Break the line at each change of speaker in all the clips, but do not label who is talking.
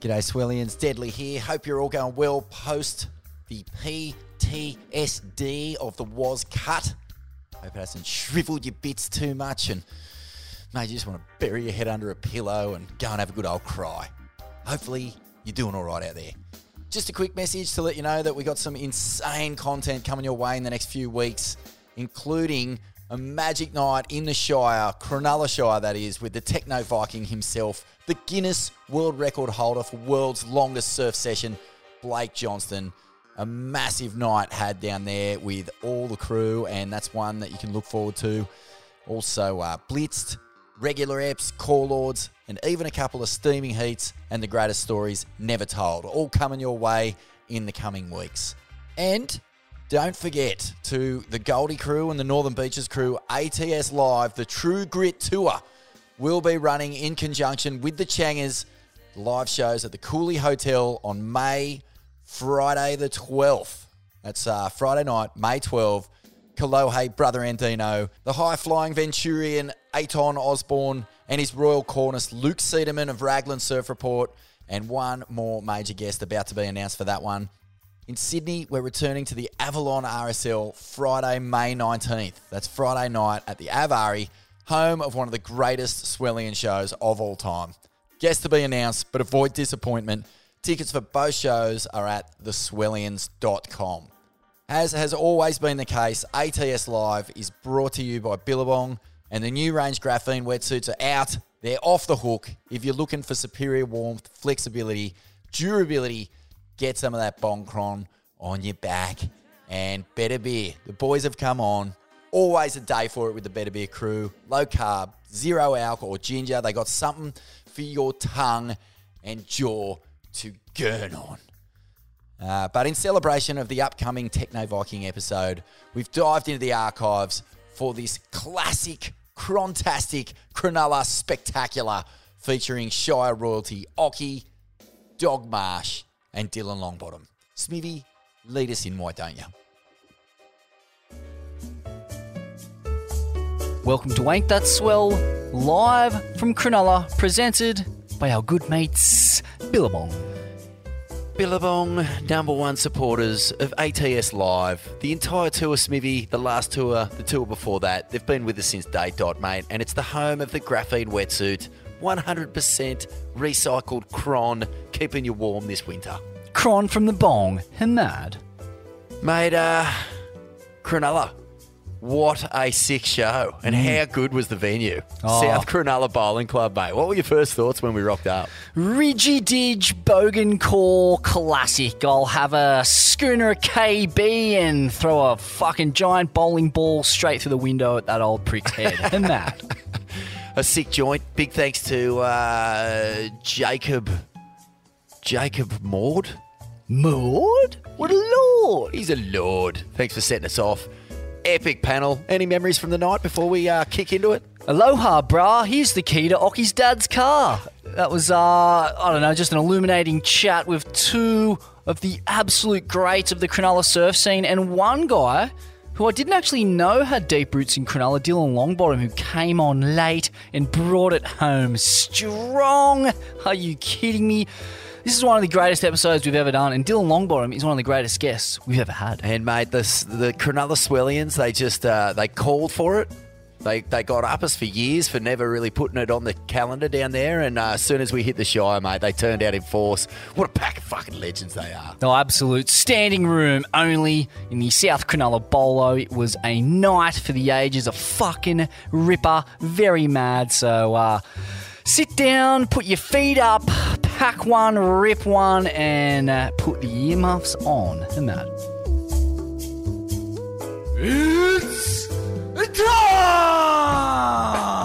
G'day, Swellians. Deadly here. Hope you're all going well post the PTSD of the Was cut. Hope it hasn't shriveled your bits too much and made you just want to bury your head under a pillow and go and have a good old cry. Hopefully, you're doing all right out there. Just a quick message to let you know that we got some insane content coming your way in the next few weeks, including a magic night in the Shire, Cronulla Shire, that is, with the Techno Viking himself, the Guinness World Record holder for world's longest surf session, Blake Johnston. A massive night had down there with all the crew, and that's one that you can look forward to. Also, uh, Blitzed, regular eps, core lords, and even a couple of steaming heats and the greatest stories never told, all coming your way in the coming weeks. And don't forget to the Goldie crew and the Northern Beaches crew, ATS Live, the True Grit Tour, will be running in conjunction with the Changers live shows at the Cooly Hotel on May, Friday the 12th. That's uh, Friday night, May 12th. Kolohe, Brother Andino, the high flying Venturian, Aton Osborne, and his royal cornice, Luke Cedarman of Raglan Surf Report, and one more major guest about to be announced for that one. In Sydney, we're returning to the Avalon RSL Friday, May 19th. That's Friday night at the Avari, home of one of the greatest Swellian shows of all time. Guests to be announced, but avoid disappointment. Tickets for both shows are at theswellians.com. As has always been the case, ATS Live is brought to you by Billabong, and the new range graphene wetsuits are out. They're off the hook. If you're looking for superior warmth, flexibility, durability, get some of that Bongcron on your back. And Better Beer. The boys have come on. Always a day for it with the Better Beer crew. Low carb, zero alcohol ginger. They got something for your tongue and jaw to gurn on. Uh, but in celebration of the upcoming Techno Viking episode, we've dived into the archives for this classic, crontastic, Cronulla spectacular featuring Shire royalty Occy, Dog Marsh, and Dylan Longbottom. Smithy, lead us in, why don't you?
Welcome to Ain't That Swell, live from Cronulla, presented by our good mates Billabong.
Billabong, number one supporters of ATS Live. The entire tour, Smithy, the last tour, the tour before that, they've been with us since day dot, mate, and it's the home of the graphene wetsuit. 100% recycled cron, keeping you warm this winter.
Cron from the Bong, Hamad.
Mate, uh, Cronulla, what a sick show. And how good was the venue?
Oh.
South Cronulla Bowling Club, mate. What were your first thoughts when we rocked up?
Ridgy Bogan Core Classic. I'll have a schooner KB and throw a fucking giant bowling ball straight through the window at that old prick's head. and that.
A sick joint. Big thanks to uh, Jacob. Jacob Maud?
Maud? What a lord.
He's a lord. Thanks for setting us off. Epic panel. Any memories from the night before we uh, kick into it?
Aloha, brah. Here's the key to Occy's dad's car. That was, uh, I don't know, just an illuminating chat with two of the absolute greats of the Cronulla surf scene and one guy who I didn't actually know had deep roots in Cronulla, Dylan Longbottom, who came on late and brought it home strong. Are you kidding me? This is one of the greatest episodes we've ever done, and Dylan Longbottom is one of the greatest guests we've ever had.
And mate, the the Cronulla Swellians, they just uh, they called for it. They they got up us for years for never really putting it on the calendar down there. And uh, as soon as we hit the Shire, mate, they turned out in force. What a pack of fucking legends they are.
No absolute standing room only in the South Cronulla Bowlo. It was a night for the ages, a fucking ripper, very mad. So uh, sit down, put your feet up, pack one, rip one, and uh, put the earmuffs on. And that.
It's time!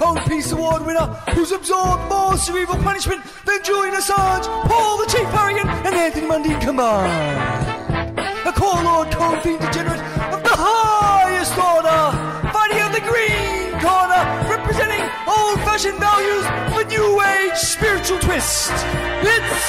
Cone Piece Award winner who's absorbed more cerebral punishment than Julian Assange, Paul the Chief Harragon, and Anthony Mundine combined. A core lord code fiend degenerate of the highest order, fighting out the green corner, representing old-fashioned values with new age spiritual twist. It's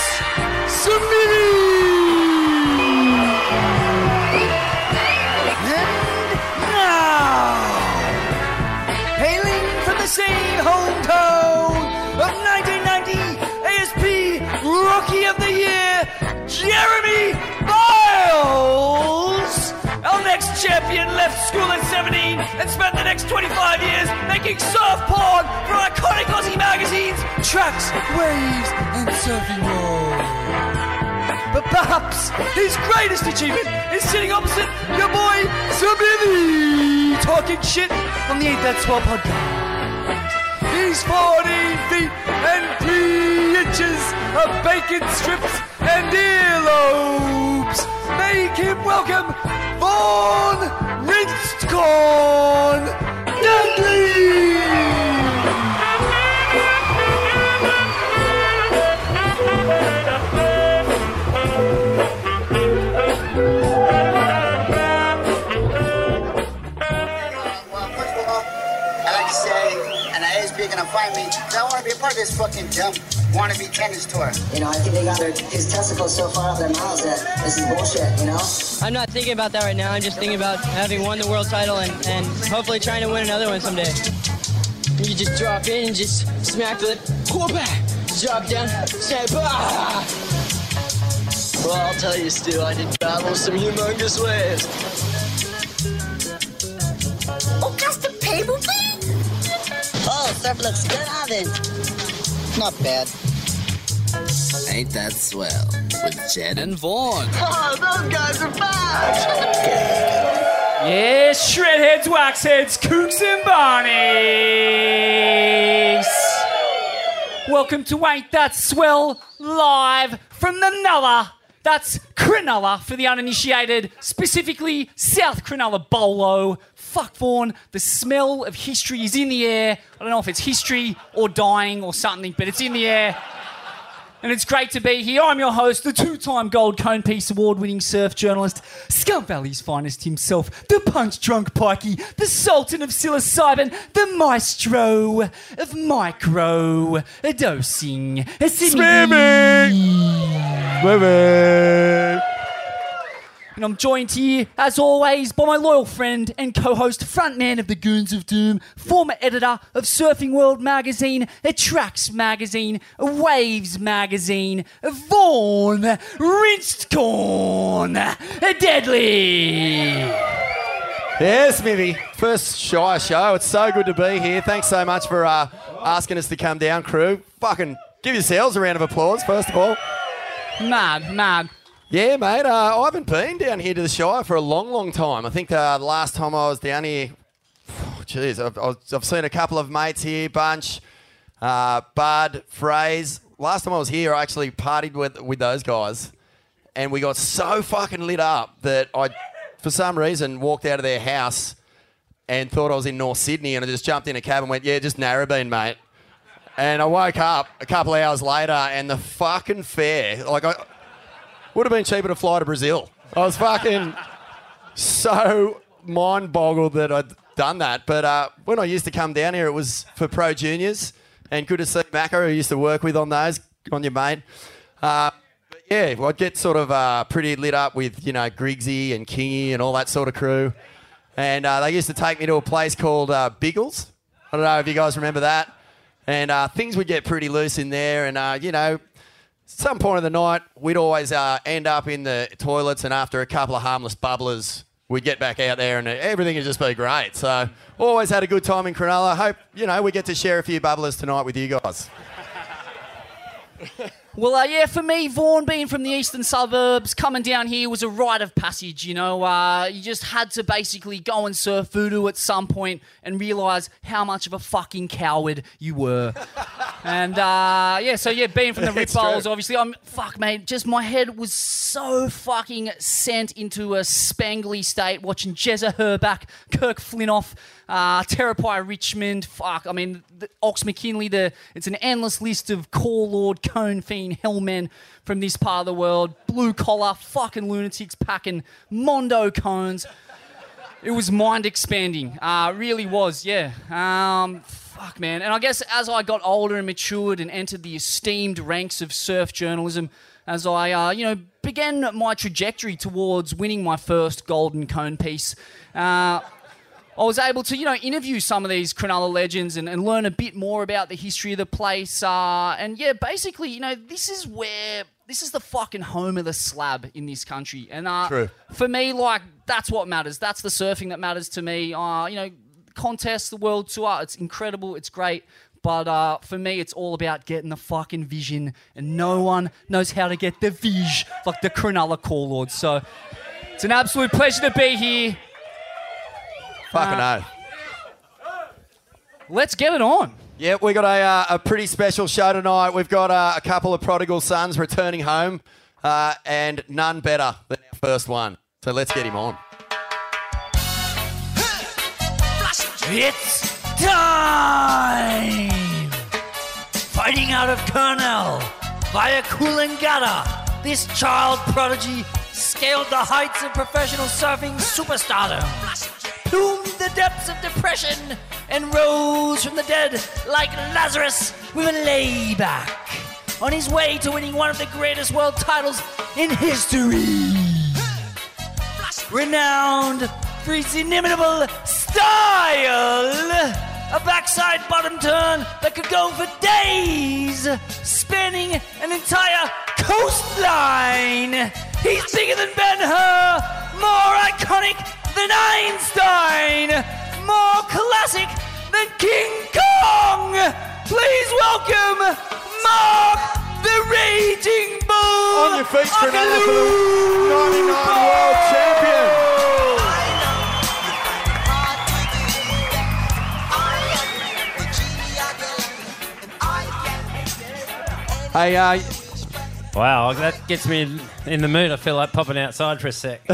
same hometown of 1990 ASP Rookie of the Year, Jeremy Miles. Our next champion left school at 17 and spent the next 25 years making surf porn for iconic Aussie magazines, tracks, waves, and surfing world. But perhaps his greatest achievement is sitting opposite your boy, Sir Billy, talking shit on the Ain't That Swell podcast. He's 14 feet and 3 inches of bacon strips and earlobes. Make him welcome Vaughn Rinsed Corn Dudley.
Find me, 'cause I want to be a part of this fucking dumb wannabe tennis tour.
You know, I think they got their, his testicles so far up their mouths that this is bullshit, you know?
I'm not thinking about that right now. I'm just thinking about having won the world title and, and hopefully trying to win another one someday. You just drop in and just smack the quarterback. Drop down, say bah!
Well, I'll tell you, Stu, I did travel some humongous ways.
Surf looks good, Alvin.
Not bad.
Ain't that swell? With Jed and Vaughn.
Oh, those guys are back!
Yes, shredheads, waxheads, kooks and barneys. Welcome to Ain't That Swell live from the Nulla. That's Cronulla for the uninitiated, specifically South Cronulla Bowlo. Fuck Vaughan, the smell of history is in the air. I don't know if it's history or dying or something, but it's in the air. And it's great to be here. I'm your host, the two time Gold Cone Piece Award winning surf journalist, Scum Valley's finest himself, the punch drunk pikey, the sultan of psilocybin, the maestro of micro dosing. And I'm joined here, as always, by my loyal friend and co host, frontman of the Goons of Doom, former editor of Surfing World magazine, Tracks magazine, Waves magazine, Vaughn Rinsed Corn Deadly.
Yeah, Smithy. First Shire show. It's so good to be here. Thanks so much for uh, asking us to come down, crew. Fucking give yourselves a round of applause, first of all.
Mad, mad.
Yeah, mate. Uh, I haven't been down here to the Shire for a long, long time. I think uh, the last time I was down here, jeez, I've, I've, seen a couple of mates here, Bunch, uh, Bud, Fraze. Last time I was here, I actually partied with, with those guys, and we got so fucking lit up that I, for some reason, walked out of their house and thought I was in North Sydney, and I just jumped in a cab and went, yeah, just Narrabeen, mate. And I woke up a couple of hours later, and the fucking fare, like I would have been cheaper to fly to Brazil. I was fucking so mind boggled that I'd done that. But uh, when I used to come down here, it was for pro juniors, and good to see Macca, who used to work with on those, on your mate. Uh, but yeah, I'd get sort of uh, pretty lit up with you know Griggsy and Kingy and all that sort of crew, and uh, they used to take me to a place called uh, Biggles. I don't know if you guys remember that. And uh, things would get pretty loose in there, and you know, some point of the night, we'd always uh, end up in the toilets, and after a couple of harmless bubblers, we'd get back out there, and everything would just be great. So, always had a good time in Cronulla. Hope you know we get to share a few bubblers tonight with you guys.
Well, uh, yeah, for me, Vaughan being from the eastern suburbs, coming down here was a rite of passage. You know, uh, you just had to basically go and surf voodoo at some point and realise how much of a fucking coward you were. and uh, yeah, so yeah, being from the Rip. Bowls, obviously, I'm fuck, mate. Just my head was so fucking sent into a spangly state watching Jezza Herback, Kirk Flintoff. Uh, Terrapai Richmond, fuck. I mean, the, Ox McKinley. The it's an endless list of core lord, cone fiend, hellmen from this part of the world. Blue collar, fucking lunatics packing mondo cones. It was mind expanding. Uh, really was, yeah. Um, fuck, man. And I guess as I got older and matured and entered the esteemed ranks of surf journalism, as I, uh, you know, began my trajectory towards winning my first golden cone piece. Uh, I was able to, you know, interview some of these Cronulla legends and, and learn a bit more about the history of the place. Uh, and yeah, basically, you know, this is where this is the fucking home of the slab in this country. And uh,
True.
for me, like that's what matters. That's the surfing that matters to me. Uh, you know, contest, the world tour, it's incredible, it's great. But uh, for me, it's all about getting the fucking vision, and no one knows how to get the vision like the Cronulla Core Lords. So it's an absolute pleasure to be here.
Fucking
Uh,
oath.
Let's get it on.
Yeah, we got a, uh, a pretty special show tonight. We've got uh, a couple of prodigal sons returning home, uh, and none better than our first one. So let's get him on.
It's time! Fighting out of Kurnell via Coolangatta, this child prodigy scaled the heights of professional surfing superstardom, plumed the depths of depression, and rose from the dead like Lazarus with a layback on his way to winning one of the greatest world titles in history renowned for his inimitable style. A backside bottom turn that could go for days, spanning an entire coastline. He's bigger than Ben Hur, more iconic than Einstein, more classic than King Kong. Please welcome Mark the Raging Bull.
On your feet, Cronulla, for the 99 World Champion. Hey, uh,
Wow, that gets me in, in the mood. I feel like popping outside for a sec.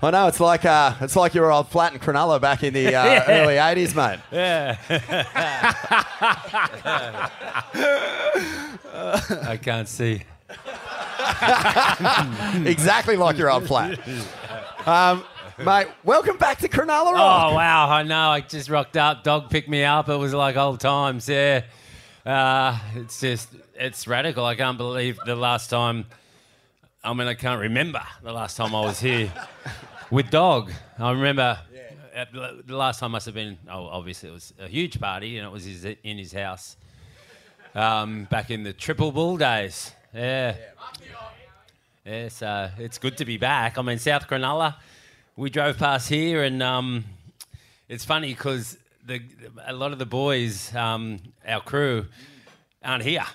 I know it's like uh, it's like your old flat in Cronulla back in the uh,
Yeah.
early '80s, mate.
Yeah. I can't see.
exactly like your old flat. Um, mate, welcome back to Cronulla Rock.
Oh wow! I know. I just rocked up. Dog picked me up. It was like old times. Yeah. Uh, it's just it's radical. I can't believe the last time. I mean, I can't remember the last time I was here with dog. I remember at the the last time must have been. Oh, obviously it was a huge party, and it was his, in his house um, back in the Triple Bull days. Yeah. Yeah, so it's good to be back. I mean, South Cronulla, we drove past here, and um, it's funny because the a lot of the boys, um, our crew, aren't here.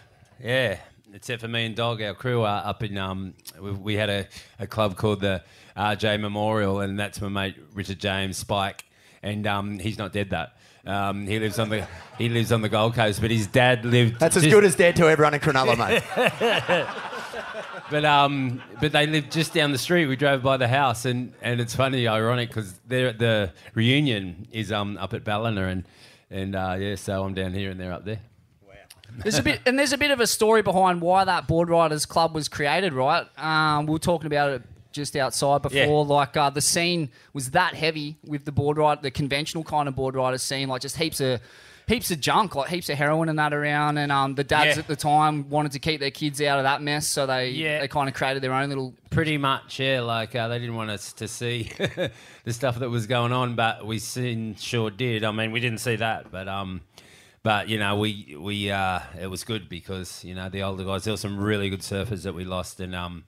Yeah, except for me and Dog, our crew are up in. Um, we, we had a, a club called the RJ Memorial, and that's my mate Richard James Spike, and um, he's not dead that. Um, he lives on the he lives on the Gold Coast, but his dad lived.
That's as
just-
good as dead to everyone in Cronulla, mate.
but um, but they live just down the street. We drove by the house, and, and it's funny, ironic, because they're the reunion is um up at Ballina, and and uh, yeah, so I'm down here and they're up there.
There's a bit, and there's a bit of a story behind why that board riders club was created, right? Um, we were talking about it just outside before.
Yeah.
Like uh, the scene was that heavy with the board ride, the conventional kind of board rider scene, like just heaps of. Heaps of junk, like heaps of heroin and that around, and um, the dads
Yeah.
at the time wanted to keep their kids out of that mess, so they
Yeah.
they kind of created their own little.
Pretty much, yeah. Like uh, they didn't want us to see the stuff that was going on, but we seen sure did. I mean, we didn't see that, but um, but you know, we we uh, it was good because you know the older guys. There were some really good surfers that we lost, and um,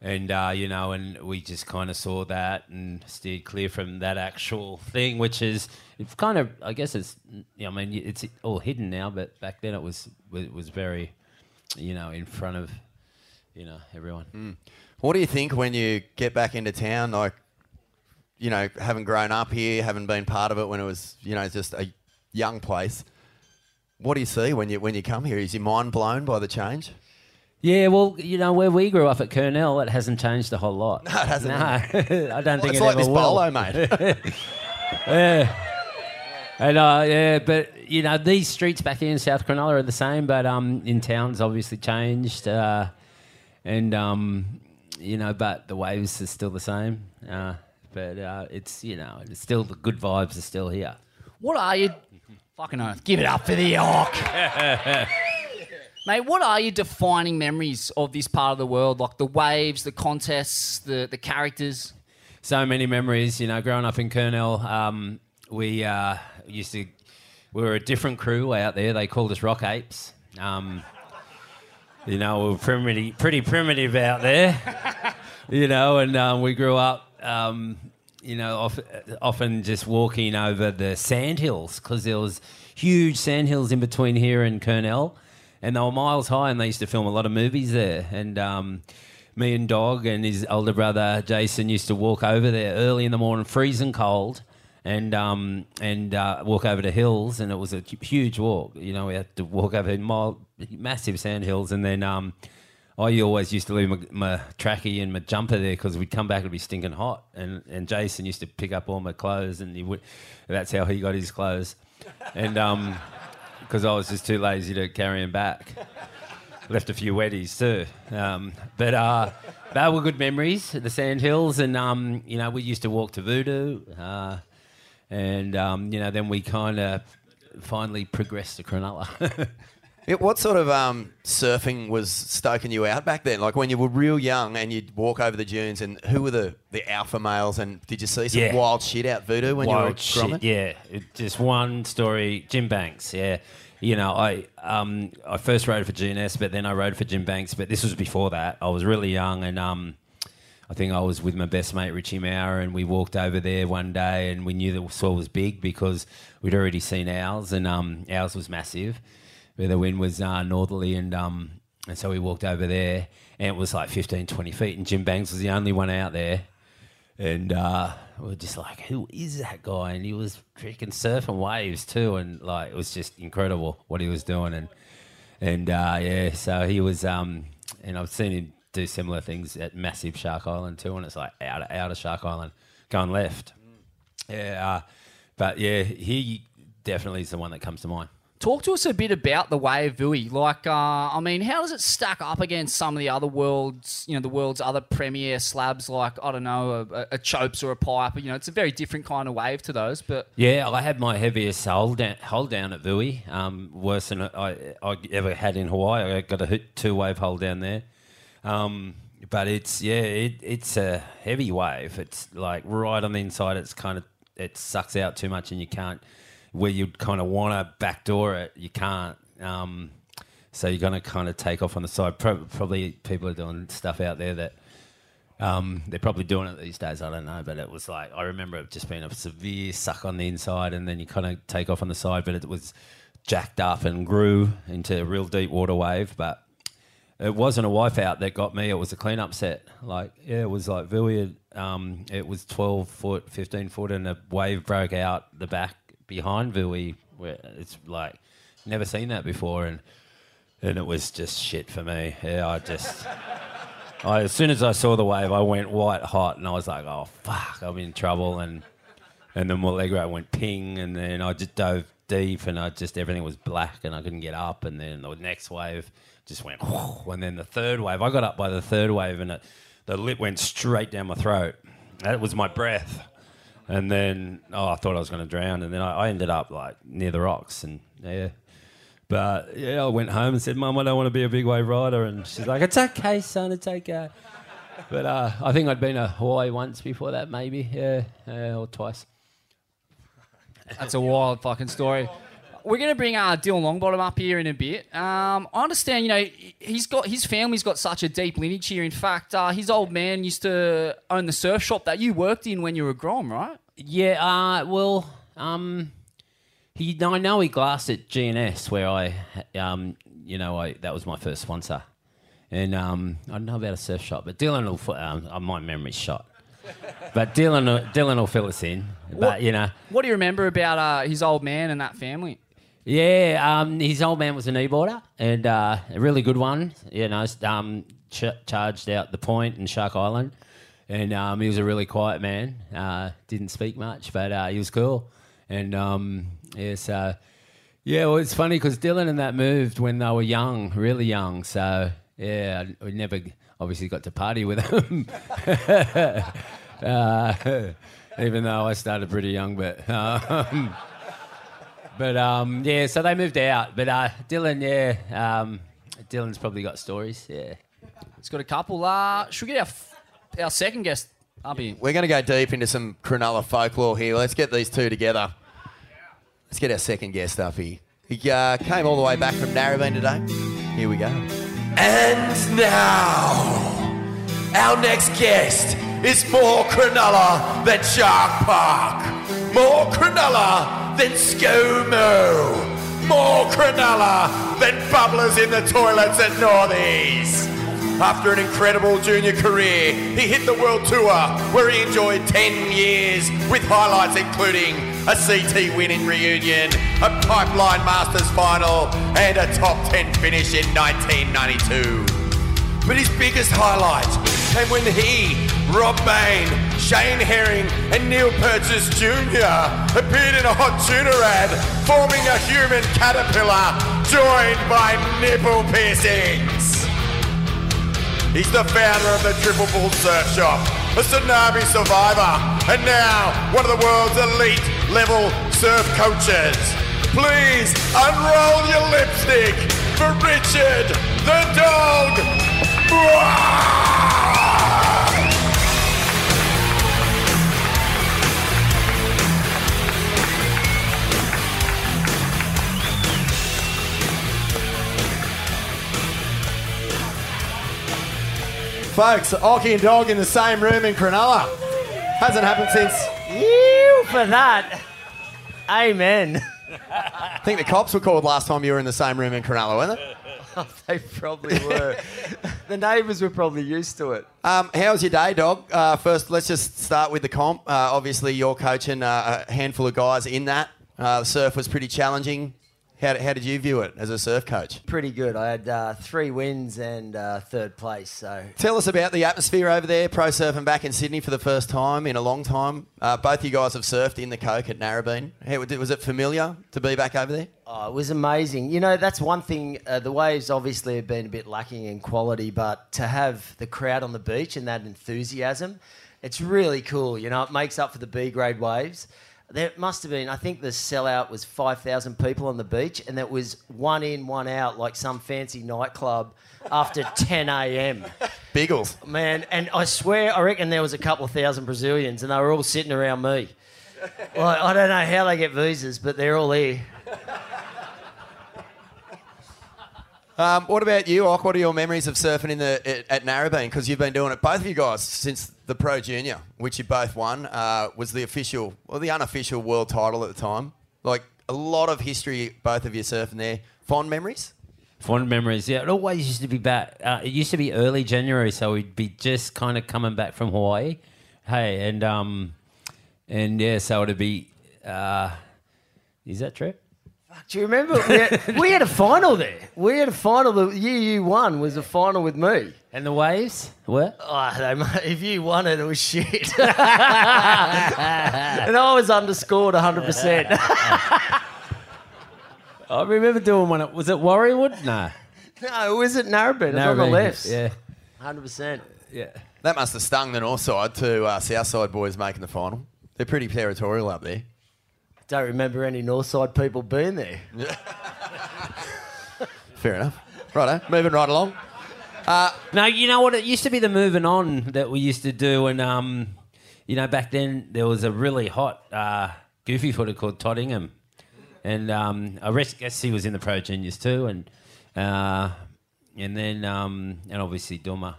and uh, you know, and we just kind of saw that and steered clear from that actual thing, which is it's kind of I guess it's you know, I mean it's all hidden now, but back then it was it was very you know in front of you know everyone.
What do you think when you get back into town? Like, you know, having grown up here, having been part of it when it was, you know, just a young place. What do you see when you when you come here? Is your mind blown by the change?
Yeah, well, you know, where we grew up at Kurnell, it hasn't changed a whole lot.
No, it hasn't.
No, I don't think
it's
it
like
ever
this
will.
bowlo, mate.
yeah. And uh, yeah, but you know these streets back here in South Cronulla are the same, but um, in towns obviously changed, uh, and um, you know, but the waves are still the same. Uh, but uh, it's you know, it's still the good vibes are still here.
What are you? Fucking oath. Give it up for the York. Mate, what are your defining memories of this part of the world? Like the waves, the contests, the, the characters?
so many memories. You know, growing up in Kurnell, um, we uh, used to. We were a different crew out there. They called us Rock Apes. Um, you know, we were primitive, pretty primitive out there. you know, and um, we grew up. Um, you know, of, often just walking over the sandhills because there was huge sandhills in between here and Kurnell, and they were miles high, and they used to film a lot of movies there. And um, me and Dog and his older brother Jason used to walk over there early in the morning, freezing cold, and um, and uh, walk over the hills, and it was a huge walk. You know, we had to walk over mile, massive sand hills, and then. Um, I always used to leave my, my trackie and my jumper there because we'd come back it'd be stinking hot, and and Jason used to pick up all my clothes, and he would. That's how he got his clothes, and um, because I was just too lazy to carry him back. Left a few wetties too, um, but uh, they were good memories. The sand hills, and um, you know we used to walk to Voodoo, uh, and um, you know then we kind of finally progressed to Cronulla.
Yeah, what sort of um, surfing was stoking you out back then? Like when you were real young and you'd walk over the dunes, and who were the, the alpha males? And did you see some
Yeah.
wild shit out voodoo when you were
Wild shit,
growing?
yeah. It- Just one story. Jim Banks, yeah. You know, I um, I first rode for GNS, but then I rode for Jim Banks. But this was before that. I was really young, and um, I think I was with my best mate Richie Maurer, and we walked over there one day, and we knew the swell was big because we'd already seen ours, and um, ours was massive. Where the wind was uh, northerly, and um, and so we walked over there, and it was like 15, 20 feet, and Jim Banks was the only one out there. And uh, we are just like, who is that guy? And he was freaking surfing waves too, and like it was just incredible what he was doing. And and uh, yeah, so he was, um, and I've seen him do similar things at massive Shark Island too, and it's like out of, out of Shark Island, going left. Yeah, uh, but yeah, he definitely is the one that comes to mind.
Talk to us a bit about the wave Vui. Like, uh, I mean, how does it stack up against some of the other world's, you know, the world's other premier slabs? Like, I don't know, a, a chopes or a pipe. You know, it's a very different kind of wave to those. But
Yeah, I had my heaviest hold down, hold down at Vui, um, worse than I, I ever had in Hawaii. I got a two wave hold down there. Um, but it's yeah, it, it's a heavy wave. It's like right on the inside. It's kind of it sucks out too much, and you can't. Where you'd kind of want to backdoor it, you can't. Um, so you're going to kind of take off on the side. Pro- probably people are doing stuff out there that um, they're probably doing it these days. I don't know, but it was like I remember it just being a severe suck on the inside, and then you kind of take off on the side. But it was jacked up and grew into a real deep water wave. But it wasn't a wipeout that got me. It was a cleanup set. Like yeah, it was like Villiard. Um, it was twelve foot, fifteen foot, and a wave broke out the back behind Vui. It's like never seen that before, and and it was just shit for me. Yeah, I just. I, as soon as I saw the wave, I went white hot, and I was like, "Oh fuck, I'm in trouble." And and then rate went ping, and then I just dove deep, and I just everything was black, and I couldn't get up. And then the next wave just went, and then the third wave, I got up by the third wave, and it, the lip went straight down my throat. That was my breath. And then, oh, I thought I was going to drown, and then I, I ended up like near the rocks, and yeah. But yeah, I went home and said, "Mum, I don't want to be a big wave rider," and she's like, "It's okay, son, it's okay." But uh, I think I'd been to Hawaii once before that, maybe, yeah, yeah or twice.
That's a wild fucking story. We're going to bring uh, Dylan Longbottom up here in a bit. Um, I understand, you know, he's got his family's got such a deep lineage here. In fact, uh, his old man used to own the surf shop that you worked in when you were a grom, right?
Yeah, uh, well, um, he I know he glassed at GNS where I, um, you know, I that was my first sponsor, and um, I don't know about a surf shop, but Dylan will, um, uh, my memory's shot, but Dylan, will- Dylan will fill us in, but
What-
you know,
What do you remember about uh, his old man and that family?
Yeah, um, his old man was a kneeboarder and uh, a really good one. You know, um, ch- charged out the point in Shark Island, and um, he was a really quiet man. Uh, didn't speak much, but uh, he was cool. And um, yeah, so yeah, well, it's funny because Dylan and that moved when they were young, really young. So yeah, we never obviously got to party with them. uh, even though I started pretty young, but. But um, yeah, so they moved out. But uh, Dylan, yeah, um, Dylan's probably got stories. Yeah.
He's got a couple. Uh, should we get our, f- our second guest I'll be.
We're going to go deep into some Cronulla folklore here. Let's get these two together. Let's get our second guest up here. He uh, came all the way back from Narrabeen today. Here we go. And now, our next guest is more Cronulla than Shark Park, more Cronulla than ScoMo, more Cronulla than bubblers in the toilets at Northies. After an incredible junior career, he hit the world tour where he enjoyed 10 years with highlights including a CT win in Reunion, a Pipeline Masters final, and a top 10 finish in 1992. But his biggest highlight came when he, Rob Bain, Shane Herring, and Neil Purchase Jr. appeared in a hot tuna ad, forming a human caterpillar joined by nipple piercings. He's the founder of the Triple Bull Surf Shop, a tsunami survivor, and now one of the world's elite level surf coaches. Please unroll your lipstick for Richard the Dog. Folks, Occy and Dog in the same room in Cronulla. Hasn't happened since.
You for that. Amen.
I think the cops were called last time you were in the same room in Cronulla, weren't they?
they probably were. the neighbours were probably used to it.
Um, how was your day, dog? Uh, first, let's just start with the comp. Uh, obviously, you're coaching uh, a handful of guys in that. Uh, the surf was pretty challenging. How, how did you view it as a surf coach?
Pretty good. I had uh, three wins and uh, third place. So
Tell us about the atmosphere over there. Pro surfing back in Sydney for the first time in a long time. Uh, both you guys have surfed in the Coke at Narrabeen. How, was it familiar to be back over there?
Oh, it was amazing. You know, that's one thing. Uh, the waves obviously have been a bit lacking in quality, but to have the crowd on the beach and that enthusiasm, it's really cool. You know, it makes up for the B grade waves. There must have been, I think the sellout was 5,000 people on the beach, and that was one in, one out, like some fancy nightclub after 10 a.m.
Biggles.
Man, and I swear, I reckon there was a couple of thousand Brazilians, and they were all sitting around me. Like, I don't know how they get visas, but they're all here.
Um, what about you, Ock? What are your memories of surfing in the at, at Narrabeen? Because you've been doing it, both of you guys, since the Pro Junior, which you both won, uh, was the official, or the unofficial world title at the time. Like a lot of history, both of you surfing there. Fond memories?
Fond memories. Yeah, it always used to be back. Uh, it used to be early January, so we'd be just kind of coming back from Hawaii. Hey, and um, and yeah, so it'd be. Uh, is that true?
Do you remember? We had, we had a final there. We had a final. The year you won was a final with me.
And the waves were?
Oh, they, if you won it, it was shit. and I was underscored 100%.
I remember doing one. At, was it Warriewood? No.
no, it was at Narrabeen. It was on the left.
Yeah.
100%.
Yeah.
That must have stung the north side to uh, south side boys making the final. They're pretty territorial up there.
Don't remember any Northside people being there.
Fair enough. Righto, moving right along.
No, you know what? It used to be the moving on that we used to do, and um, you know, back then there was a really hot uh, goofy footer called Todd Ingham, and um, I res- guess he was in the Pro Juniors too, and uh, and then um, and obviously Duma,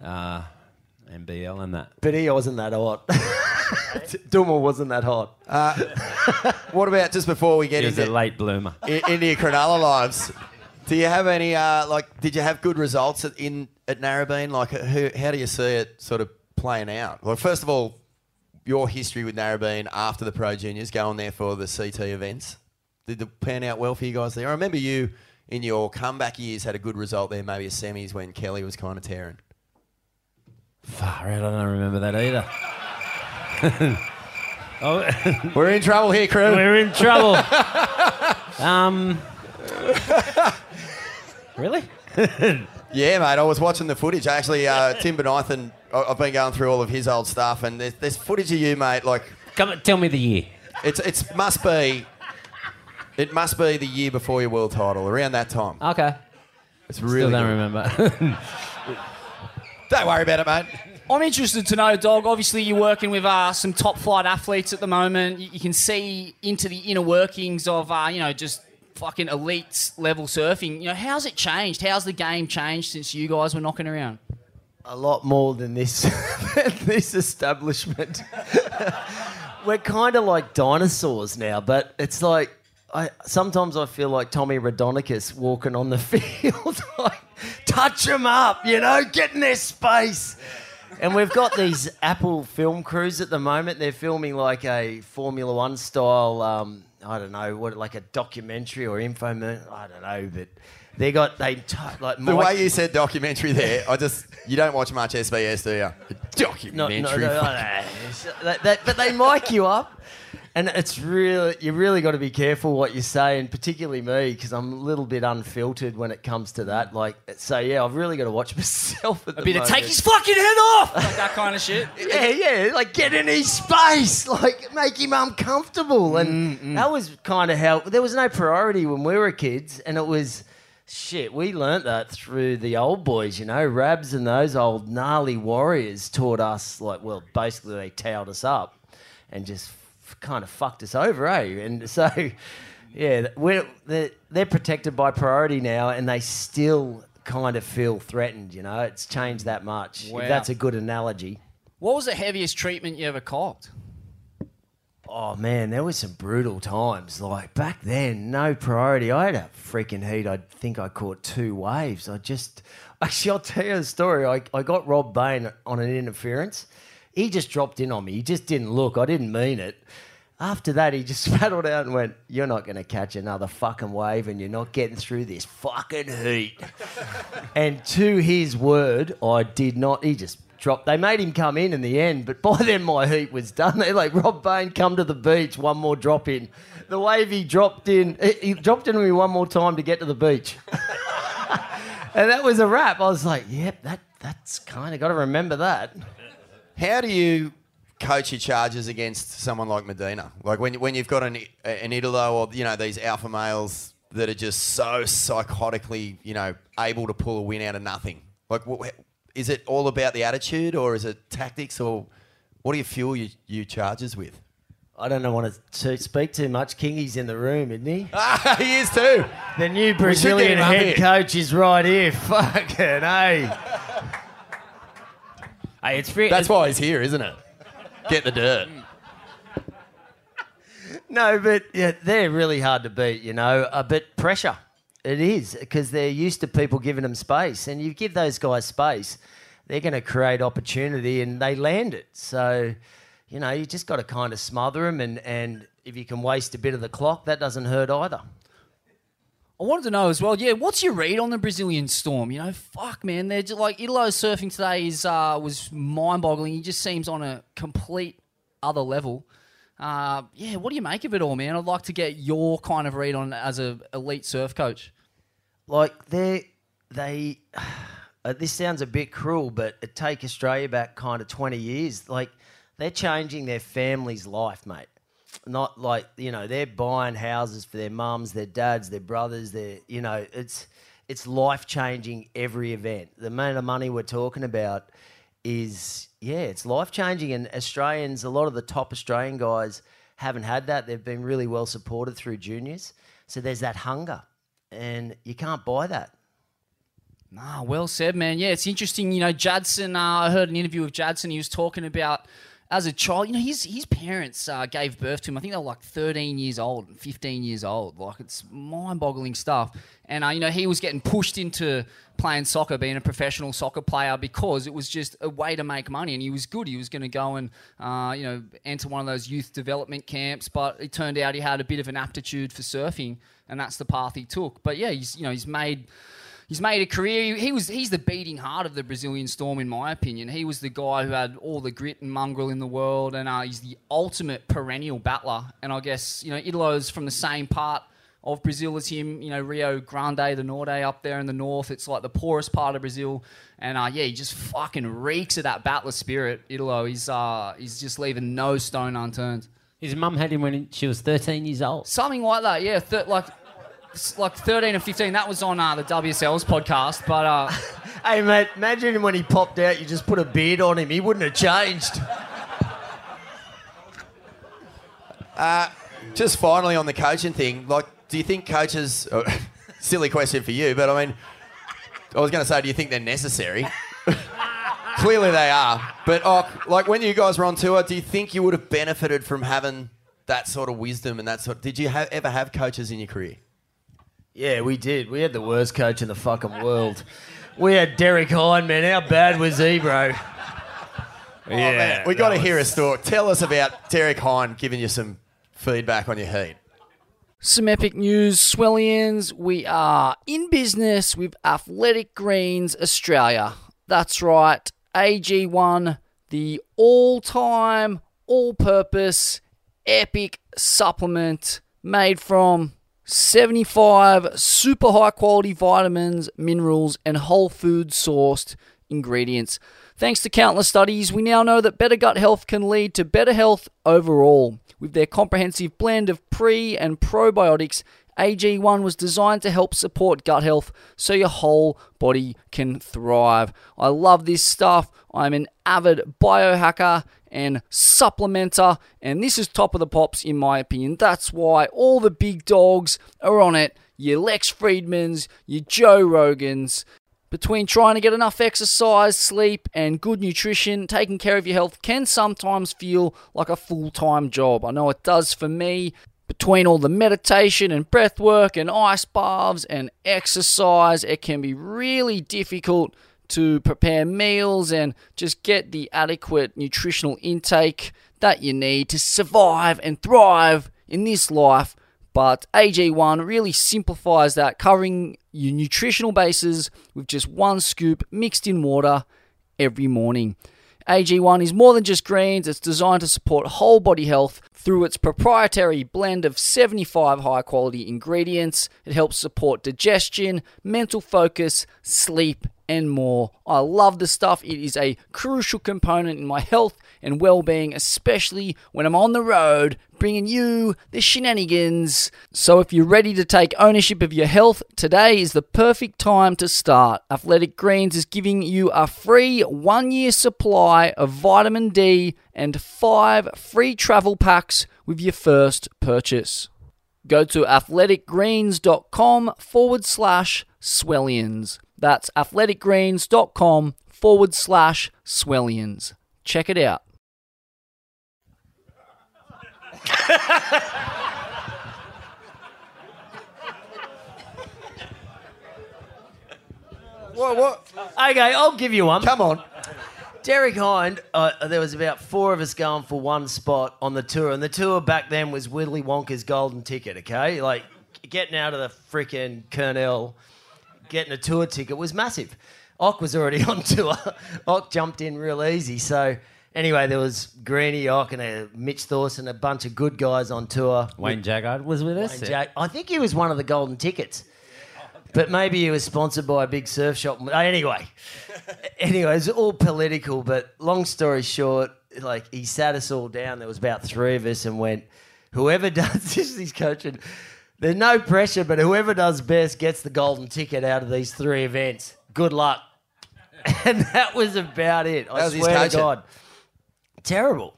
uh, and BL and that.
But he wasn't that hot. Duma wasn't that hot.
What about just before we get
He was
into
a late bloomer.
i- into your Cronulla lives? Do you have any uh, like? Did you have good results at, in at Narrabeen? Like, who, how do you see it sort of playing out? Well, first of all, your history with Narrabeen after the Pro Juniors, going there for the CT events. Did it pan out well for you guys there? I remember you in your comeback years had a good result there, maybe a semis when Kelly was kind of tearing.
Far out, I don't remember that either. Oh,
We're in trouble here, crew.
we're in trouble. um, really?
Yeah, mate. I was watching the footage. Actually, uh, Tim Bonython, I've been going through all of his old stuff, and there's, there's footage of you, mate. Like,
Come, tell me the year.
it's it's must be, it must be the year before your world title, around that time.
Okay.
It's really.
Still don't
good.
remember.
Don't worry about it, mate.
I'm interested to know, Dog. Obviously, you're working with uh, some top flight athletes at the moment. You, you can see into the inner workings of, uh, you know, just fucking elite level surfing. You know, how's it changed? How's the game changed since you guys were knocking around?
a lot more than this this establishment. We're kind of like dinosaurs now, but it's like I sometimes I feel like Tommy Raudonikis walking on the field, like touch up, you know, get in their space. And we've got these Apple film crews at the moment. They're filming like a Formula One style, um, I don't know, what like a documentary or info. I don't know, but they got they t- like
The
Mike-
way you said documentary there, I just you don't watch much SBS, do you?
No,
Documentary.
no, no, no, no. That- that- but they mic you up, and it's really you really got to be careful what you say, and particularly me because I'm a little bit unfiltered when it comes to that. Like, so yeah, I've really got to watch myself. At
A
the
bit of take his fucking head off, like that kind of shit.
Yeah, yeah, like get in his space, like make him uncomfortable, and mm, mm. that was kind of how there was no priority when we were kids, and it was shit. We learnt that through the old boys, you know, Rabs and those old gnarly warriors taught us, like, well, basically they towed us up and just f- kind of fucked us over, eh? And so, yeah, we're they're, they're protected by priority now, and they still kind of feel threatened. You know, it's changed that much. if that's a good analogy.
What was the heaviest treatment you ever copped?
Oh man, there was some brutal times. Like back then, no priority. I had a freaking heat. I think I caught two waves. I just, actually, I'll tell you the story. I, I got Rob Bain on an interference. He just dropped in on me. He just didn't look. I didn't mean it. After that, he just paddled out and went, You're not going to catch another fucking wave and you're not getting through this fucking heat. and to his word, I did not. He just dropped. They made him come in in the end, but by then my heat was done. They're like, Rob Bain, come to the beach, one more drop in. The wave he dropped in, he- dropped into me one more time to get to the beach. and that was a wrap. I was like, Yep, that that's kind of got to remember that.
How do you coach your charges against someone like Medina? Like when when you've got an an Italo or you know these alpha males that are just so psychotically you know able to pull a win out of nothing. Like is it all about the attitude or is it tactics or what do you fuel your, your charges with?
I don't know want to speak too much. Kingy's in the room, isn't he?
he is too.
The new
We should get
Brazilian head
here.
coach is right here. Fucking hey.
Hey, it's free.
That's why he's here, isn't it? Get the dirt.
No, but yeah, they're really hard to beat, you know. Uh, a bit pressure. It is because they're used to people giving them space, and you give those guys space, they're going to create opportunity, and they land it. So, you know, you just got to kind of smother them, and and if you can waste a bit of the clock, that doesn't hurt either.
I wanted to know as well. Yeah, what's your read on the Brazilian Storm? You know, fuck, man, they're just like Italo surfing today is uh, was mind-boggling. He just seems on a complete other level. Uh, yeah, what do you make of it all, man? I'd like to get your kind of read on as a elite surf coach.
like they they uh, this sounds a bit cruel but it take australia back kind of 20 years like they're changing their family's life mate not like you know they're buying houses for their mums their dads their brothers their you know it's it's life changing every event the amount of money we're talking about is yeah it's life changing and australians a lot of the top australian guys haven't had that they've been really well supported through juniors so there's that hunger and you can't buy that.
Ah, well said, man. Yeah, it's interesting. You know, Jadson. Uh, I heard an interview with Jadson. He was talking about as a child. You know, his his parents uh, gave birth to him. I think they were like 13 years old and 15 years old. Like it's mind-boggling stuff. And uh, you know, he was getting pushed into playing soccer, being a professional soccer player because it was just a way to make money. And he was good. He was going to go and uh, you know enter one of those youth development camps. But it turned out he had a bit of an aptitude for surfing, and that's the path he took. But yeah, he's you know he's made. He's made a career. He, he was he's the beating heart of the Brazilian Storm, in my opinion. He was the guy who had all the grit and mongrel in the world, and uh, he's the ultimate perennial battler. And I guess you know Italo's from the same part of Brazil as him. You know Rio Grande do Norte up there in the north. It's like the poorest part of Brazil, and uh, yeah, he just fucking reeks of that battler spirit. Italo, he's uh, he's just leaving no stone unturned.
His mum had him when she was 13 years old.
Something like that, yeah. Th- like, like 13 or 15. That was on uh, the WSL's podcast. But uh,
Hey, mate, imagine when he popped out, you just put a beard on him. He wouldn't have changed.
Just finally on the coaching thing, like, do you think coaches? oh, silly question for you, but I mean, I was going to say, do you think they're necessary? Clearly they are. But oh, like when you guys were on tour, do you think you would have benefited from having that sort of wisdom and that sort? Did you ha- ever have coaches in your career?
Yeah, we did. We had the worst coach in the fucking world. We had Derek Hynd, man. How bad was he, bro?
Oh, man, we got to hear a story. Tell us about Derek Hynd giving you some feedback on your heat.
Some epic news, Swellians. We are in business with Athletic Greens Australia. That's right, AG1, the all time, all purpose, epic supplement made from 75 super high quality vitamins, minerals, and whole food sourced ingredients. Thanks to countless studies, we now know that better gut health can lead to better health overall. With their comprehensive blend of pre and probiotics, AG1 was designed to help support gut health so your whole body can thrive. I love this stuff. I'm an avid biohacker and supplementer, and this is top of the pops in my opinion. That's why all the big dogs are on it. Your Lex Fridmans, your Joe Rogans, between trying to get enough exercise, sleep, and good nutrition, taking care of your health can sometimes feel like a full time job. I know it does for me. Between all the meditation and breath work and ice baths and exercise, it can be really difficult to prepare meals and just get the adequate nutritional intake that you need to survive and thrive in this life. But AG1 really simplifies that, covering your nutritional bases with just one scoop mixed in water every morning. AG1 is more than just greens, it's designed to support whole body health through its proprietary blend of 75 high quality ingredients. It helps support digestion, mental focus, sleep, and more. I love the stuff. It is a crucial component in my health and well being, especially when I'm on the road bringing you the shenanigans. So, if you're ready to take ownership of your health, today is the perfect time to start. Athletic Greens is giving you a free one year supply of vitamin D and five free travel packs with your first purchase. Go to athleticgreens.com forward slash swellians. That's athleticgreens.com forward slash swellians. Check it out.
What? What?
Okay, I'll give you one.
Come on.
Derek Hynd, uh, there was about four of us going for one spot on the tour, and the tour back then was Willy Wonka's golden ticket. Okay, like getting out of the freaking Kurnell, getting a tour ticket was massive. Ock was already on tour. Ock jumped in real easy. So anyway, there was Greeny Ock and a Mitch Thorson, a bunch of good guys on tour.
Wayne Jaggard was with us.
Wayne Jack- I think he was one of the golden tickets. But maybe he was sponsored by a big surf shop. Uh, Anyway, anyway, it's all political. But long story short, like he sat us all down. There was about three of us, and went, whoever does this is his coaching. There's no pressure, but whoever does best gets the golden ticket out of these three events. Good luck. And that was about it. I
That was his
swear to. God, terrible.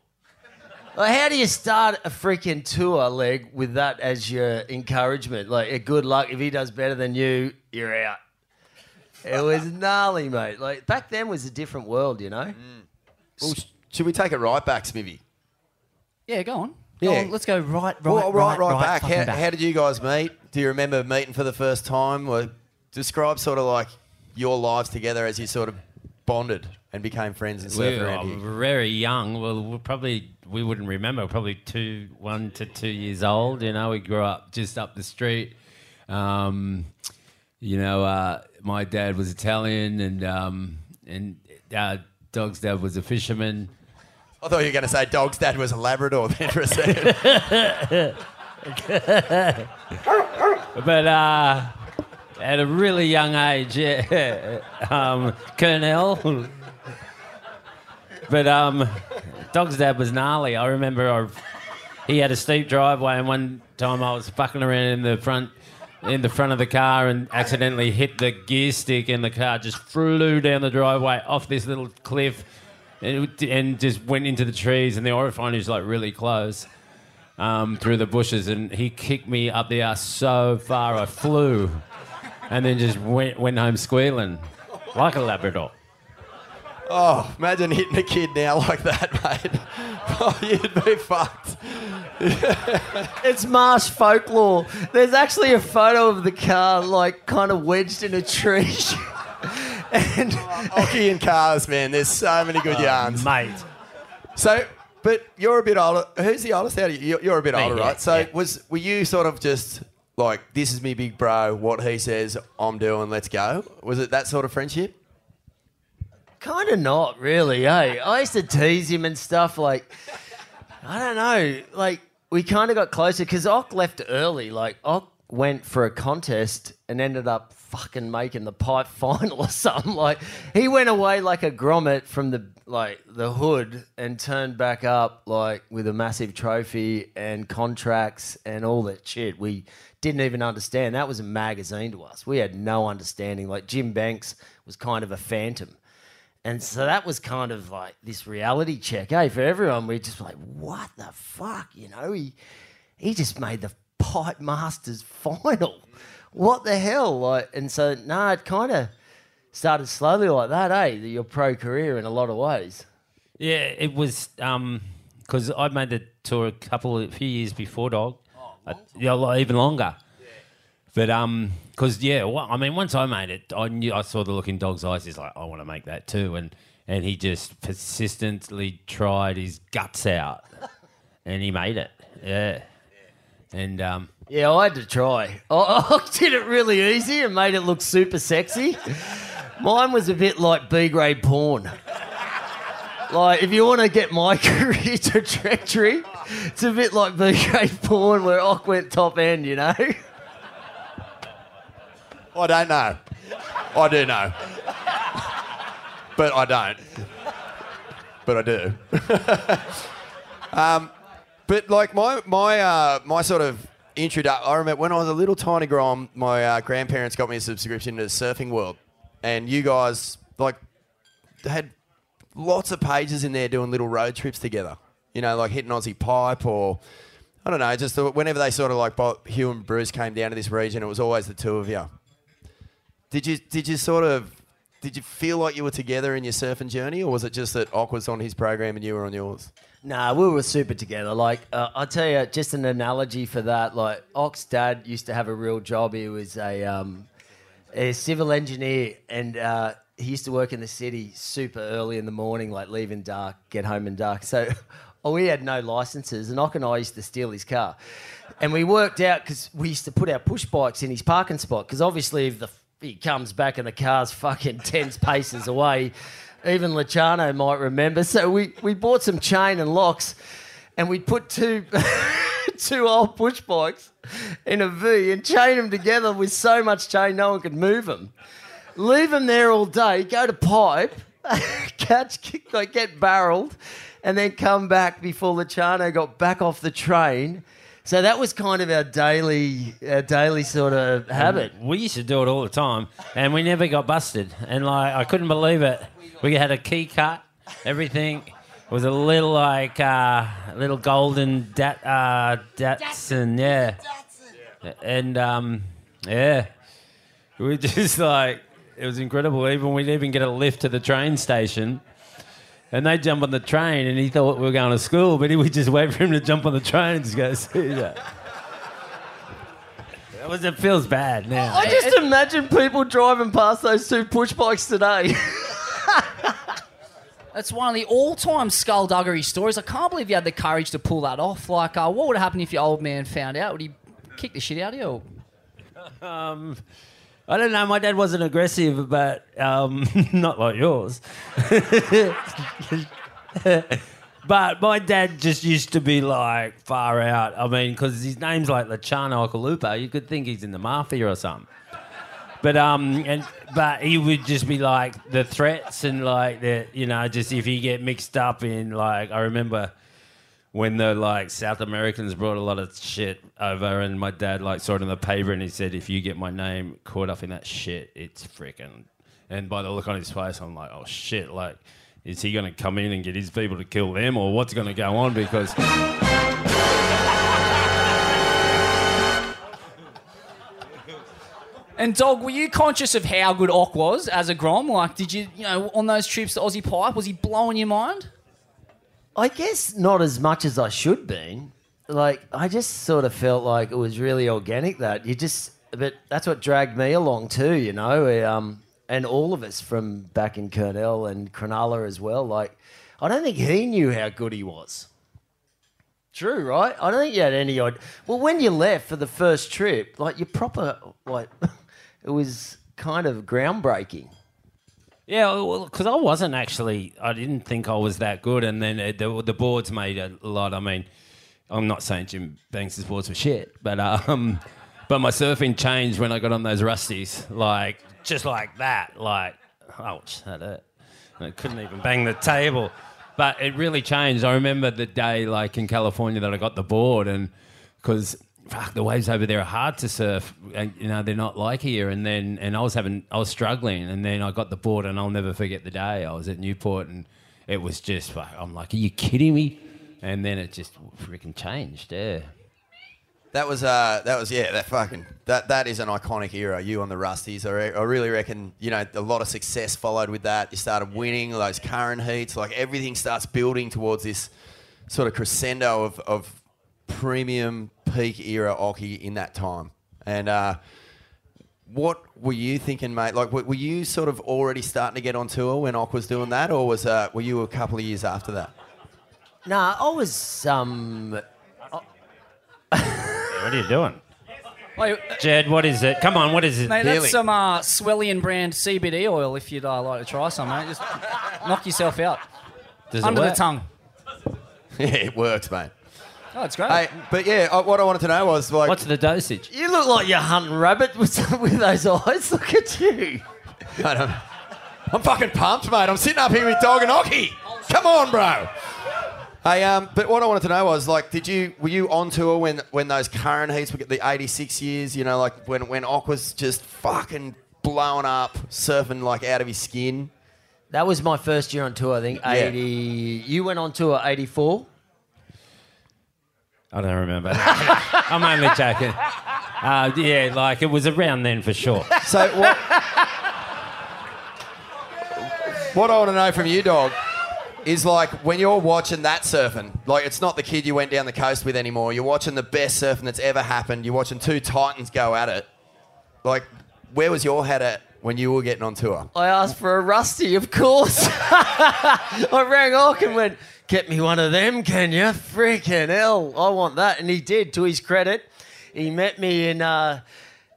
Like, how do you start a freaking tour leg with that as your encouragement? Like, good luck. If he does better than you, you're out. It was gnarly, mate. Like back then was a different world, you know.
Mm. Well, should we take it right back, Smithy?
Yeah, go on. Go
Yeah.
on, let's go right, right,
Well, right, right, back. How,
back.
how did you guys meet? Do you remember meeting for the first time? Or describe sort of like your lives together as you sort of bonded and became friends and
We
surfed
were
around here.
very young. Well, we probably we wouldn't remember. Probably two, one to two years old. You know, we grew up just up the street. Um, you know, uh, my dad was Italian, and um, and uh, Dog's dad was a fisherman.
I thought you were going to say Dog's dad was a Labrador then for a second.
But uh, at a really young age, yeah, um, Kurnell. but um, Dog's dad was gnarly. I remember I, he had a steep driveway, and one time I was fucking around in the front in the front of the car and accidentally hit the gear stick, and the car just flew down the driveway off this little cliff, and, and just went into the trees. And the Orifine is like really close um, through the bushes, and he kicked me up the ass so far I flew, and then just went went home squealing like a Labrador.
Oh, imagine hitting a kid now like that, mate. Oh, you'd be fucked.
It's marsh folklore. There's actually a photo of the car, like, kind of wedged in a tree. and
Occy and cars, man. There's so many good
Oh,
yarns.
mate.
So, but you're a bit older. Who's the oldest out of you? You're- You're a bit
Me,
older,
yeah,
right? So,
yeah.
was were you sort of just like, this is me big bro, what he says, I'm doing, let's go? Was it that sort of friendship?
Kind of not really, eh? I used to tease him and stuff. Like, I don't know. Like, we kind of got closer because Ock left early. Like, Ock went for a contest and ended up fucking making the pipe final or something. Like, he went away like a grommet from the like the hood and turned back up like with a massive trophy and contracts and all that shit. We didn't even understand. That was a magazine to us. We had no understanding. Like Jim Banks was kind of a phantom. And so that was kind of like this reality check, hey, for everyone. We just like, what the fuck? You know, he he just made the Pipe Masters final. What the hell? Like, and so no, it kind of started slowly like that, eh? Your pro career in a lot of ways.
Yeah, it was because I made the tour a couple of few years before Dog. Uh, yeah, even longer. But um, because yeah, well, I mean, once I made it, I knew I saw the look in Dog's eyes. He's like, I want to make that too, and and he just persistently tried his guts out, and he made it. Yeah, and um,
Yeah, I had to try. I, I did it really easy and made it look super sexy. Mine was a bit like B grade porn. Like, if you want to get my career trajectory, it's a bit like B grade porn where Ock went top end, you know?
I don't know. I do know. but I don't. But I do. um, but like my my uh, my sort of introduction, I remember when I was a little tiny grom, my uh, grandparents got me a subscription to Surfing World, and you guys like had lots of pages in there doing little road trips together. You know, like hitting Aussie Pipe or I don't know, just whenever they sort of like Bob- Hugh and Bruce came down to this region, it was always the two of you. Did you did you sort of did you feel like you were together in your surfing journey, or was it just that Ock was on his program and you were on yours?
Nah, we were super together. Like, uh, I'll tell you, just an analogy for that. Like, Ock's dad used to have a real job. He was a, um, a civil engineer, and uh, he used to work in the city super early in the morning, like leaving dark, get home in dark. So, oh, we had no licenses, and Ock and I used to steal his car. And we worked out because we used to put our push bikes in his parking spot. Because obviously, if the he comes back and the car's fucking ten paces away, even Luciano might remember. So we, we bought some chain and locks, and we put two two old push bikes in a V and chain them together with so much chain no one could move them. Leave them there all day, go to pipe, catch, like get barreled, and then come back before Luciano got back off the train. So that was kind of our daily, our daily sort of habit.
We used to do it all the time, and we never got busted. And like, I couldn't believe it. We had a key cut, everything. It was a little like uh, little golden dat, uh, Datsun, yeah. And um, yeah, we were just like it was incredible. Even we'd even get a lift to the train station. And they jump on the train, and he thought we were going to school, but he would just wait for him to jump on the train and just go see that. It, was, it feels bad now.
I just imagine people driving past those two push bikes today.
That's one of the all-time skullduggery stories. I can't believe you had the courage to pull that off. Like, uh, what would happen if your old man found out? Would he kick the shit out of you? or-
Um, I don't know. My dad wasn't aggressive, but um, not like yours. but my dad just used to be like far out. I mean, because his name's like Luciano Occhilupo. You could think he's in the mafia or something. But um, and but he would just be like the threats and like the you know just if he get mixed up in like I remember when the like South Americans brought a lot of shit over, and my dad like saw it in the paper, and he said, "If you get my name caught up in that shit, it's freaking." And by the look on his face, I'm like, "Oh shit!" Like, is he going to come in and get his people to kill them, or what's going to go on? Because
And dog, were you conscious of how good Ock was as a Grom? Like, did you, you know, on those trips to Aussie Pipe, was he blowing your mind?
I guess not as much as I should be. Like I just sort of felt like it was really organic that you just, but that's what dragged me along too. You know, um, and all of us from back in Kurnell and Cronulla as well. Like I don't think he knew how good he was. True, right? I don't think you had any idea. Well, when you left for the first trip, like you proper, like it was kind of groundbreaking.
Yeah, well, because I wasn't actually, I didn't think I was that good, and then it, the, the boards made a lot. I mean, I'm not saying Jim Banks' boards were shit, but um, but my surfing changed when I got on those rusties, like just like that, like ouch, that hurt. I couldn't even bang the table, but it really changed. I remember the day, like in California, that I got the board, and because fuck, the waves over there are hard to surf. And, you know, they're not like here. And then, and I was having, I was struggling. And then I got the board, and I'll never forget the day. I was at Newport, and it was just, I'm like, are you kidding me? And then it just freaking changed. Yeah.
That was uh, that was yeah, that fucking that that is an iconic era. You on the Rusties, I, re- I really reckon you know a lot of success followed with that. You started winning those Curren heats, like everything starts building towards this sort of crescendo of, of premium peak era Occy in that time. And uh, what were you thinking, mate? Like, were were you sort of already starting to get on tour when Ock was doing that, or was uh, were you a couple of years after that?
Nah, I was um.
What are you doing?
Wait,
Jed, what is it? Come on, what is it?
Mate, that's some uh, Swellian brand CBD oil if you'd uh, like to try some, mate. Just knock yourself out.
Does it
Under the
work?
tongue.
yeah, it works, mate.
Oh, it's great.
Hey, but yeah, I, what I wanted to know was like,
What's the dosage?
You look like you're hunting rabbit with, with those eyes. Look at you.
I don't- I'm fucking pumped, mate. I'm sitting up here with Dog and Occy. Come on, bro. Hey, um, but what I wanted to know was like, did you were you on tour when when those Curren heats were the '86 years? You know, like when when Ock was just fucking blowing up, surfing like out of his skin.
That was my first year on tour. I think
Yeah.
eighty. You went on tour eighty four.
I don't remember. I'm only joking. Uh, yeah, like it was around then for sure.
So what? what I want to know from you, Dog, is like when you're watching that surfing, like it's not the kid you went down the coast with anymore. You're watching the best surfing that's ever happened. You're watching two titans go at it. Like, where was your head at when you were getting on tour?
I asked for a rusty, of course. I rang Ock and went, "Get me one of them, can you? Freaking hell, I want that." And he did. To his credit, he met me in uh,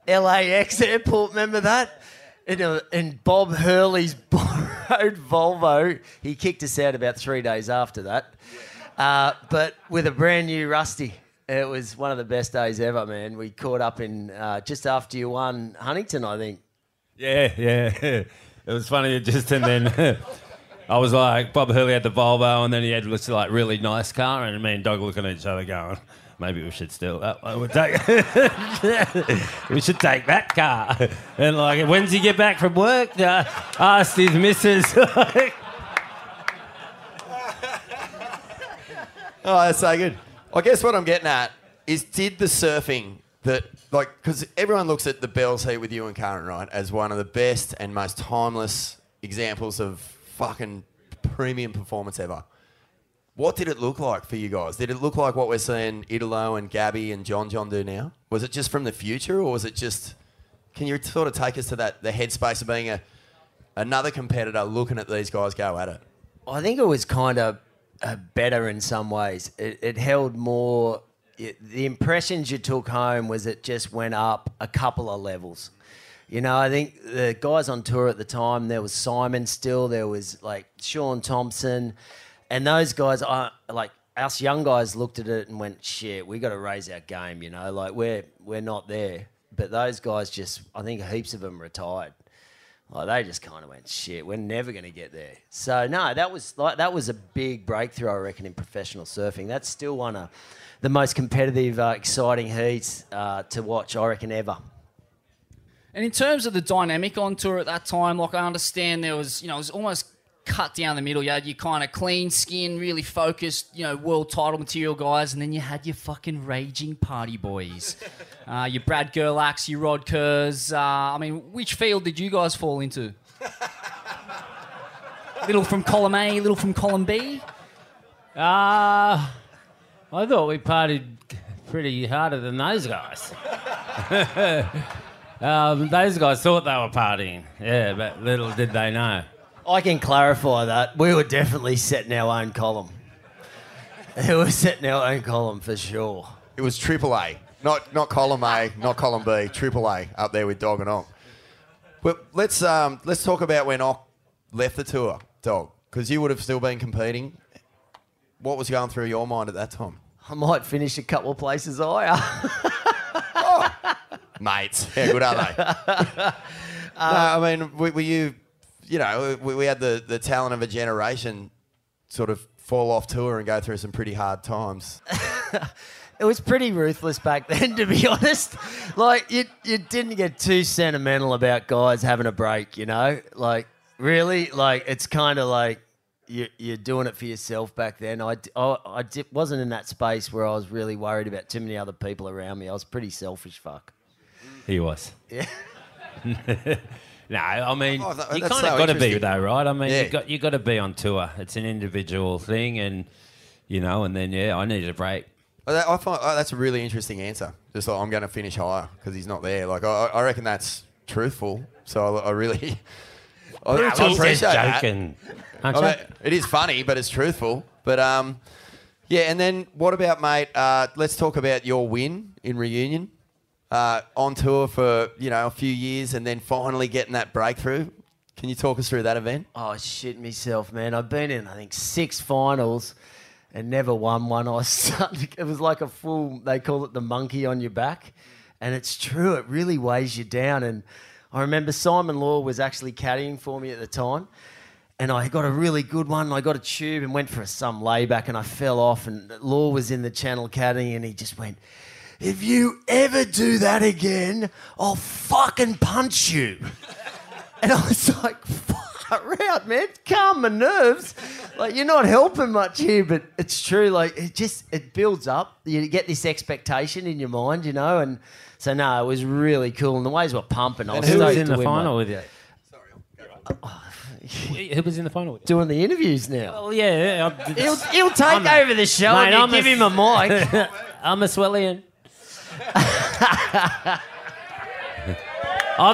LAX airport. Remember that? In, a, in Bob Hurley's borrowed Volvo. He kicked us out about three days after that. Uh, but with a brand new Rusty. It was one of the best days ever, man. We caught up in uh, just after you won Huntington, I think.
Yeah, yeah. It was funny just and then I was like Bob Hurley had the Volvo and then he had this like really nice car and me and Doug looking at each other going, maybe we should steal that one. We'll take we should take that car. And like when's he get back from work? Uh, asked his missus
Oh, that's so good. I guess what I'm getting at is did the surfing that, like, because everyone looks at the Bells Heat with you and Curren, right, as one of the best and most timeless examples of fucking premium performance ever. What did it look like for you guys? Did it look like what we're seeing Italo and Gabby and John John do now? Was it just from the future, or was it just? Can you sort of take us to that the headspace of being a another competitor looking at these guys go at it?
I think it was kind of uh, better in some ways. It, it held more. It, the impressions you took home was it just went up a couple of levels. You know, I think the guys on tour at the time, there was Simon still, there was like Shaun Tomson, and those guys, I like us young guys looked at it and went, "Shit, we got to raise our game." You know, like we're we're not there. But those guys just, I think heaps of them retired. Like they just kind of went shit. We're never going to get there. So no, that was like that was a big breakthrough, I reckon, in professional surfing. That's still one of the most competitive, uh, exciting heats uh, to watch, I reckon, ever.
And in terms of the dynamic on tour at that time, like I understand there was, you know, it was almost cut down the middle. You had your kind of clean skin, really focused, you know, world title material guys, and then you had your fucking raging party boys. Uh, your Brad Gerlachs, your Rod Kerrs. Uh, I mean, which field did you guys fall into? little from column A, little from column B?
Uh, I thought we partied pretty harder than those guys. um, those guys thought they were partying. Yeah, but little did they know.
I can clarify that. We were definitely setting our own column. We were setting our own column for sure.
It was triple A, not not column A, not column B, triple A up there with Dog and Ock. But let's um, let's talk about when Ock left the tour, Dog, because you would have still been competing. What was going through your mind at that time?
I might finish a couple of places higher.
Mates, how good are they? Uh, no, I mean, were, were you, you know, we, we had the, the talent of a generation sort of fall off tour and go through some pretty hard times.
it was pretty ruthless back then, to be honest. Like you, you didn't get too sentimental about guys having a break, you know. Like really, like it's kind of like you, you're doing it for yourself back then. I I wasn't in that space where I was really worried about too many other people around me. I was pretty selfish, fuck.
He was.
Yeah.
no, I mean,
Oh, that-
you kind of
so
got to be though, right? I mean,
Yeah.
you got you got to be on tour. It's an individual thing, and you know, and then yeah, I needed a break.
Oh, I find oh, that's a really interesting answer. Just like I'm going to finish higher because he's not there. Like I, I reckon that's truthful. So I, I really, I, I appreciate that.
joking, aren't you?
mean, it is funny, but it's truthful. But um, yeah. And then what about mate? Uh, let's talk about your win in Reunion. Uh, on tour for you know a few years, and then finally getting that breakthrough. Can you talk us through that event?
Oh shit myself, man! I've been in I think six finals and never won one. I was it was like a full. They call it the monkey on your back, and it's true. It really weighs you down. And I remember Simon Law was actually caddying for me at the time. And I got a really good one. I got a tube and went for a some layback, and I fell off. And Law was in the channel caddying, and he just went, "If you ever do that again, I'll fucking punch you." And I was like, far out, man. Calm my nerves. Like, you're not helping much here, but it's true. Like, it just, it builds up. You get this expectation in your mind, you know? And so, no, it was really cool. And the waves were pumping. I
And
was
who was in
to
the final
one.
with you? Sorry. Oh, who was in the final with you?
Doing the interviews now.
Well, yeah, yeah,
He'll, he'll take
I'm a-
over the show
Mate,
and you
I'm
give
a-
him a mic.
I'm a Swellian.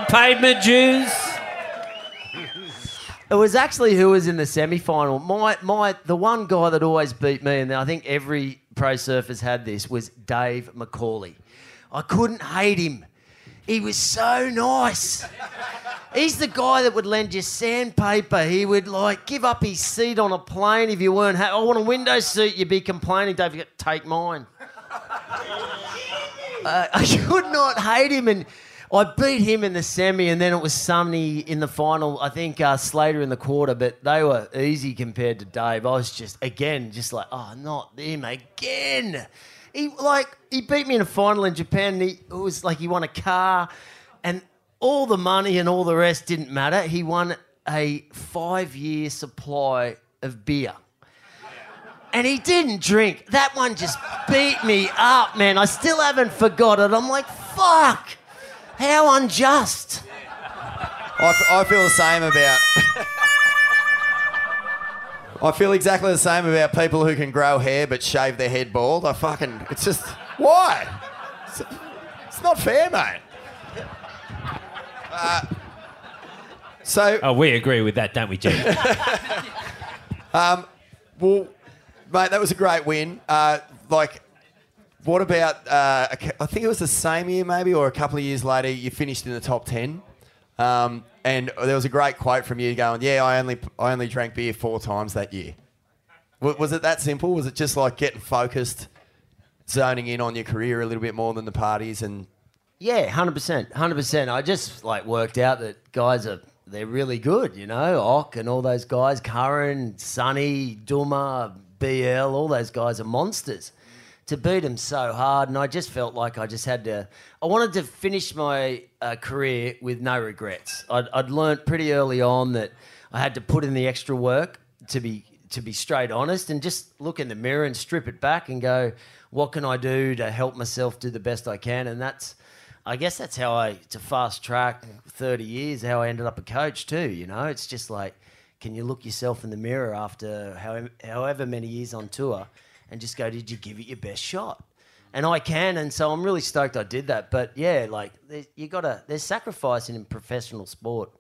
Paid my dues.
It was actually who was in the semi final. My, my, the one guy that always beat me, and I think every pro surfer's had this, was Dave Macaulay. I couldn't hate him. He was so nice. He's the guy that would lend you sandpaper. He would like give up his seat on a plane if you weren't. Ha- I want a window seat. You'd be complaining, Dave. Take mine. Uh, I could not hate him, and I beat him in the semi, and then it was Sunny in the final. I think uh, Slater in the quarter, but they were easy compared to Dave. I was just again, just like, oh, not him again. He like he beat me in a final in Japan. And he it was like he won a car, and all the money and all the rest didn't matter. He won a five-year supply of beer. And he didn't drink. That one just beat me up, man. I still haven't forgot it. I'm like, fuck. How unjust.
I, f- I feel the same about. I feel exactly the same about people who can grow hair but shave their head bald. I fucking. It's just. Why? It's, it's not fair, mate. Uh, so.
Oh, we agree with that, don't we, Jim?
Um, well, mate, that was a great win. Uh, like, what about? Uh, I think it was the same year, maybe, or a couple of years later, you finished in the top ten. Um, and there was a great quote from you going, "Yeah, I only I only drank beer four times that year." W- was it that simple? Was it just like getting focused, zoning in on your career a little bit more than the parties and
Yeah, hundred percent, hundred percent. I just like worked out that guys are they're really good, you know. Ock and all those guys, Curren, Sunny, Duma, BL, all those guys are monsters. To beat them so hard, and I just felt like I just had to. I wanted to finish my uh, career with no regrets. I'd, I'd learnt pretty early on that I had to put in the extra work to be to be straight honest and just look in the mirror and strip it back and go, what can I do to help myself do the best I can? And that's, I guess that's how I, to fast track 30 years, how I ended up a coach too. You know, it's just like, can you look yourself in the mirror after however, however many years on tour and just go, did you give it your best shot? And I can, and so I'm really stoked I did that. But yeah, like you gotta, there's sacrifice in professional sport.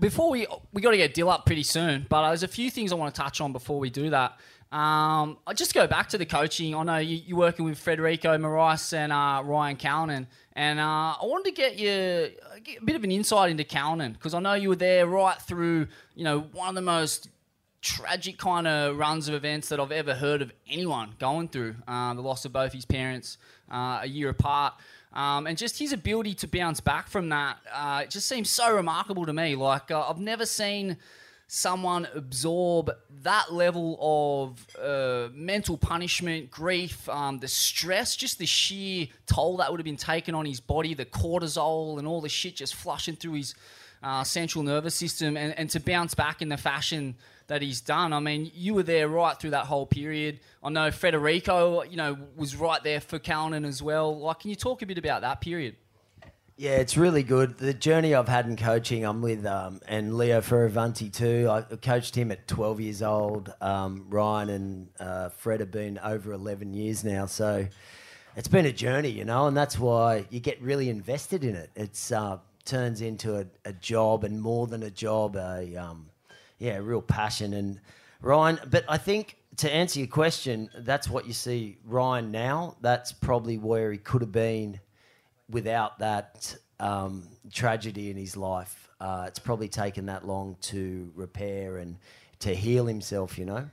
Before we we got to get Dill up pretty soon, but there's a few things I want to touch on before we do that. Um, I just go back to the coaching. I know you, you're working with Frederico Morais and uh, Ryan Calnan, and uh, I wanted to get you get a bit of an insight into Calnan because I know you were there right through. You know, one of the most tragic kind of runs of events that I've ever heard of anyone going through. Uh, the loss of both his parents uh, a year apart. Um, and just his ability to bounce back from that, uh, just seems so remarkable to me. Like, uh, I've never seen someone absorb that level of uh, mental punishment, grief, um, the stress, just the sheer toll that would have been taken on his body, the cortisol and all the shit just flushing through his uh, central nervous system, and, and to bounce back in the fashion that he's done. I mean, you were there right through that whole period. I know Frederico, you know, was right there for Calnan as well. Like, can you talk a bit about that period?
Yeah, it's really good. The journey I've had in coaching, I'm with um, and Leo Fioravanti too. I coached him at 12 years old. Um, Ryan and uh, Fred have been over 11 years now, so it's been a journey, you know, and that's why you get really invested in it. It's uh, turns into a, a job and more than a job, a um, yeah, real passion. And Ryan, but I think to answer your question, that's what you see Ryan now. That's probably where he could have been without that um, tragedy in his life. Uh, it's probably taken that long to repair and to heal himself, you know.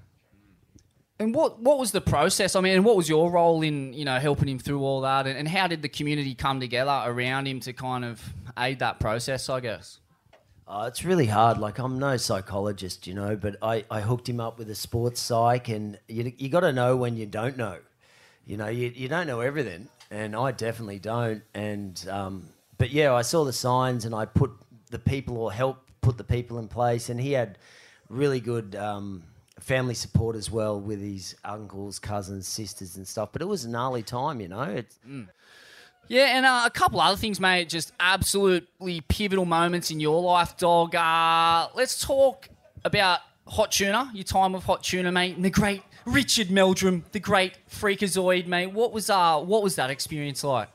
And what what was the process? I mean, and what was your role in you know helping him through all that? And, and how did the community come together around him to kind of aid that process? I guess.
Uh, it's really hard. Like I'm no psychologist, you know, but I, I hooked him up with a sports psych, and you you got to know when you don't know. You know, you, you don't know everything, and I definitely don't. And um, but yeah, I saw the signs, and I put the people or help put the people in place, and he had really good um, family support as well with his uncles, cousins, sisters, and stuff. But it was a gnarly time, you know. It's,
Yeah, and uh, a couple other things, mate. Just absolutely pivotal moments in your life, dog. Uh, let's talk about Hot Tuna, your time with Hot Tuna, mate, and the great Richard Meldrum, the great freakazoid, mate. What was uh, what was that experience like?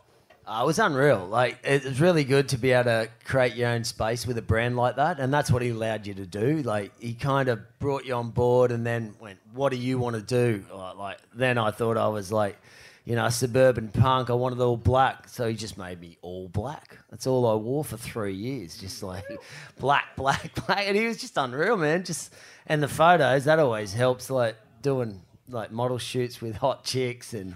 Uh, it was unreal. Like it was really good to be able to create your own space with a brand like that, and that's what he allowed you to do. Like he kind of brought you on board, and then went, "What do you want to do?" Like, like then I thought I was like, you know, suburban punk. I wanted all black, so he just made me all black. That's all I wore for three years, just like black, black, black. And he was just unreal, man. Just and the photos that always helps. Like doing like model shoots with hot chicks and.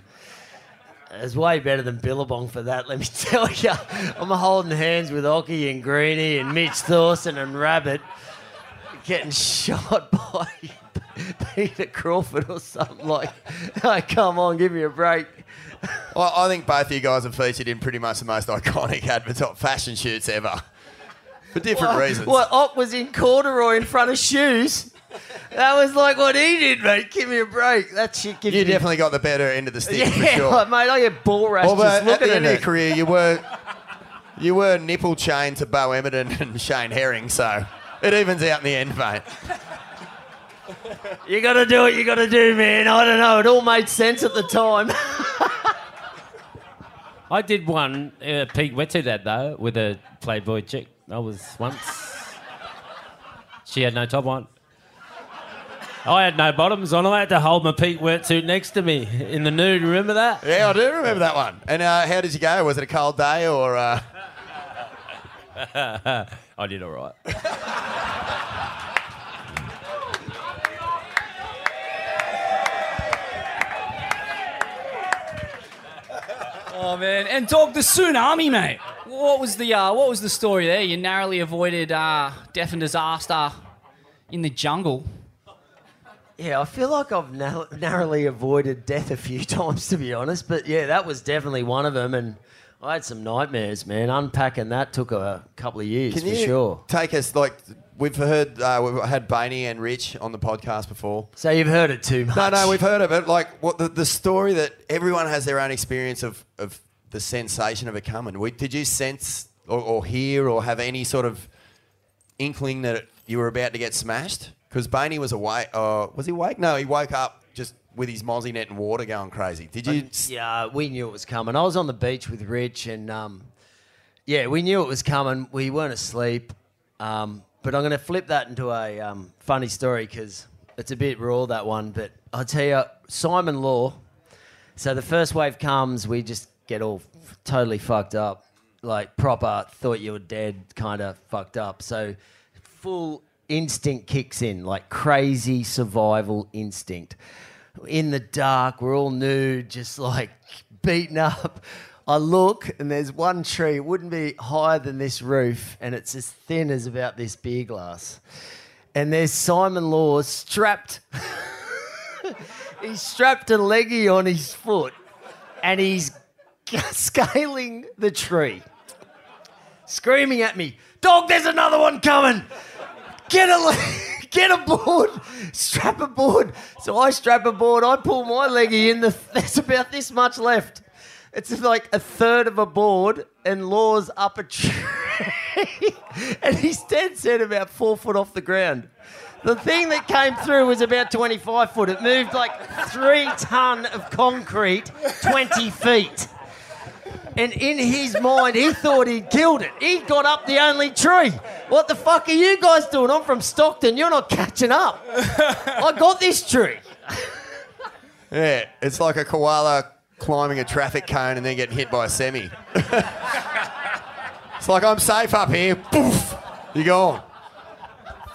It's way better than Billabong for that, let me tell you. I'm holding hands with Occy and Greeny and Mitch Thorson and Rabbit getting shot by Peter Crawford or something like oh, come on, give me a break.
Well, I think both of you guys have featured in pretty much the most iconic advert fashion shoots ever. For different
What-
reasons.
What, Ock was in corduroy in front of shoes? That was like what he did, mate. Give me a break. That shit gives
You
me...
definitely got the better end of the stick for sure.
like, mate, I get ball rash
Well, but
just
at
looking
the
at
end of your career, you were you were nipple chained to Beau Emerton and Shane Herring, so it evens out in the end, mate.
You got to do what you got to do, man. I don't know. It all made sense at the time.
I did one uh, Pete wetsuit ad though with a Playboy chick. I was once. She had no top on. I had no bottoms on. I had to hold my Pete wetsuit next to me in the nude. Remember that?
Yeah, I do remember that one. And uh, how did you go? Was it a cold day or? Uh...
I did all right.
Oh man, and dog the tsunami, mate. What was the uh, what was the story there? You narrowly avoided uh, death and disaster in the jungle.
Yeah, I feel like I've nar- narrowly avoided death a few times, to be honest. But yeah, that was definitely one of them. And I had some nightmares, man. Unpacking that took a couple of years
Can
for
you
sure.
take us like we've heard uh, we've had Bainey and Rich on the podcast before.
So you've heard it too much.
No, no, we've heard of it. Like what the, the story that everyone has their own experience of of the sensation of it coming. We, did you sense or, or hear or have any sort of inkling that you were about to get smashed? Because Bainey was awake. Uh, was he awake? No, he woke up just with his mozzie net and water going crazy. Did you?
Yeah, we knew it was coming. I was on the beach with Rich, and um, yeah, we knew it was coming. We weren't asleep, um, but I'm going to flip that into a um, funny story because it's a bit raw that one. But I'll tell you, Simon Law. So the first wave comes, we just get all f- totally fucked up, like proper thought you were dead, kind of fucked up. So full instinct kicks in, like crazy survival instinct. In the dark, we're all nude, just like beaten up. I look and there's one tree, it wouldn't be higher than this roof, and it's as thin as about this beer glass. And there's Simon Law strapped. he's strapped a leggy on his foot and he's scaling the tree, screaming at me, Dog, there's another one coming! Get a get a board, strap a board. So I strap a board. I pull my leggy in. The there's about this much left. It's like a third of a board, and Law's up a tree, and he's dead set about four foot off the ground. The thing that came through was about 25 foot. It moved like three ton of concrete, 20 feet. And in his mind, he thought he'd killed it. He got up the only tree. What the fuck are you guys doing? I'm from Stockton. You're not catching up. I got this tree.
Yeah, it's like a koala climbing a traffic cone and then getting hit by a semi. it's like I'm safe up here. Poof, you gone.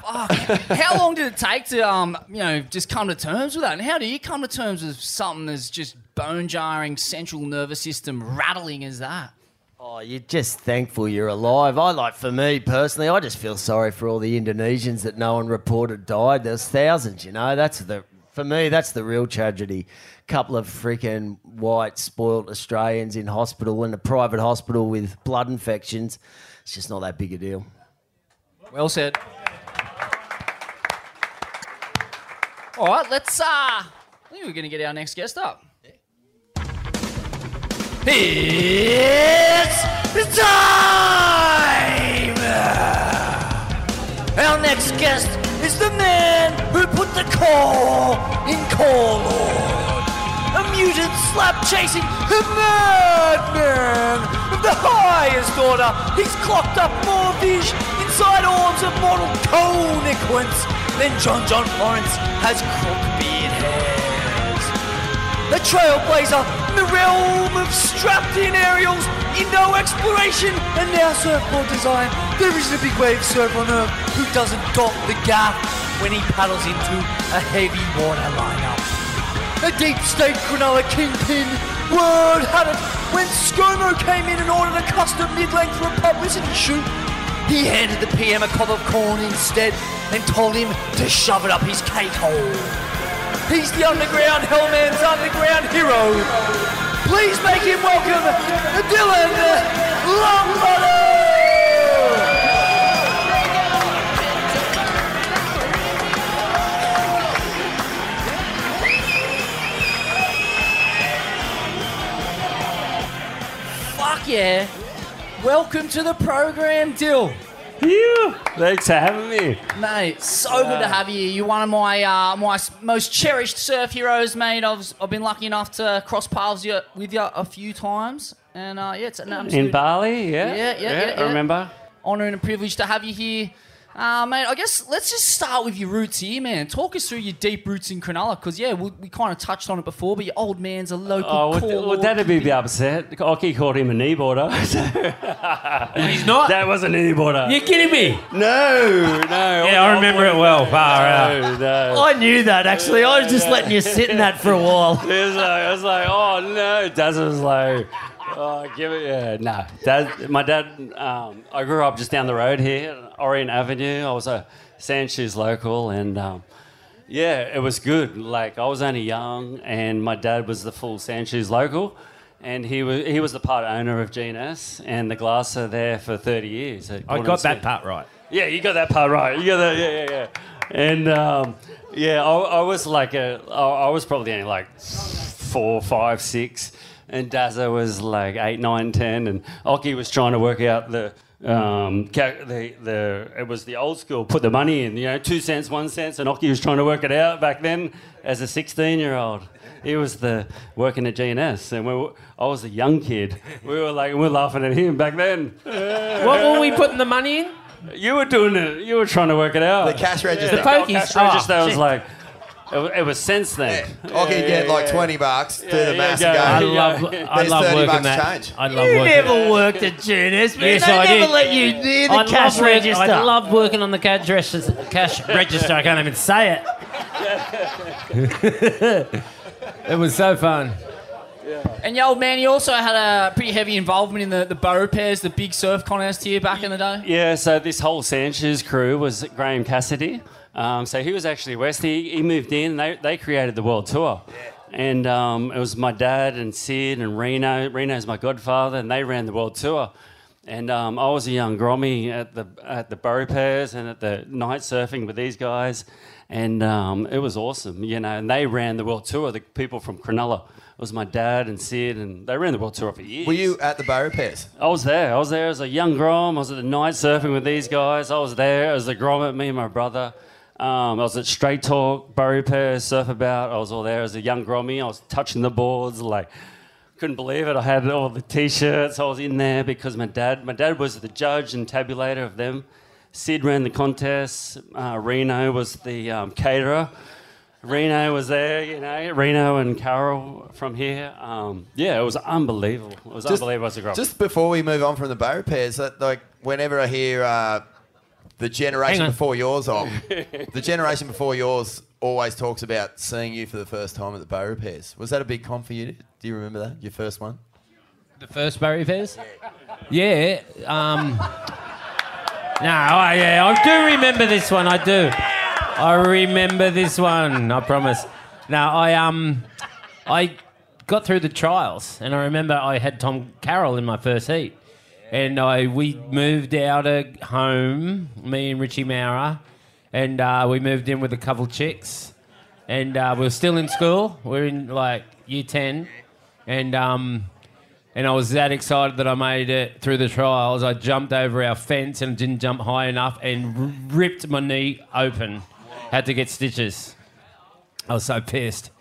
Fuck.
How long did it take to, um, you know, just come to terms with that? And how do you come to terms with something that's just bone jarring, central nervous system rattling as that?
Oh, you're just thankful you're alive. I like, for me personally, I just feel sorry for all the Indonesians that no one reported died. There's thousands, you know. That's the for me. That's the real tragedy. Couple of freaking white spoilt Australians in hospital in a private hospital with blood infections. It's just not that big a deal.
Well said. All right, let's. Uh, I think we're going to get our next guest up.
It's time! Our next guest is the man who put the core in Lord. A mutant slap chasing the madman of the highest order. He's clocked up more fish inside orbs of mortal conequence than John John Florence has crookbeard a trailblazer in the realm of strapped-in aerials, Indo exploration, and now surfboard design. There isn't a big wave surfer on Earth who doesn't dot the gap when he paddles into a heavy water lineup. A deep state Cronulla kingpin, word had it, when ScoMo came in and ordered a custom mid-length for a publicity shoot, he handed the PM a cob of corn instead and told him to shove it up his cake hole. He's the underground Hellman's underground hero. Please make him welcome Dylan.
Fuck yeah. Welcome to the program, Dill.
You. Thanks for having me.
Mate, so good to have you. You're one of my uh, my most cherished surf heroes, mate. I've, I've been lucky enough to cross paths you, with you a few times. And uh, yeah, it's an absolute
In Bali, yeah.
Yeah, yeah, yeah,
I
yeah.
remember.
honour and a privilege to have you here. Uh, mate, I guess let's just start with your roots here, man. Talk us through your deep roots in Cronulla, because yeah, we, we kind of touched on it before, but your old man's a local.
Oh, would,
core
would that'd be a bit upset. Occy called him a kneeboarder.
He's not.
that was a kneeboarder.
You're kidding me?
No, no.
Yeah, I remember it well. Far out.
No, no.
I knew that actually. I was just letting you sit in that for a while.
It was like, I was like, oh no. Daz was like, Oh, give it, yeah, no. Dad, my dad, um, I grew up just down the road here, Orient Avenue. I was a Sandshoes local, and um, yeah, it was good. Like I was only young, and my dad was the full Sandshoes local, and he was he was the part owner of GNS and the Glasser there for 30 years.
I got that part right.
Yeah, you got that part right. You got that. Yeah, yeah, yeah. And um, yeah, I, I was like a, I, I was probably only like four, five, six, and Dazza was like eight, nine, ten, and Occy was trying to work out the. Um, ca- the the it was the old school. Put the money in, you know, two cents, one cent, and Occy was trying to work it out back then as a sixteen-year-old. He was the working at G&S, and we were, I was a young kid. We were like, we were laughing at him back then.
What were we putting the money in?
You were doing it. You were trying to work it out.
The cash register.
the
The pokies.
cash
Oh,
was
shit.
like, it, wa- it was sense then.
I could get like 20 bucks, do the
yeah,
maths
yeah.
I
and go,
love, I
There's
love
30
working
bucks
that.
change.
I love
You
working
never
that.
worked at G&S, man.
Yes,
they
I
never
did.
let you near the
I
cash
love work-
register.
I love working on the cash register. Cash register. I can't even say it. it was so fun.
And your old man, he also had a pretty heavy involvement in the, the Beaurepaires, the big surf contest here back in the day.
Yeah, so this whole Sanchez crew was Graham Cassidy. Um, so he was actually West. He, he moved in. They, they created the world tour. And um, it was my dad and Sid and Reno. Reno's my godfather, and they ran the world tour. And um, I was a young grommy at the at the Beaurepaires and at the night surfing with these guys, and um, it was awesome, you know. And they ran the world tour. The people from Cronulla. It was my dad and Sid, and they ran the world tour for years.
Were you at the Beaurepaires?
I was there. I was there as a young grom. I was at the night surfing with these guys. I was there as a grommet, me and my brother. Um, I was at Straight Talk, Beaurepaire, Surf About. I was all there as a young grommy. I was touching the boards, like couldn't believe it. I had all the t-shirts. I was in there because my dad, my dad was the judge and tabulator of them. Sid ran the contests. Uh, Reno was the um, caterer. Reno was there, you know. Reno and Carol from here. Um, yeah, it was unbelievable. It was unbelievable as a grommet.
Just before we move on from the Beaurepaires, that like whenever I hear uh, the generation before yours on, the generation before yours always talks about seeing you for the first time at the Beaurepaires. Was that a big con for you? Do you remember that? Your first one?
The first Beaurepaires? Yeah. Um, no, I, yeah, I do remember this one. I do. I remember this one. I promise. Now I um, I got through the trials, and I remember I had Tom Carroll in my first heat, and I we moved out of home, me and Richie Maurer, and uh, we moved in with a couple chicks, and uh, we were still in school. We are in like year ten, and um, and I was that excited that I made it through the trials. I jumped over our fence and didn't jump high enough and r- ripped my knee open. Had to get stitches. I was so pissed.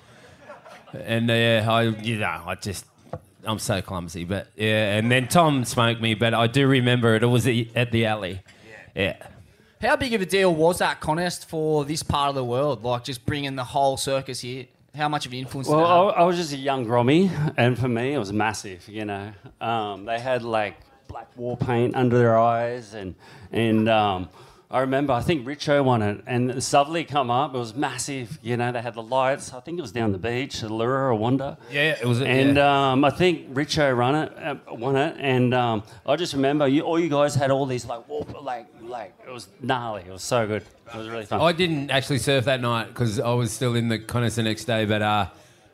And uh, I you know I just I'm so clumsy, but yeah. And then Tom smoked me, but I do remember it. It was at at the alley. Yeah.
How big of a deal was that contest for this part of the world? Like just bringing the whole circus here? How much of an influence did
Well. I, I was just a young grommy, and for me, it was massive. You know, um, they had like black war paint under their eyes, and and um, I remember I think Richo won it, and Suvley come up. It was massive. You know, they had the lights. I think it was down the beach, Elouera or Wanda.
Yeah, it was-
And
yeah.
um, I think Richo run it, uh, won it, and um, I just remember you, all you guys had all these like war, like like it was gnarly. It was so good. It was really fun.
I didn't actually surf that night because I was still in the contest the next day, but uh,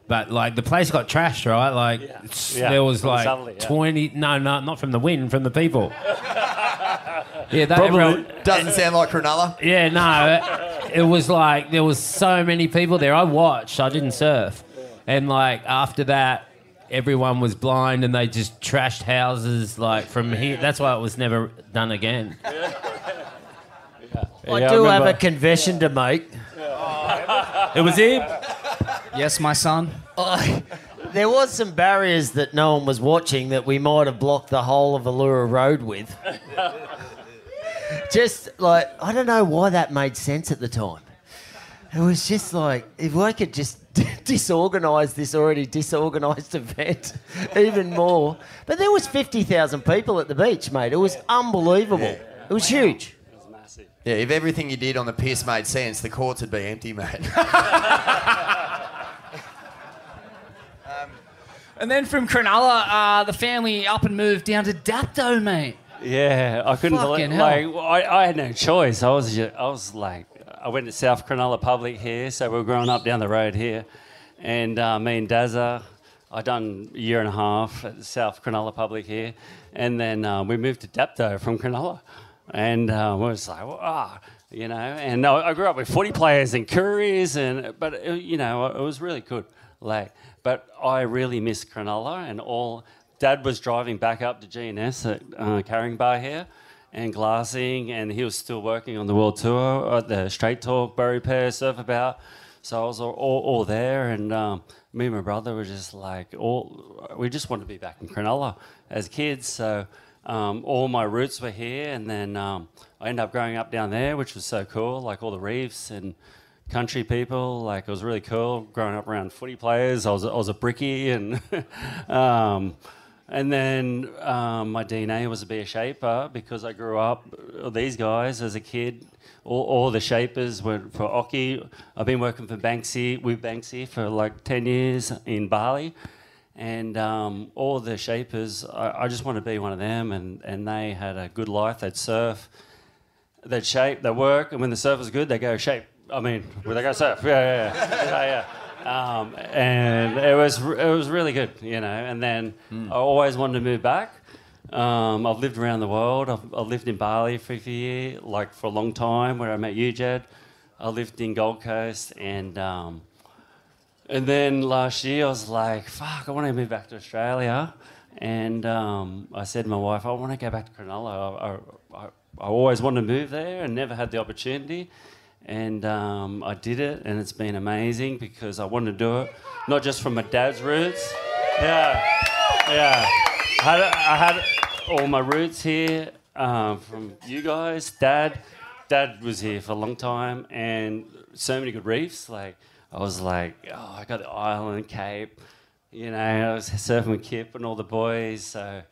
but like the place got trashed, right? Like s-
Yeah,
there was
from
like
Sudley, yeah.
twenty. No, no, not from the wind, from the people. yeah, that
Probably
everyone-
doesn't sound like Cronulla.
Yeah, no, it, it was like there was so many people there. I watched. I didn't surf, and like after that. Everyone was blind and they just trashed houses like from here. That's why it was never done again.
I
Yeah, I
do have a confession to make.
It was him.
Yes, my son.
I, uh, there was some barriers that no one was watching that we might have blocked the whole of Elouera Road with. just like I don't know why that made sense at the time. It was just like if I could just disorganise this already disorganised event even more. But there was fifty thousand people at the beach, mate. It was unbelievable. It was huge. It was massive.
Yeah, if everything you did on the piss made sense, the courts would be empty, mate.
And then from Cronulla, uh, the family up and moved down to Dapto, mate.
Yeah, I couldn't
Fucking
believe.
hell.
Like, I, I had no choice. I was, ju- I was like, I went to South Cronulla Public here, so we were growing up down the road here, and uh, me and Dazza, I done a year and a half at South Cronulla Public here, and then uh, we moved to Dapto from Cronulla, and uh, we was like, ah. You know, and I I grew up with footy players and couriers, and but uh, you know, it was really good. Like, but I really miss Cronulla and all. Dad was driving back up to G&S at uh, Caringbah here and glassing, and he was still working on the world tour at the Straight Talk, Beaurepaire, Surf About. So I was all, all, all there, and um, me and my brother were just like, all we just wanted to be back in Cronulla as kids. So um, all my roots were here, and then um, I ended up growing up down there, which was so cool, like all the reefs and country people. Like it was really cool growing up around footy players. I was I was a brickie, and um, and then um, my DNA was to be a shaper because I grew up with these guys as a kid. All, all the shapers were for Occy. I've been working for Banksy with Banksy for like ten years in Bali. And um, all the shapers, I, I just want to be one of them. And, and they had a good life. They'd surf, they'd shape, they work, and when the surf was good, they go shape. I mean, well, they go surf. Yeah, yeah, yeah. yeah, yeah. Um, and it was it was really good, you know. And then I always wanted to move back. Um, I've lived around the world. I've, I've lived in Bali for a year, like for a long time, where I met you, Jed. I lived in Gold Coast, and um, and then last year I was like, fuck, I want to move back to Australia. And um, I said to my wife, I want to go back to Cronulla. I, I, I, I always wanted to move there and never had the opportunity. And um, I did it, and it's been amazing because I wanted to do it, not just from my dad's roots. Yeah, yeah. I had, I had all my roots here um, from you guys. Dad, Dad was here for a long time, and so many good reefs. Like I was like, oh, I got the island, Cape. You know, I was surfing with Kip and all the boys. So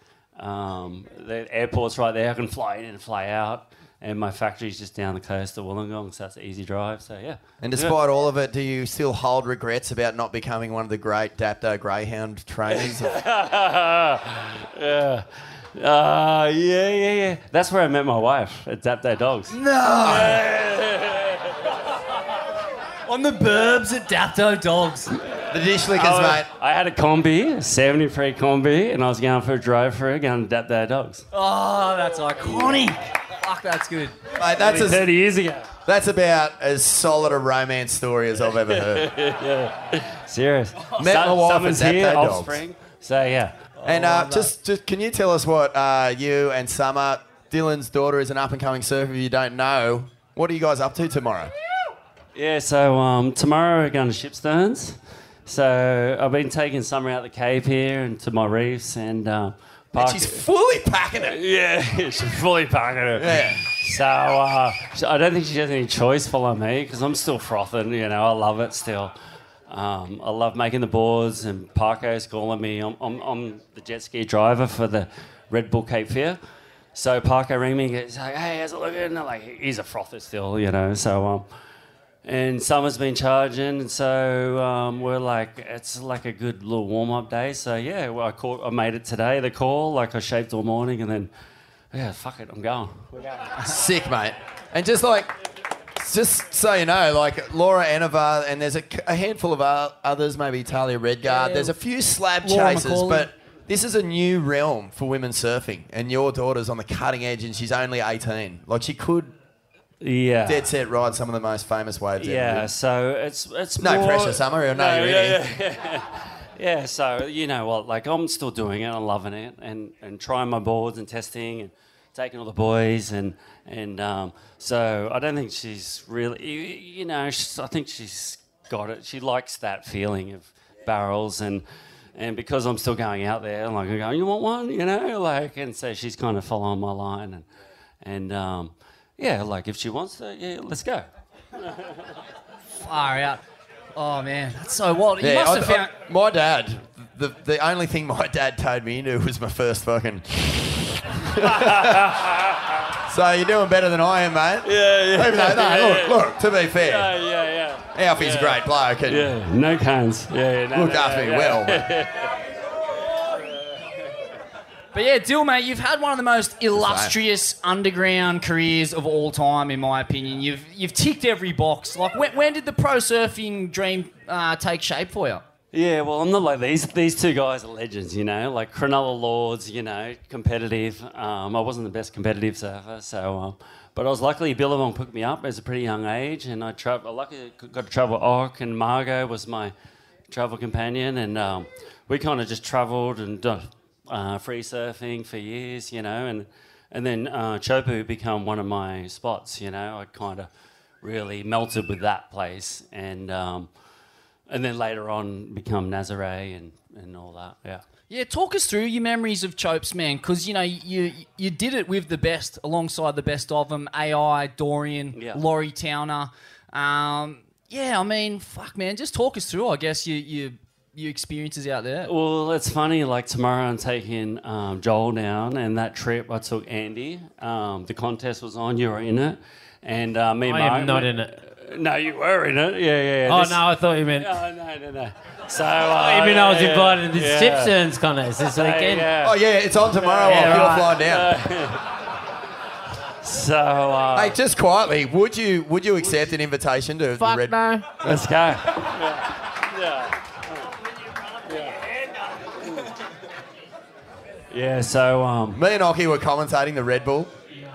um, the airport's right there. I can fly in and fly out. And my factory's just down the coast of Wollongong, so that's an easy drive. So yeah.
And despite all of it, do you still hold regrets about not becoming one of the great Dapto Greyhound trainers?
yeah. Uh, yeah, yeah, yeah. That's where I met my wife at Dapto Dogs. No!
On the burbs at Dapto Dogs.
The dish
I, was- I had a combi, a 73 combi, and I was going for a drive for it, going to Dapto Dogs.
Oh, that's iconic. Fuck, that's good.
Mate, that's as-
30 years ago.
That's about as solid a romance story as I've ever heard.
yeah. Serious.
Met my wife
Someone's
at
here,
Dapto Dogs.
offspring. So yeah.
And uh, just, just, can you tell us what uh, you and Summer, Dylan's daughter, is an up and coming surfer. If you don't know, what are you guys up to tomorrow?
Yeah, so um, tomorrow we're going to Shipsterns. So I've been taking Summer out the cave here and to my reefs and. Uh,
And she's fully packing it.
Yeah, she's fully packing it.
Yeah.
So uh, so I don't think she has any choice following me because I'm still frothing. You know, I love it still. Um, I love making the boards and Parko's calling me. I'm, I'm, I'm the jet ski driver for the Red Bull Cape Fear. So Parko rang me and he's like, hey, how's it looking? And I'm like, he's a frother still, you know. So, um, and summer's been charging, and so um, we're like, it's like a good little warm up day. So yeah, well, I caught, I made it today. The call, like I shaved all morning, and then yeah, fuck it, I'm going.
Sick, mate. And just like, just so you know, like Laura Enever, and there's a, a handful of others, maybe Talia Redguard.
Yeah.
There's a few slab
Laura
chasers,
McCauley.
but this is a new realm for women surfing. And your daughter's on the cutting edge, and she's only 18. Like she could
Yeah.
dead set ride some of the most famous waves.
Yeah,
written.
so it's it's
No
more-
pressure, Summer. Know you're
yeah, yeah, yeah. So you know what, like I'm still doing it, I'm loving it, and and trying my boards and testing and taking all the boys and and um, so I don't think she's really, you, you know, I think she's got it. She likes that feeling of barrels and. And because I'm still going out there, I'm like, I'm going, you want one, you know, like, and so she's kind of following my line, and and um, yeah, like if she wants to, yeah, let's go.
Far out. Oh man, that's so wild. You
Yeah,
must
I-
have
I- my dad. The, the only thing my dad towed me into was my first fucking. so you're doing better than I am, mate.
Yeah, yeah.
Even though, no,
Yeah,
look,
yeah.
look. To be fair,
Yeah, yeah, yeah.
Alfie's a great bloke. And
Yeah, no cans. Yeah, yeah no,
Looked
no,
after
no,
me
yeah.
well.
But yeah, Dill, mate, you've had one of the most illustrious underground careers of all time, in my opinion. You've you've ticked every box. Like, when, when did the pro surfing dream uh, take shape for you?
Yeah, well, I'm not like these. These two guys are legends, you know, like Cronulla Lords, you know, competitive. Um, I wasn't the best competitive surfer, so, um, but I was lucky Billabong picked me up as a pretty young age, and I travel. Lucky got to travel. Ock and Margot was my travel companion, and um, we kind of just travelled and done uh, free surfing for years, you know, and and then uh, Chopu become one of my spots, you know. I kind of really melted with that place, and um, and then later on become Nazare and, and all that. Yeah.
Yeah, talk us through your memories of Chopes, man, because you know you you did it with the best, alongside the best of them, AI, Dorian,
Yeah.
Laurie Towner. Um, yeah, I mean, fuck, man, just talk us through. I guess your your your experiences out there.
Well, it's funny. Like tomorrow, I'm taking um, Joel down, and that trip I took Andy. Um, the contest was on. You were in it, and uh, me. and
I am not
went-
in it.
No, you were in it. Yeah, yeah. yeah.
Oh
This-
no, I thought you meant.
Oh no, no, no. So uh,
you mean I was
yeah,
invited to the
yeah.
Simpsons contest this
So,
weekend?
Oh yeah, it's on tomorrow.
Yeah,
I'll
right.
fly down.
So, uh,
hey, just quietly, would you would you accept an invitation to
Fuck
the Red?
no.
Let's go. Yeah. Yeah, so um,
Me and Occy were commentating the Red Bull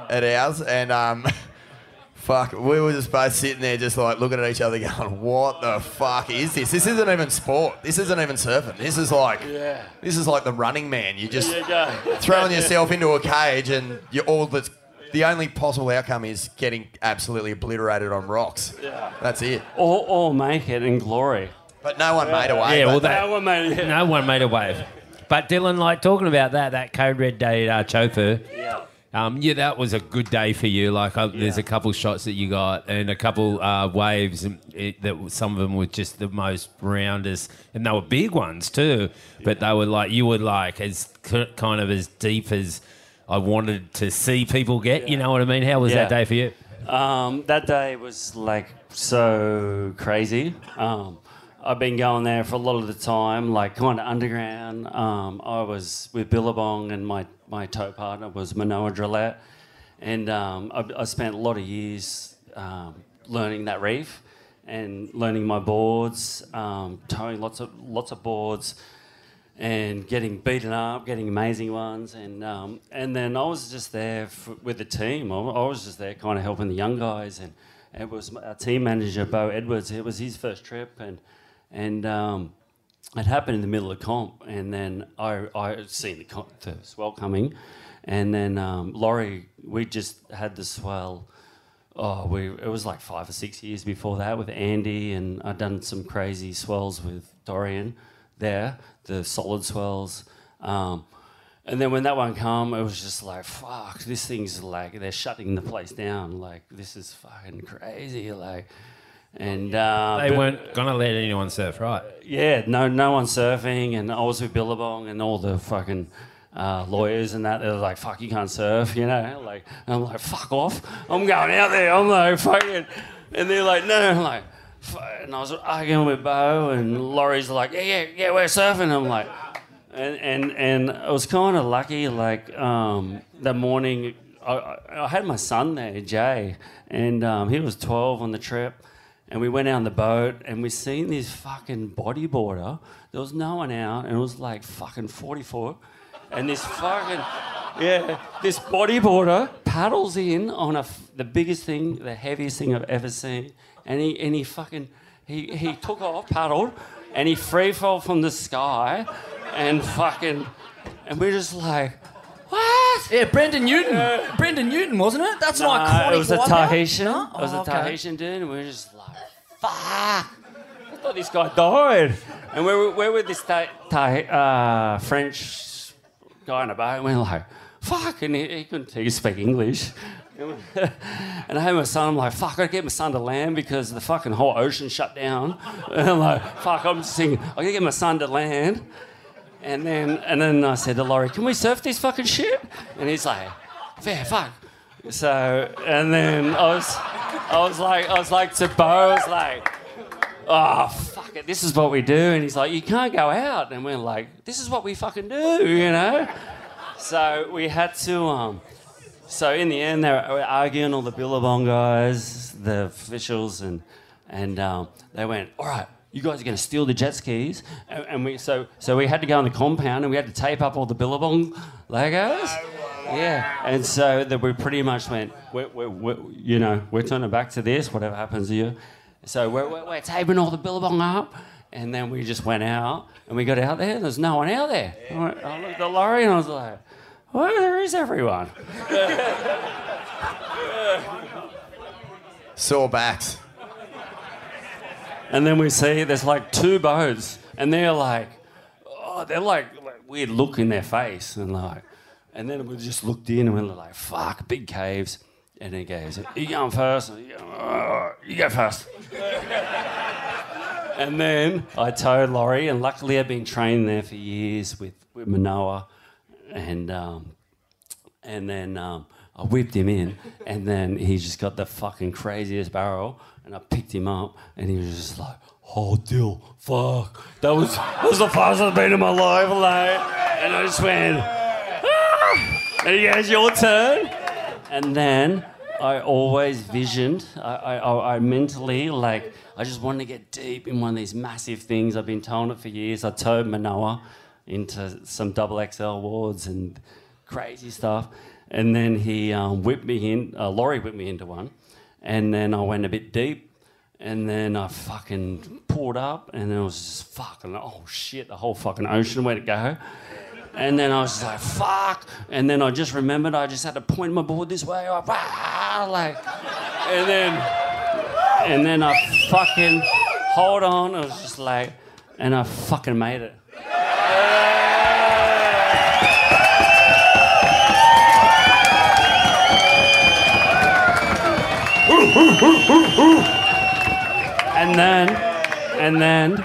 at ours, and um, fuck, we were just both sitting there, just like looking at each other, going, "What the fuck is this? This isn't even sport. This isn't even surfing. This is like,
Yeah.
this is like the Running Man. You just
There you go.
throwing yourself into a cage, and you're all that's the only possible outcome is getting absolutely obliterated on rocks.
Yeah.
That's it.
or, or make it in glory.
But no one made away.
Yeah, well,
but-
that,
No one made it.
no one made a wave. But Dylan, like talking about that, that Code Red Day at uh, Chofu.
Yeah.
Um, yeah, that was a good day for you. Like, uh, there's a couple shots that you got, and a couple uh, waves and it, that some of them were just the most roundest, and they were big ones too. But they were like you were like as k- kind of as deep as I wanted to see people get. You know what I mean? How was
Yeah.
that day for you?
Um, that day was like so crazy. Um, I've been going there for a lot of the time, like kind of underground. Um, I was with Billabong and my, my tow partner was Manoa Drollet. And um, I, I spent a lot of years um, learning that reef and learning my boards, um, towing lots of lots of boards, and getting beaten up, getting amazing ones, and um, and then I was just there for, with the team. I, I was just there, kind of helping the young guys, and it was our team manager Bo Edwards. It was his first trip, and and um, it happened in the middle of comp, and then I I seen the, co- the swell coming, and then um, Laurie, we just had the swell. Oh, we it was like five or six years before that with Andy, and I'd done some crazy swells with Dorian there, the solid swells. Um, and then when that one came, it was just like, fuck, this thing's like they're shutting the place down. Like this is fucking crazy. Like, and uh,
They weren't gonna let anyone surf, right?
yeah, no, no one surfing, and I was with Billabong and all the fucking uh, lawyers and that. They were like, "Fuck, you can't surf," you know. Like, I'm like, "Fuck off! I'm going out there." I'm like, "Fucking," and they're like, "No," I'm like, "Fuck," and I was arguing with Bo, and Laurie's like, "Yeah, yeah, yeah, we're surfing." I'm like, and and and I was kind of lucky. Like um, that morning, I, I, I had my son there, Jay, and um, he was 12 on the trip. And we went out on the boat and we seen this fucking bodyboarder. There was no one out, and it was like fucking 44. And this fucking, yeah, this bodyboarder paddles in on a, the biggest thing, the heaviest thing I've ever seen. And he, and he fucking, he, he took off, paddled, and he free fell from the sky and fucking, and we're just like, what?
Yeah, Brendan Newton. Brendan Newton, wasn't it? That's an
Nah,
iconic
It was a. Tahitian.
No?
It was
Oh,
a
okay.
Tahitian dude, and we were just like, fuck. I thought this guy died. And we're, we're with this ta- ta- uh, French guy in a boat, and we're like, fuck. And he, he couldn't he could speak English. And I had my son, I'm like, fuck, I gotta get my son to land because the fucking whole ocean shut down. And I'm like, fuck, I'm just thinking, I gotta get my son to land. And then, and then I said to Laurie, can we surf this fucking shit? And he's like, fair fuck. So, and then I was, I was like, I was like to Bo, I was like, oh, fuck it, this is what we do. And he's like, you can't go out. And we're like, this is what we fucking do, you know? so we had to. Um, so in the end, they were arguing all the Billabong guys, the officials, and and um, they went, "All right, you guys are going to steal the jet skis," and, and we so so we had to go in the compound and we had to tape up all the Billabong logos. Yeah, and so that we pretty much went, we're, we're, we're, you know, we're turning back to this, whatever happens to you. So we're, we're, we're taping all the Billabong up, and then we just went out, and we got out there, there's no one out there. I, went, I looked at the Laurie, and I was like, well, is everyone.
Sore backs.
And then we see there's like two boats, and they're like, oh, they're like, like weird look in their face, and like, and then we just looked in and we were like, fuck, big caves. And he goes, you going first? You, go, "Oh, you go first. and then I towed Laurie, and luckily I've been trained there for years with, with Manoa. And, um, and then um, I whipped him in, and then he just got the fucking craziest barrel, and I picked him up, and he was just like, "Oh, Dill, fuck, that was that was the fastest I've been in my life, like." And I just went, "Ah!" and he goes, "Your turn." And then I always visioned, I, I, I mentally like, I just wanted to get deep in one of these massive things. I've been told it for years. I towed Manoa into some double XL wards and crazy stuff. And then he um, whipped me in, uh, Laurie whipped me into one. And then I went a bit deep. And then I fucking pulled up and it was just fucking, oh shit, the whole fucking ocean, where'd it go? And then I was like, fuck. And then I just remembered I just had to point my board this way, like, "Ah," like, and then, and then I fucking, hold on, I was just like, and I fucking made it. And then, and then,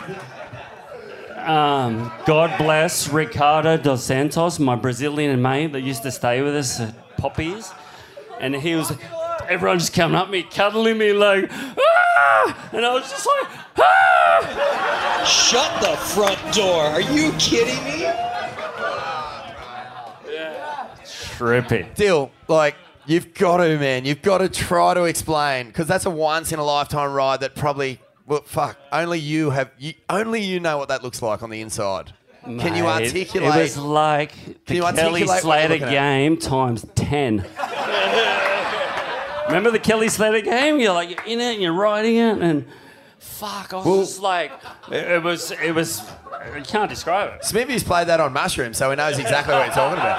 um, God bless Ricardo dos Santos, my Brazilian mate that used to stay with us at Poppies, and he was, everyone just coming up me, cuddling me like, ah! and I was just like, ah!
Shut the front door. Are you kidding me?
Trippy.
Dill, like, you've got to, man. You've got to try to explain because that's a once in a lifetime ride that probably, well, fuck, only you have, you, only you know what that looks like on the inside. Can you articulate?
It was like the
you
Kelly
articulate what you're
Slater
at?
game times 10. Remember the Kelly Slater game? You're like, you're in it and you're riding it and fuck, I was just like, it, it was, it was, I can't describe it.
Smithy's played that on Mushroom, so he knows exactly what you're talking about.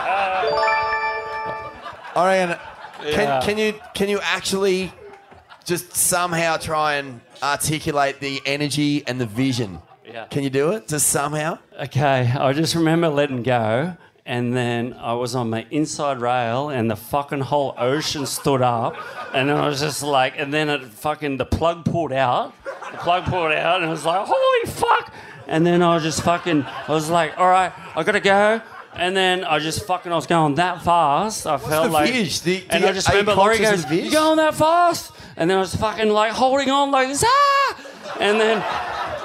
I reckon,
Yeah.
can, can you can you actually just somehow try and articulate the energy and the vision?
Yeah.
Can you do it? Just somehow?
Okay, I just remember letting go, and then I was on my inside rail, and the fucking whole ocean stood up, and I was just like, and then it fucking the plug pulled out, the plug pulled out, and I was like, holy fuck! And then I was just fucking, I was like, all right, I gotta go. And then I just fucking, I was going that fast. I felt
the
like,
you- do
and I just remember Laurie goes,
of the?
"You going that fast?" And then I was fucking like holding on like this, ah! And then,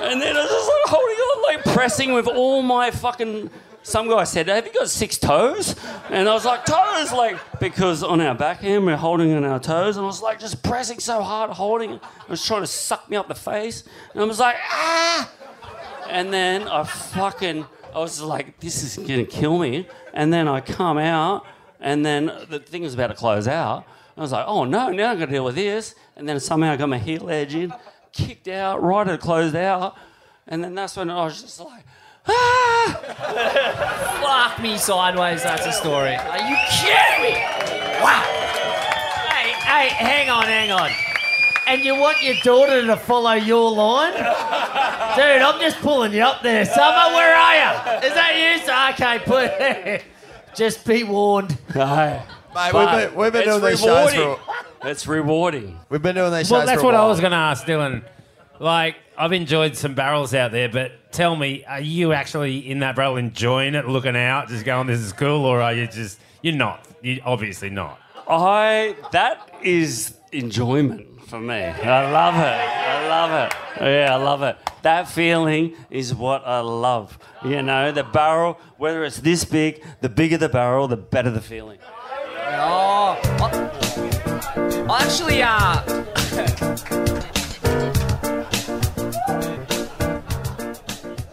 and then I was just like holding on, like pressing with all my fucking. Some guy said, "Have you got six toes?" And I was like, "Toes!" Like because on our backhand we're holding on our toes, and I was like just pressing so hard, holding. It was trying to suck me up the face, and I was like, "Ah!" And then I fucking, I was like, "This is gonna kill me." And then I come out, and then the thing was about to close out. I was like, "Oh no, now I'm gonna deal with this." And then somehow I got my heel edge in, kicked out, right at closed out, and then that's when I was just like. ah!
Fuck me sideways, that's a story. Are you kidding me? Wow.
Hey, hey, hang on, hang on. And you want your daughter to follow your line? Dude, I'm just pulling you up there. Summer, where are you? Is that you? So- Okay, put Just be warned.
No.
Mate, we've been, we've been
it's
doing these shows for.
It's rewarding.
We've been doing these shows
Well, that's
for a
what I
while.
was going to ask Dylan. Like, I've enjoyed some barrels out there, but tell me, are you actually in that barrel enjoying it, looking out, just going, "This is cool," or are you just you're not? You're obviously not.
I that is enjoyment for me. I love it. I love it. Yeah, I love it. That feeling is what I love. You know, the barrel, whether it's this big, the bigger the barrel, the better the feeling.
Oh, I, actually, uh.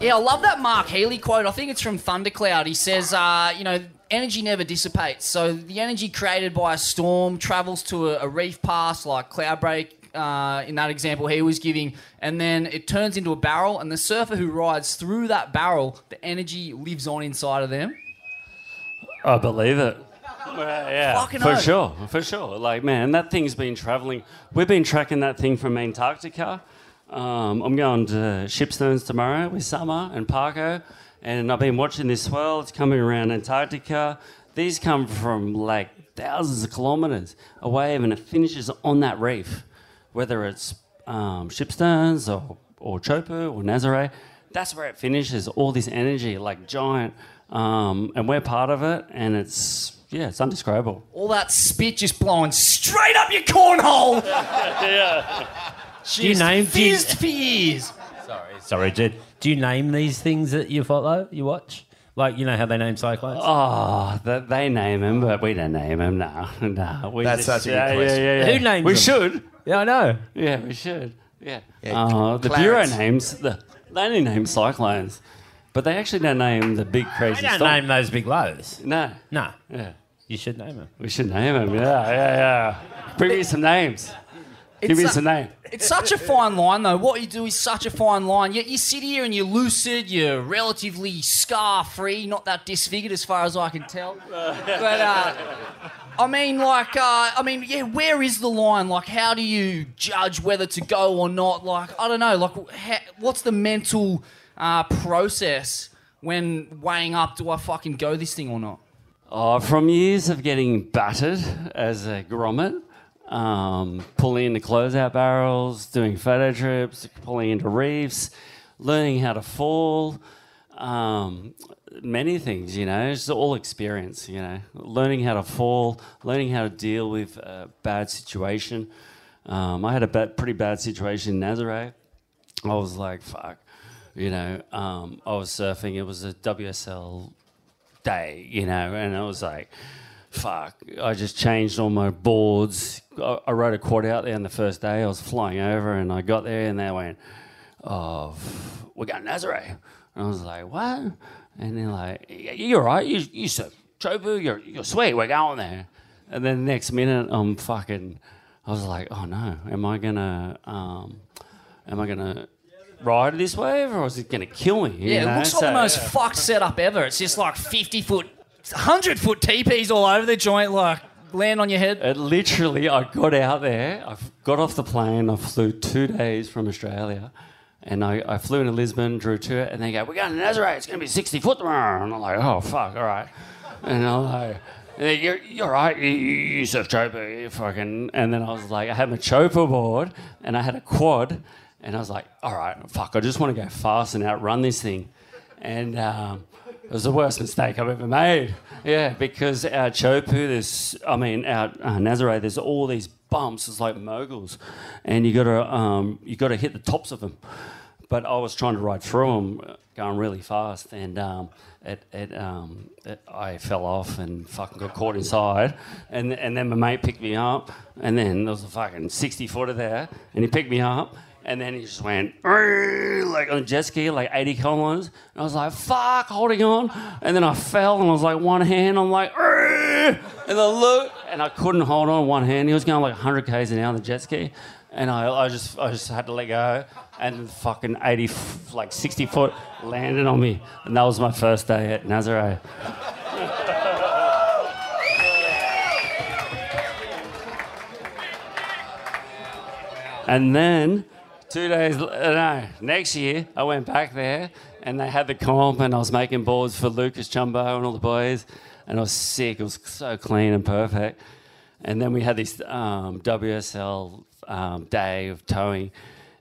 yeah, I love that Mark Healy quote. I think it's from Thundercloud. He says, uh, you know, energy never dissipates. So the energy created by a storm travels to a, a reef pass like Cloudbreak. Uh, in that example he was giving, and then it turns into a barrel, and the surfer who rides through that barrel, the energy lives on inside of them.
I believe it. yeah,
Fucking
for
oath.
sure, for sure. Like, man, that thing's been traveling. We've been tracking that thing from Antarctica. Um, I'm going to Shipsterns tomorrow with Summer and Parko, and I've been watching this swell. It's coming around Antarctica. These come from like thousands of kilometres away, and it finishes on that reef, whether it's um, Shipsterns or or Chopu or Nazare. That's where it finishes. All this energy, like giant, um, and we're part of it, and it's yeah, it's undescribable.
All that spit just blowing straight up your cornhole.
yeah.
Do you name- do you-
fizzed for years.
Sorry, sorry, Jed. Do you name these things that you follow, you watch? Like, you know how they name cyclones?
Oh, th- they name them, but we don't name them. No, no. We
That's
just-
such a good
yeah,
question.
Yeah, yeah, yeah.
Who names
We
them?
should.
Yeah, I know.
Yeah, we should. Yeah.
Yeah,
Uh, the
Clarence.
bureau names the they only name cyclones, but they actually don't name the big crazy.
They don't
storm.
name those big lows.
No.
No.
Yeah.
You should name them.
We should name them. Yeah, yeah, yeah. Bring me some names. Give me
It's a-
name.
It's such a fine line, though. What you do is such a fine line. Yet you sit here and you're lucid, you're relatively scar free, not that disfigured as far as I can tell. But, uh, I mean, like, uh, I mean, yeah, where is the line? Like, how do you judge whether to go or not? Like, I don't know. Like, ha- what's the mental uh, process when weighing up, do I fucking go this thing or not?
Oh, from years of getting battered as a grommet, um, pulling into closeout barrels, doing photo trips, pulling into reefs, learning how to fall, um, many things, you know, it's all experience, you know, learning how to fall, learning how to deal with a bad situation. Um, I had a ba- pretty bad situation in Nazaré. I was like, fuck, you know, um, I was surfing, it was a WSL day, you know, and I was like, fuck, I just changed all my boards. I, I rode a quad out there on the first day. I was flying over and I got there and they went, oh, f- we got Nazare. And I was like, what? And they're like, "Yeah, you're right. You, you surf Chopu, you're, you're sweet. We're going there. And then the next minute, I'm fucking, I was like, oh no, am I gonna, um, am I gonna ride this wave or is it gonna kill me?
Yeah,
know?
it looks like
So-
the most fucked setup ever. It's just like 50 foot, 100 foot teepees all over the joint, like land on your head.
It literally, I got out there, I got off the plane, I flew two days from Australia, and I, I flew into Lisbon, drew to it, and they go, We're going to Nazaré, it's going to be 60 foot tomorrow. And I'm like, Oh, fuck, all right. And I'm like, "Yeah, You're, you're right, you, you surf chopa, you fucking. And then I was like, I had my chopa board, and I had a quad, and I was like, All right, fuck, I just want to go fast and outrun this thing. And um, it was the worst mistake I've ever made. Yeah, because our Chopu, there's, I mean, our uh, Nazaré, there's all these bumps. It's like moguls, and you got to um, you got to hit the tops of them. But I was trying to ride through them, going really fast, and um, it, it, um, it, I fell off and fucking got caught inside. And and then my mate picked me up, and then there was a fucking sixty footer there, and he picked me up. And then he just went like on jet ski, like 80 kilometers. And I was like, fuck, holding on. And then I fell and I was like, one hand, I'm like, and I look, and I couldn't hold on one hand. He was going like 100 k's an hour on the jet ski. And I, I just I just had to let go. And fucking 80, like 60 foot landed on me. And that was my first day at Nazaré. And then two days, uh, no, next year, I went back there and they had the comp and I was making boards for Lucas Chumbo and all the boys. And I was sick. It was so clean and perfect. And then we had this um, WSL um, day of towing.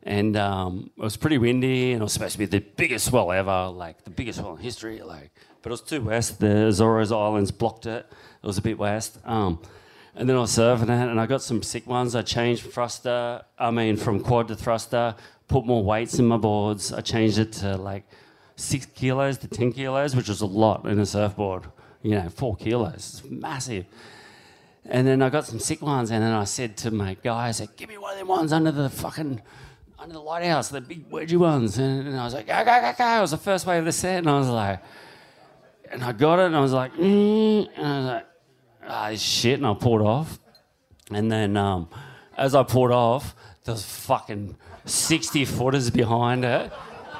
And um, it was pretty windy and it was supposed to be the biggest swell ever, like the biggest swell in history. Like, but it was too west. The Azores Islands blocked it. It was a bit west. Um, And then I was surfing it, and I got some sick ones. I changed thruster, I mean, from quad to thruster, put more weights in my boards. I changed it to like six kilos to 10 kilos, which was a lot in a surfboard. You know, four kilos, it's massive. And then I got some sick ones, and then I said to my guy, I said, give me one of them ones under the fucking, under the lighthouse, the big wedgie ones. And, and I was like, go, go, go, go. It was the first wave of the set, and I was like, and I got it, and I was like, mm, and I was like, ah, shit, and I pulled off. And then um, as I pulled off, there was fucking 60 footers behind it.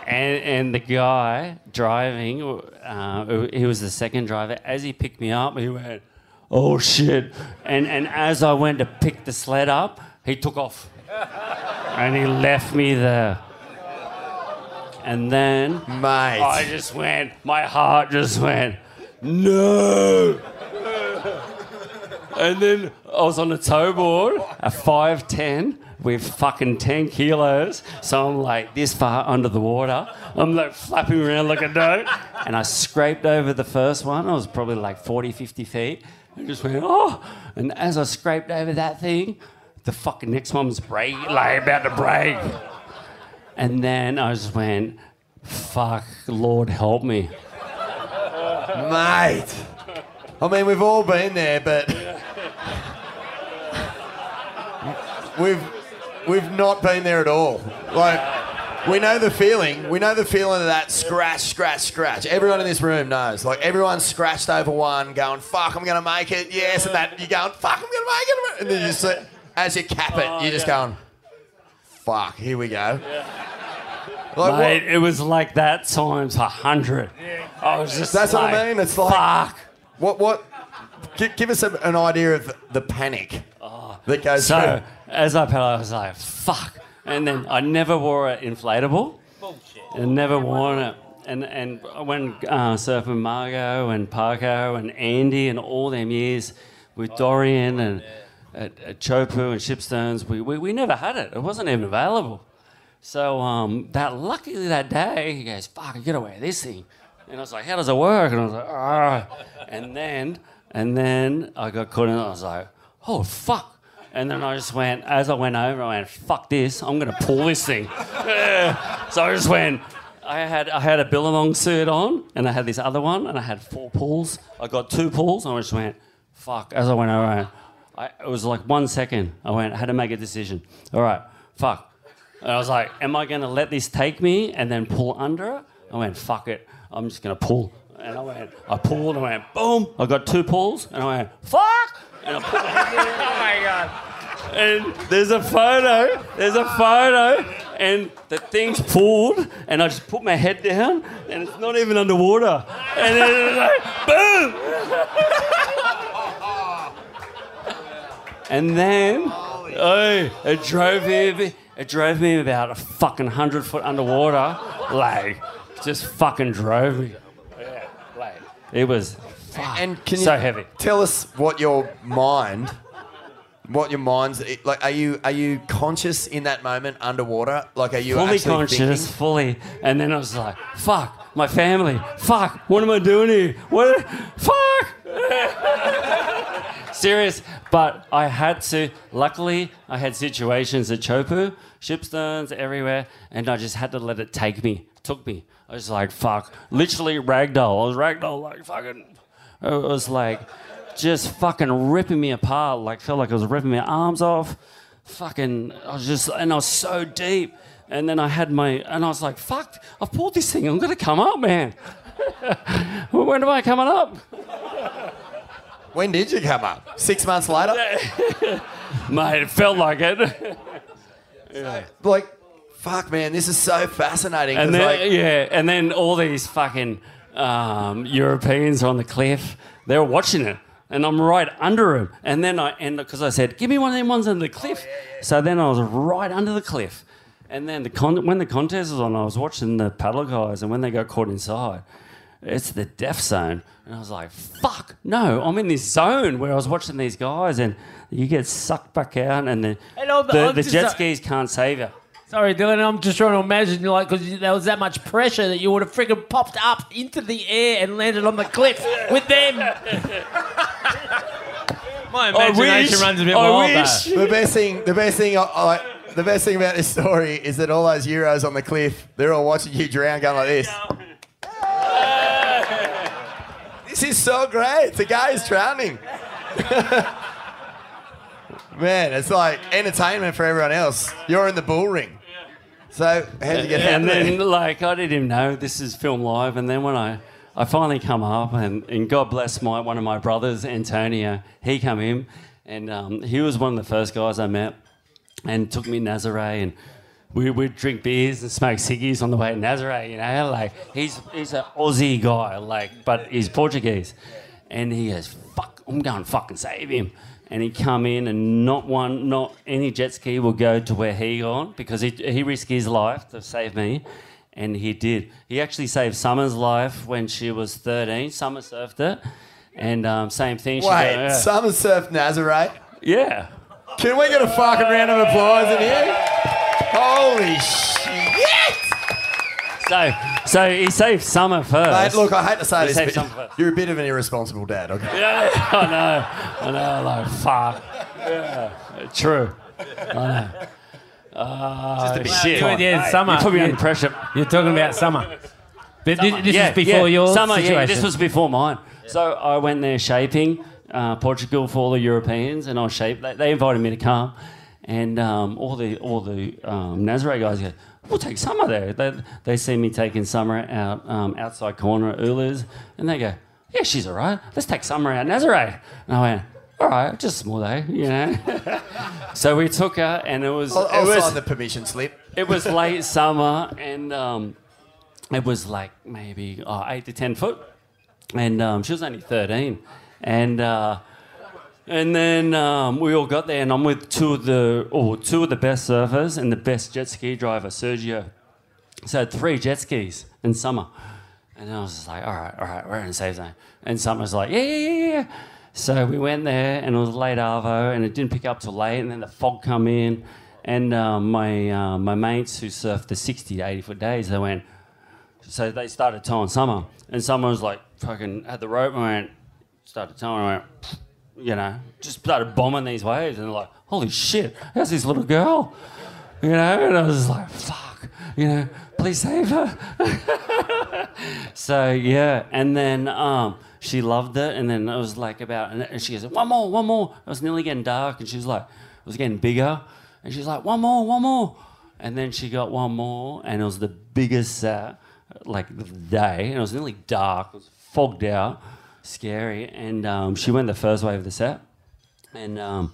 And, and the guy driving, uh, he was the second driver. As he picked me up, he went, "Oh shit!" And and as I went to pick the sled up, he took off, and he left me there. And then,
mate,
I just went. My heart just went, no. And then I was on a towboard, a 5'10 with fucking 10 kilos. So I'm like this far under the water. I'm like flapping around like a doe. And I scraped over the first one. I was probably like 40, 50 feet. I just went, oh. And as I scraped over that thing, the fucking next one was break, like about to break. And then I just went, fuck, Lord help me.
Mate. I mean, we've all been there, but we've we've not been there at all. Like, we know the feeling. We know the feeling of that scratch, scratch, scratch. Everyone in this room knows. Like, everyone's scratched over one, going, "Fuck, I'm gonna make it." Yes, and that you're going, "Fuck, I'm gonna make it," and then you just as you cap it, you're just oh, going, "Fuck, here we go." Like, what-
Mate, it was like that times a hundred. I was just
That's
like,
what I mean. It's like
fuck.
What what? Give, give us a, an idea of the panic oh. that goes
So
through.
As I paddled, I was like, fuck. And then I never wore an inflatable. Bullshit. And never worn it. And and I went uh, surfing Margot and Parko and Andy and all them years with Dorian and at, at Chopu and Shipsterns. We, we we never had it. It wasn't even available. So um, that luckily that day he goes, "Fuck, I gotta wear this thing," and I was like, "How does it work?" And I was like, "Ah," and then and then I got caught in it. I was like, "Oh fuck!" And then I just went as I went over, I went, "Fuck this! I'm gonna pull this thing." So I just went. I had I had a Billabong suit on, and I had this other one, and I had four pulls. I got two pulls, and I just went, "Fuck!" As I went over, I, it was like one second. I went, I had to make a decision. All right, fuck. And I was like, am I going to let this take me and then pull under it? I went, fuck it. I'm just going to pull. And I went, I pulled and I went, boom. I got two pulls and I went, fuck. Oh my God. And there's a photo. There's a photo. And the thing's pulled and I just put my head down and it's not even underwater. And then it's like, boom. And then, oh, it drove me. It drove me about a fucking hundred foot underwater. Like, just fucking drove me. Yeah, like it was. Fuck,
and can you
so heavy.
Tell us what your mind, what your mind's like. Are you are you conscious in that moment underwater? Like, are you
fully
actually
conscious,
thinking?
fully. And then I was like, fuck, my family. Fuck, what am I doing here? What? Fuck. Serious. But I had to, luckily, I had situations at Chopu, Shipsterns, everywhere, and I just had to let it take me. Took me. I was like, fuck. Literally ragdoll. I was ragdoll like fucking. It was like just fucking ripping me apart. Like, felt like I was ripping my arms off. Fucking, I was just, and I was so deep. And then I had my, and I was like, fuck, I've pulled this thing. I'm going to come up, man. when am I coming up?
When did you come up? Six months later.
Mate, it felt like it. yeah.
Like, fuck, man, this is so fascinating.
And then,
like,
yeah, and then all these fucking um, Europeans on the cliff, they were watching it. And I'm right under them. And then I, and because I said, give me one of them ones under the cliff. So then I was right under the cliff. And then the con- when the contest was on, I was watching the paddle guys, and when they got caught inside, it's the death zone. And I was like, fuck, no, I'm in this zone where I was watching these guys, and you get sucked back out, and the,
And I'm-
the, the jet skis can't save you.
Sorry, Dylan. I'm just trying to imagine, you're like, because there was that much pressure that you would have freaking popped up into the air and landed on the cliff with them.
My imagination runs a bit wild. though.
The best thing, the best thing, I, I, the best thing about this story is that all those Euros on the cliff, they're all watching you drown, going like this. this is so great. The guy is drowning. Man, it's like entertainment for everyone else. You're in the bull ring. So how'd you get out
and
of
then like I didn't even know this is film live and then when I I finally come up and, and God bless my one of my brothers Antonio he come in and um, he was one of the first guys I met and took me to Nazaré and we would drink beers and smoke ciggies on the way to Nazaré you know like he's he's an Aussie guy like but he's Portuguese. And he goes fuck I'm going to fucking save him and he come in and not one not any jet ski will go to where he gone because he, he risked his life to save me and he did he actually saved summer's life when she was 13 summer surfed it and um, same thing she
Wait,
go, yeah.
Summer Surf Nazareth.
yeah
Can we get a fucking round of applause in here? Holy shit!
So so he saved summer first
Mate, look, I hate to say
He
this, but
first.
you're a bit of an irresponsible dad, okay?
yeah I know I know like fuck yeah true I know uh,
Just a bit
shit.
Yeah, yeah,
Mate,
summer.
You put me
Yeah.
under pressure.
You're talking about summer. But thi- this
yeah,
is before
yeah.
your
summer.
situation.
Yeah, this was before mine. So I went there shaping uh, Portugal for all the Europeans, and I shaped. They, they invited me to come, and um, all the all the um, Nazaré guys go, "We'll take summer there." They, they see me taking summer out um, outside corner at Ula's, and they go, "Yeah, she's all right. Let's take summer out Nazaré." And I went. All right, just a small day, you know. so we took her, and it was
I'll, I'll
it was
sign the permission slip.
it was late summer and um, it was like maybe oh, eight to ten foot, and um, she was only thirteen, and uh, and then um, we all got there, and I'm with two of the or two of the best surfers and the best jet ski driver, Sergio. So I had three jet skis in summer, and I was just like, all right, all right, we're in safe zone, and Summer's like, yeah, yeah, yeah, yeah. So we went there, and it was late arvo, and it didn't pick up till late, and then the fog come in, and um, my uh, my mates who surfed the 60 to 80 foot days, they went. So they started towing Summer, and Summer was like fucking had the rope and went, started towing, and went, you know, just started bombing these waves, and like, holy shit, how's this little girl? You know, and I was like, fuck, you know, please save her. so yeah, and then um, she loved it, and then it was like about, and she goes, one more, one more. It was nearly getting dark, and she was like, it was getting bigger, and she's like, one more, one more, and then she got one more, and it was the biggest like the day, and it was nearly dark, it was fogged out, scary, and um, she went the first wave of the set, and um,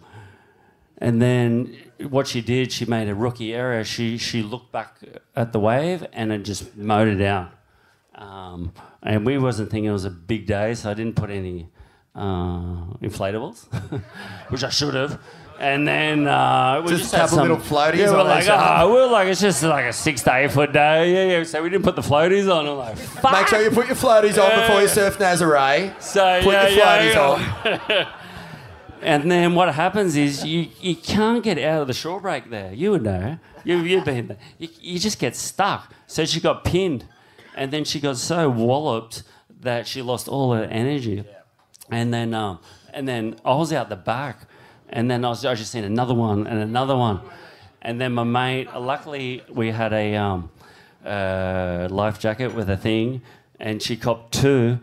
and then what she did, she made a rookie error. She she looked back at the wave and it just it down. Um, and we wasn't thinking it was a big day, so I didn't put any uh, inflatables, which I should have. And then uh, we
Just
just,
a
had some,
little floaties
Yeah, we're
on
like, oh, we're like, it's just like a six to eight foot day. Yeah, yeah. So we didn't put the floaties on. I'm like, fuck.
Make sure you put your floaties on before you surf Nazaré.
So
put
yeah,
your floaties
yeah.
on.
And then what happens is you, you can't get out of the shore break there. You would know. You, you've been there. You, you just get stuck. So she got pinned. And then she got so walloped that she lost all her energy. And then um, and then I was out the back. And then I was I just seen another one and another one. And then my mate, luckily we had a um, uh, life jacket with a thing. And she copped two.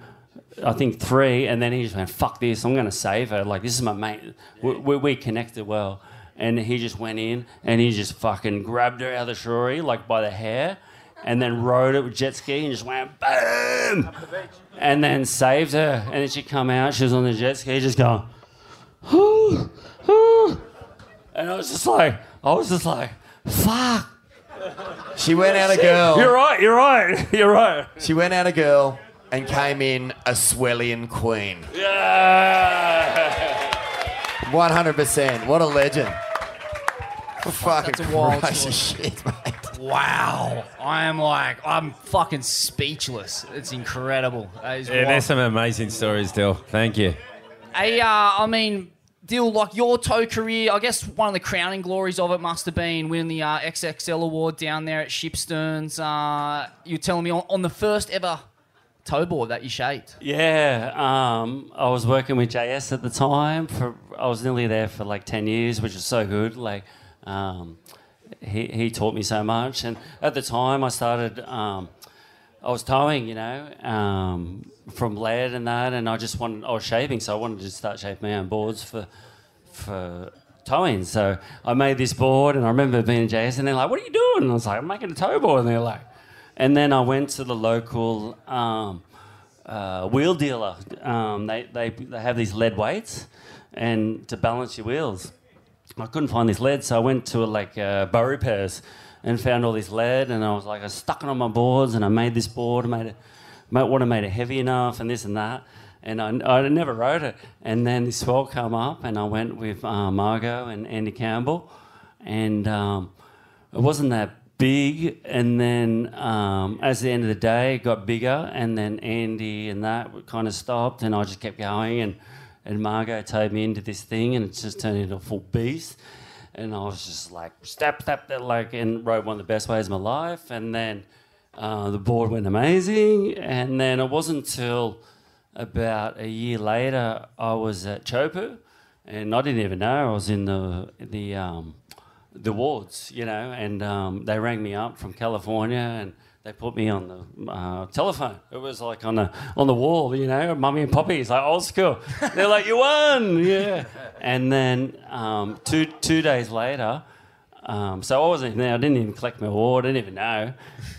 I think three, and then he just went, "Fuck this! I'm going to save her." Like this is my mate. We, we, we connected well, and he just went in and he just fucking grabbed her out of the shorey like by the hair, and then rode it with jet ski and just went boom, and then saved her. And then she come out, she was on the jet ski, just going, and I was just like, I was just like, "Fuck."
She went out a girl.
You're right. You're right. You're right.
She went out a girl and came in a Swellian queen.
Yeah.
100%. What a legend. Fucking
That's a wild
Christ of shit, mate.
Wow. I am like, I'm fucking speechless. It's incredible. That is
Yeah,
wild.
there's some amazing stories, Dill. Thank you.
Hey, uh, I mean, Dill, like your tow career, I guess one of the crowning glories of it must have been winning the uh, XXL award down there at Shipsterns. Uh, you're telling me on, on the first ever tow board that you shaped.
Yeah, um, I was working with JS at the time. For I was nearly there for like ten years, which is so good. Like, um, he he taught me so much, and at the time I started. Um, I was towing, you know, um, from lead and that, and I just wanted. I was shaving, so I wanted to start shaping my own boards for for towing. So I made this board, and I remember being in JS, and they're like, "What are you doing?" And I was like, "I'm making a tow board," and they're like, and then I went to the local um, uh, wheel dealer. Um, they, they they have these lead weights, and to balance your wheels. I couldn't find this lead, so I went to like uh, Beaurepaires and found all this lead, and I was like, I stuck it on my boards, and I made this board, made it, made, I made it heavy enough, and this and that, and I, I never wrote it, and then this swell came up, and I went with uh, Margot and Andy Campbell, and um, it wasn't that big, and then um, as the end of the day, it got bigger, and then Andy and that kind of stopped, and I just kept going, and and Margot towed me into this thing, and it just turned into a full beast. And I was just like, step, step, like, and wrote one of the best ways of my life. And then uh, the board went amazing. And then it wasn't until about a year later I was at Chopu, and I didn't even know I was in the the um, the wards, you know. And um, they rang me up from California, and they put me on the uh, telephone. It was like on the on the wall, you know, mummy and poppy. It's like old school. They're like, "You won!" Yeah. And then um, two two days later, um, so I wasn't there. I didn't even collect my award. I didn't even know.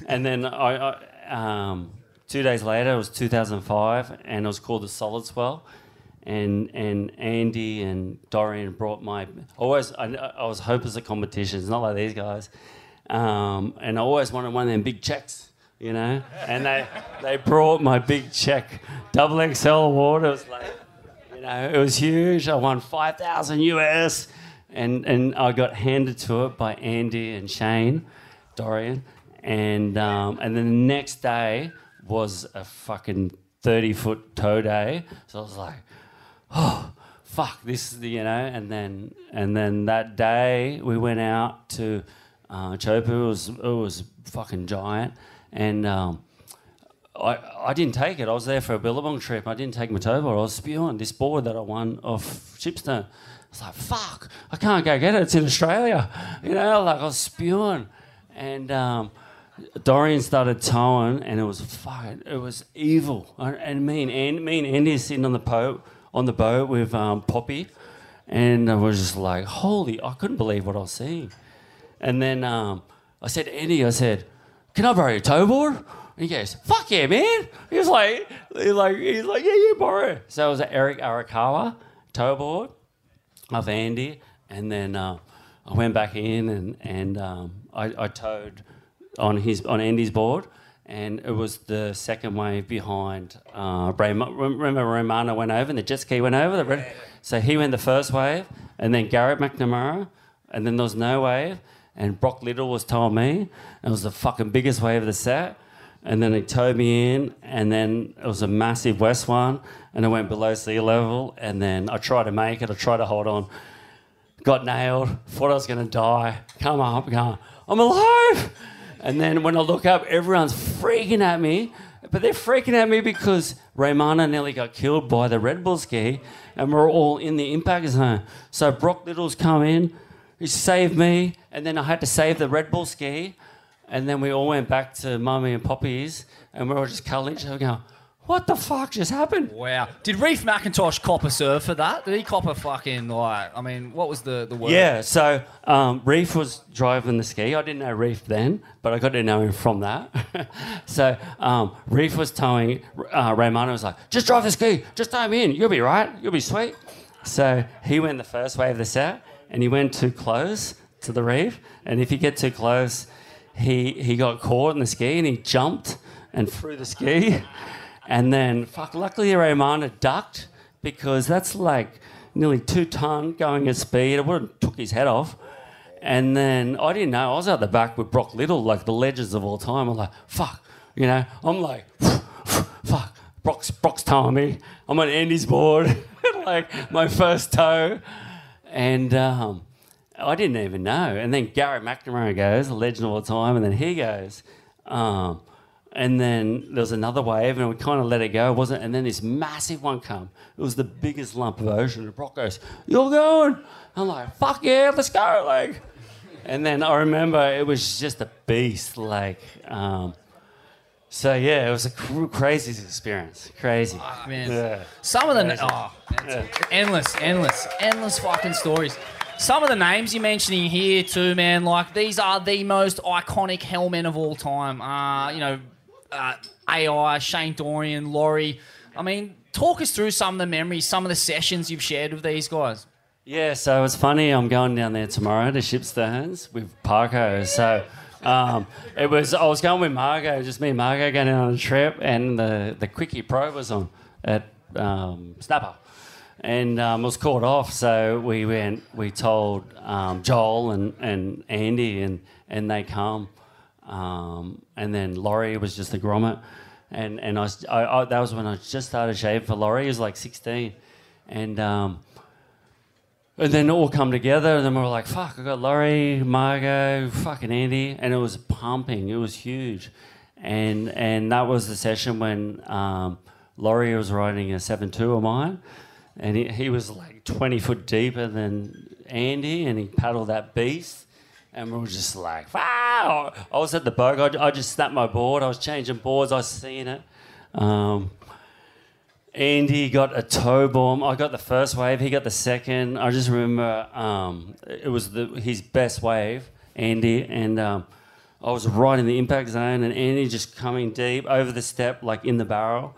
And then I, I um, two days later, it was 2005, and it was called the Solid Swell. And and Andy and Dorian brought my always. I, I was hopeless at competitions, not like these guys. Um, and I always wanted one of them big checks, you know. And they they brought my big check, double XL award. It was like, you know, it was huge. I won five thousand US, and and I got handed to it by Andy and Shane, Dorian, and um, and then the next day was a fucking thirty foot tow day. So I was like, oh fuck this is the you know and then and then that day we went out to uh, was it was fucking giant. And um, I, I didn't take it. I was there for a Billabong trip. I didn't take my tow I was spewing this board that I won off Shipstern. I was like fuck I can't go get it. It's in Australia. You know like I was spewing. And um, Dorian started towing, and it was fucking, it was evil. And me and Andy, me and Andy sitting on the boat, on the boat with um, Poppy, and I was just like, holy, I couldn't believe what I was seeing. And then um, I said, to Andy, I said, can I borrow your tow board? And he goes, fuck yeah, man. He was like, he like, he's like, yeah, yeah, borrow. it." So it was an Eric Arakawa tow board of Andy, and then uh, I went back in and and um, I, I towed on his on Andy's board, and it was the second wave behind. Uh, Ray, remember Raimana went over and the jet ski went over. The red, so he went the first wave, and then Garrett McNamara, and then there was no wave, and Brock Little was telling me. It was the fucking biggest wave of the set. And then he towed me in, and then it was a massive west one, and it went below sea level, and then I tried to make it, I tried to hold on, got nailed, thought I was to die, come up, going, I'm alive! And then when I look up, everyone's freaking at me, but they're freaking at me because Raimana nearly got killed by the Red Bull ski, and we're all in the impact zone. So Brock Little's come in, he saved me, and then I had to save the Red Bull ski, and then we all went back to Mummy and Poppy's, and we are all just cuddling each other, going, "What the fuck just happened?"
Wow. Did Reef McIntosh cop a serve for that? Did he cop a fucking like? I mean, what was the the word?
Yeah, so um, Reef was driving the ski. I didn't know Reef then, but I got to know him from that. so um, Reef was towing, uh, Raimana was like, just drive the ski, just tow me in, you'll be right, you'll be sweet. So he went the first wave of the set, and he went too close to the reef, and if you get too close, he, he got caught in the ski, and he jumped and threw the ski. And then, fuck, luckily Raimana ducked, because that's like nearly two ton going at speed. It would have took his head off. And then I didn't know. I was out the back with Brock Little, like the legends of all time. I'm like, fuck, you know. I'm like, fuck. Brock's Brock's towing me. I'm on Andy's board, like my first tow, and um, I didn't even know. And then Garrett McNamara goes, a legend of all time, and then he goes, um, and then there was another wave, and we kind of let it go, wasn't? It? And then this massive one come. It was the biggest lump of ocean. And Brock goes, "You're going." I'm like, "Fuck yeah, let's go!" Like, and then I remember it was just a beast. Like, um, so yeah, it was a cr- crazy experience. Crazy,
man.
Yeah.
Some of the
Crazy.
oh, it's endless, endless, endless fucking stories. Some of the names you're mentioning here too, man. Like these are the most iconic hellmen of all time. Uh, you know, uh, AI, Shane Dorian, Laurie. I mean, talk us through some of the memories, some of the sessions you've shared with these guys.
Yeah, so it's funny. I'm going down there tomorrow to Shipsterns with Parko. So um, it was. I was going with Margot, just me and Margot going on a trip, and the the Quickie Pro was on at um, Snapper, and um, was called off. So we went. We told um, Joel and, and Andy, and and they come, um, and then Laurie was just a grommet, and and I, I, I that was when I just started shaving for Laurie. He was like 16, and. Um, and then it all come together, and then we were like, fuck, I got Laurie, Margot, fucking Andy, and it was pumping. It was huge. And and that was the session when um, Laurie was riding a 7.2 of mine, and he, he was like 20 foot deeper than Andy, and he paddled that beast. And we were just like, wow. I was at the boat, I, I just snapped my board, I was changing boards, I was seeing it. Um, Andy got a tow bomb. I got the first wave. He got the second. I just remember um, it was the, his best wave, Andy, and um, I was right in the impact zone, and Andy just coming deep over the step, like in the barrel.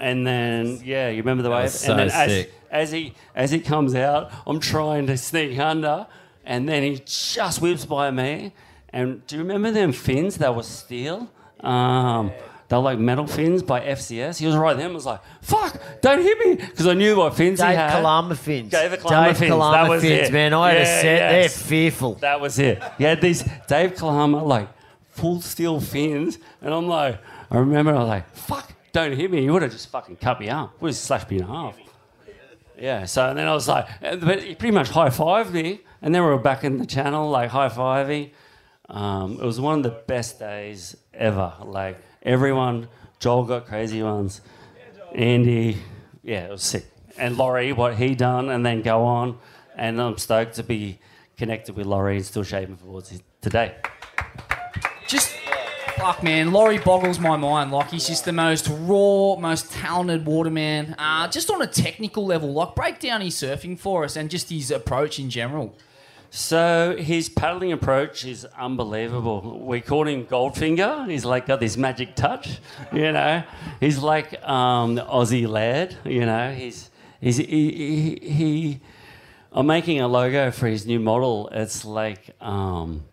And then, yeah, you remember the wave.
so
and then as,
sick.
as he as he comes out, I'm trying to sneak under, and then he just whips by me. And do you remember them fins that were steel? Um, they were like metal fins by FCS. He was right there and was like, "Fuck, don't hit me," because I knew what fins he
Dave
had.
Kalama fins.
Dave Kalama
Dave
fins.
Kalama
that was
fins,
it.
man. I had a
Yeah,
set. They're fearful.
That was it. He had these Dave Kalama like full steel fins, and I'm like, I remember I was like, "Fuck, don't hit me." He would have just fucking cut me up. Would have slashed me in half. Yeah. So and then I was like, but he pretty much high fived me, and then we were back in the channel like high fiving. Um, it was one of the best days ever. Like everyone, Joel got crazy ones. Andy, yeah, it was sick. And Laurie, what he done, and then go on. And I'm stoked to be connected with Laurie and still shaving for boards today.
Fuck, man. Laurie boggles my mind. Like he's just the most raw, most talented waterman. Uh, just on a technical level, like break down his surfing for us and just his approach in general.
So his paddling approach is unbelievable. We called him Goldfinger. He's like got this magic touch, you know. He's like um, the Aussie lad, you know. He's he's he, he, he I'm making a logo for his new model. It's like um,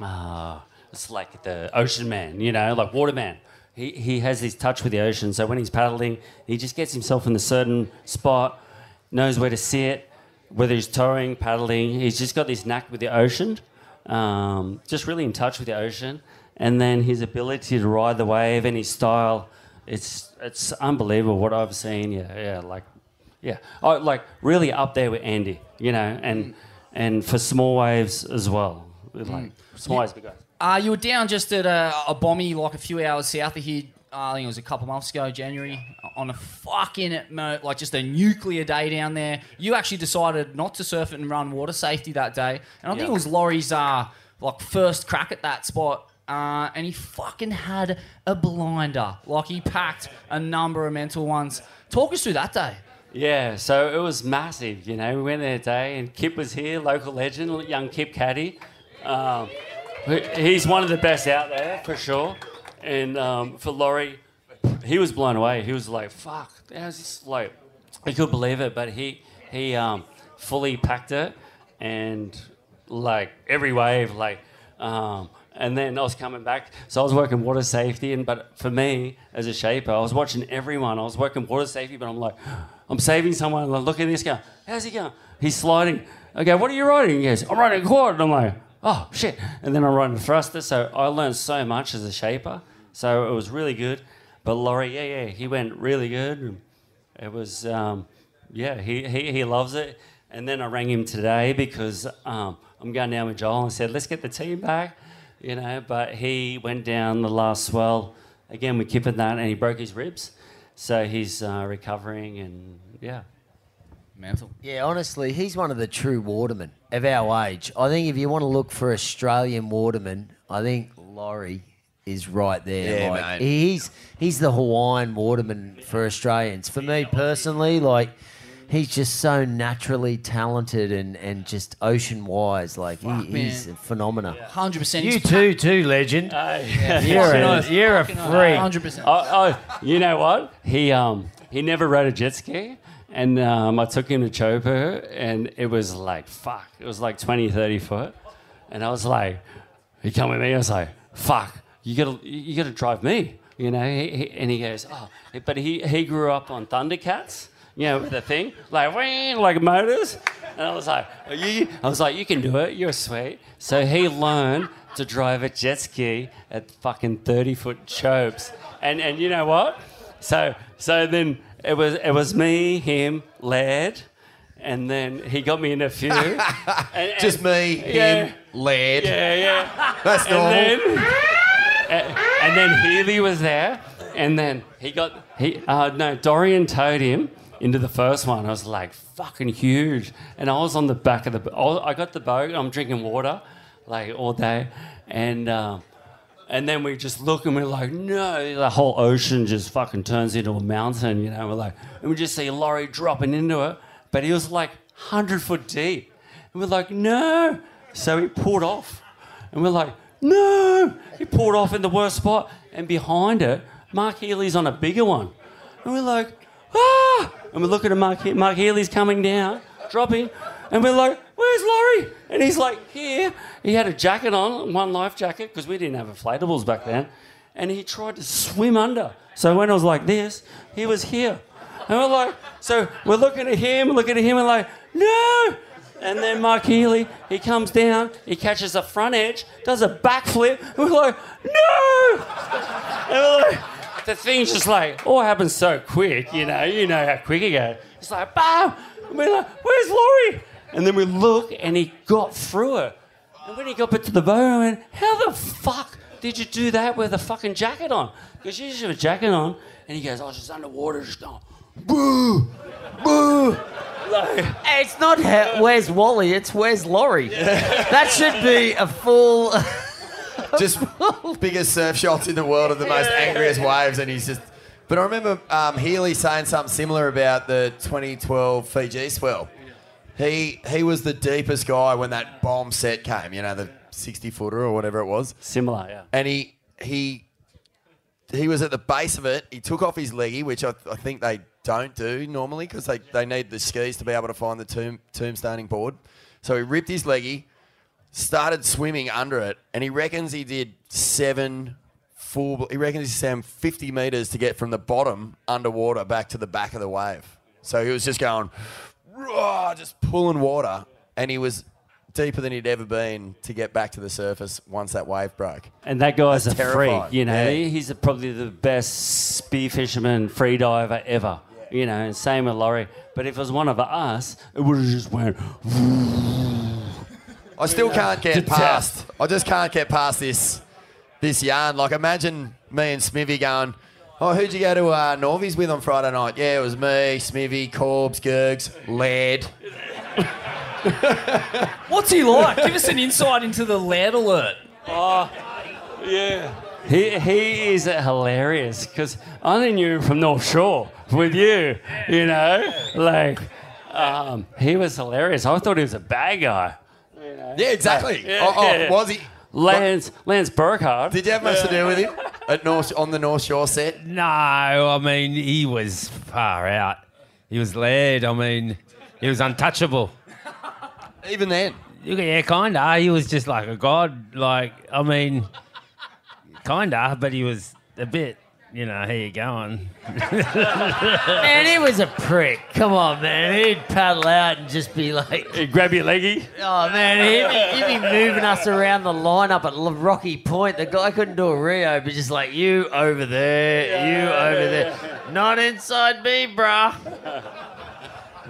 uh, it's like the Ocean Man, you know, like Waterman. He he has his touch with the ocean. So when he's paddling, he just gets himself in a certain spot, knows where to sit whether he's towing, paddling, he's just got this knack with the ocean, um, just really in touch with the ocean. And then his ability to ride the wave and his style, it's it's unbelievable what I've seen. Yeah, yeah, like, yeah, oh, like really up there with Andy, you know, and and for small waves as well, like small waves, big waves.
Uh, you were down just at a, a like a few hours south of here. Uh, I think it was a couple months ago, January, on a fucking mo- like just a nuclear day down there. You actually decided not to surf it and run water safety that day, and I think
Yeah.
it was Laurie's uh, like first crack at that spot. Uh, and he fucking had a blinder. Like he packed a number of mental ones. Talk us through that day.
Yeah, so it was massive. You know, we went there today, and Kip was here, local legend, young Kip Caddy. Um, he's one of the best out there for sure. And um, for Laurie, he was blown away. He was like, "Fuck, how's this like?" He couldn't believe it, but he he um, fully packed it, and like every wave, like. Um, and then I was coming back, so I was working water safety. And but for me as a shaper, I was watching everyone. I was working water safety, but I'm like, I'm saving someone. Like, look at this guy. How's he going? He's sliding. Okay, what are you riding? He goes, I'm riding a quad. And I'm like, oh shit. And then I'm riding thruster. So I learned so much as a shaper. So it was really good. But Laurie, yeah, yeah, he went really good. It was, um, yeah, he, he, he loves it. And then I rang him today because um, I'm going down with Joel and said, let's get the team back, you know. But he went down the last swell again, we kept it that, and he broke his ribs. So he's uh, recovering, and yeah.
Mantle.
Yeah, honestly, he's one of the true watermen of our age. I think if you want to look for Australian watermen, I think Laurie is right there.
Yeah,
like,
mate.
He's he's the Hawaiian waterman for Australians. For me personally, like he's just so naturally talented and, and just ocean wise. Like
Fuck,
he, he's
man.
a phenomena.
100%.
You too, too, legend.
Yeah.
You're a,
oath.
you're a freak.
100%.
Oh, oh, you know what? He um he never rode a jet ski. And um, I took him to Choper, and it was like, fuck. It was like 20, 30 foot. And I was like, he come with me. I was like, fuck, you gotta, you gotta drive me. You know, he, he, and he goes, oh, but he, he grew up on Thundercats, you know, the thing, like, like motors. And I was like, you, I was like, you can do it. You're sweet. So he learned to drive a jet ski at fucking 30 foot chopes. And, and you know what? So, so then it was, it was me, him, Laird, and then he got me in a few. And- and-
Just me, him, Laird.
Yeah, yeah.
That's
and
normal.
Then, and, and then Healy was there, and then he got he uh, no Dorian towed him into the first one. I was like fucking huge, and I was on the back of the. I was- I got the boat. I'm drinking water, like all day, and. Um, and then we just look and we're like, no, the whole ocean just fucking turns into a mountain, you know. We're like, and we just see Laurie dropping into it, but he was like 100 foot deep. And we're like, no. So he pulled off. And we're like, no. He pulled off in the worst spot. And behind it, Mark Healy's on a bigger one. And we're like, ah. And we're looking at Mark, He- Mark Healy's coming down, dropping. And we're like, where's Laurie? And he's like, here. He had a jacket on, one life jacket, because we didn't have inflatables back then. And he tried to swim under. So when I was like this, he was here. And we're like, so we're looking at him, looking at him, and like, no. And then Mark Healy, he comes down, he catches the front edge, does a backflip, and we're like, no! And we're like, the thing's just like, oh, all happens so quick, you know, you know how quick it goes. It's like, bam! And we're like, where's Laurie? And then we look, and he got through it. And when he got back to the boat, I went, how the fuck did you do that with a fucking jacket on? Because you just have a jacket on, and he goes, was just underwater, just going, boo, boo. Like,
It's not ha- where's Wally, it's where's Laurie. that should be a full.
just biggest surf shots in the world of the most angriest waves, and he's just. But I remember um, Healy saying something similar about the 2012 Fiji swell. He he was the deepest guy when that bomb set came. You know, the 60 footer or whatever it was.
Similar, yeah.
And he he he was at the base of it. He took off his leggy, which I, I think they don't do normally because they, they need the skis to be able to find the tomb tombstoning board. So he ripped his leggy, started swimming under it, and he reckons he did seven full. He reckons he swam 50 meters to get from the bottom underwater back to the back of the wave. So he was just going, "Rah," just pulling water, and he was deeper than he'd ever been to get back to the surface once that wave broke.
And that guy's
That's
a
terrifying.
freak, you know.
Yeah.
He's probably the best spear fisherman, free diver ever, you know. And same with Laurie. But if it was one of us, it would have just went.
I still can't get past. I just can't get past this this yarn. Like imagine me and Smithy going. Oh, who'd you go to uh, Northies with on Friday night? Yeah, it was me, Smithy, Corbs, Gergs, Laird.
What's he like? Give us an insight into the Laird alert.
Oh, yeah. He, he is hilarious because I only knew him from North Shore with you, you know? Like, um, he was hilarious. I thought he was a bad guy.
Yeah, exactly.
Yeah,
oh, oh,
yeah.
was he?
Lance, Lance Burkhardt.
Did you have much to do with him at North on the North Shore set?
No, I mean he was far out. He was led. I mean, he was untouchable.
Even then.
Yeah, kinda. He was just like a god. Like, I mean, kinda, but he was a bit. You know, here you going.
man, he was a prick. Come on, man. He'd paddle out and just be like.
He'd grab your leggy.
Oh, man. He'd be, he'd be moving us around the lineup at L- Rocky Point. The guy couldn't do a Rio, but just like, you over there, you over there. Not inside me, bruh.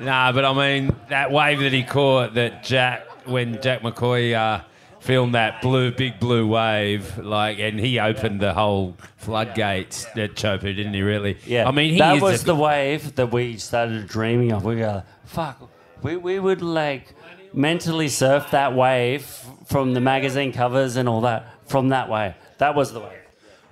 Nah, but I mean that wave that he caught that Jack when Jack McCoy uh, filmed that blue, big blue wave, like, and he opened the whole floodgates at Chopu, didn't he? Really?
Yeah,
I mean, he
that
is
was
a-
the wave that we started dreaming of. We go, fuck, we, we would like mentally surf that wave from the magazine covers and all that from that wave. That was the wave.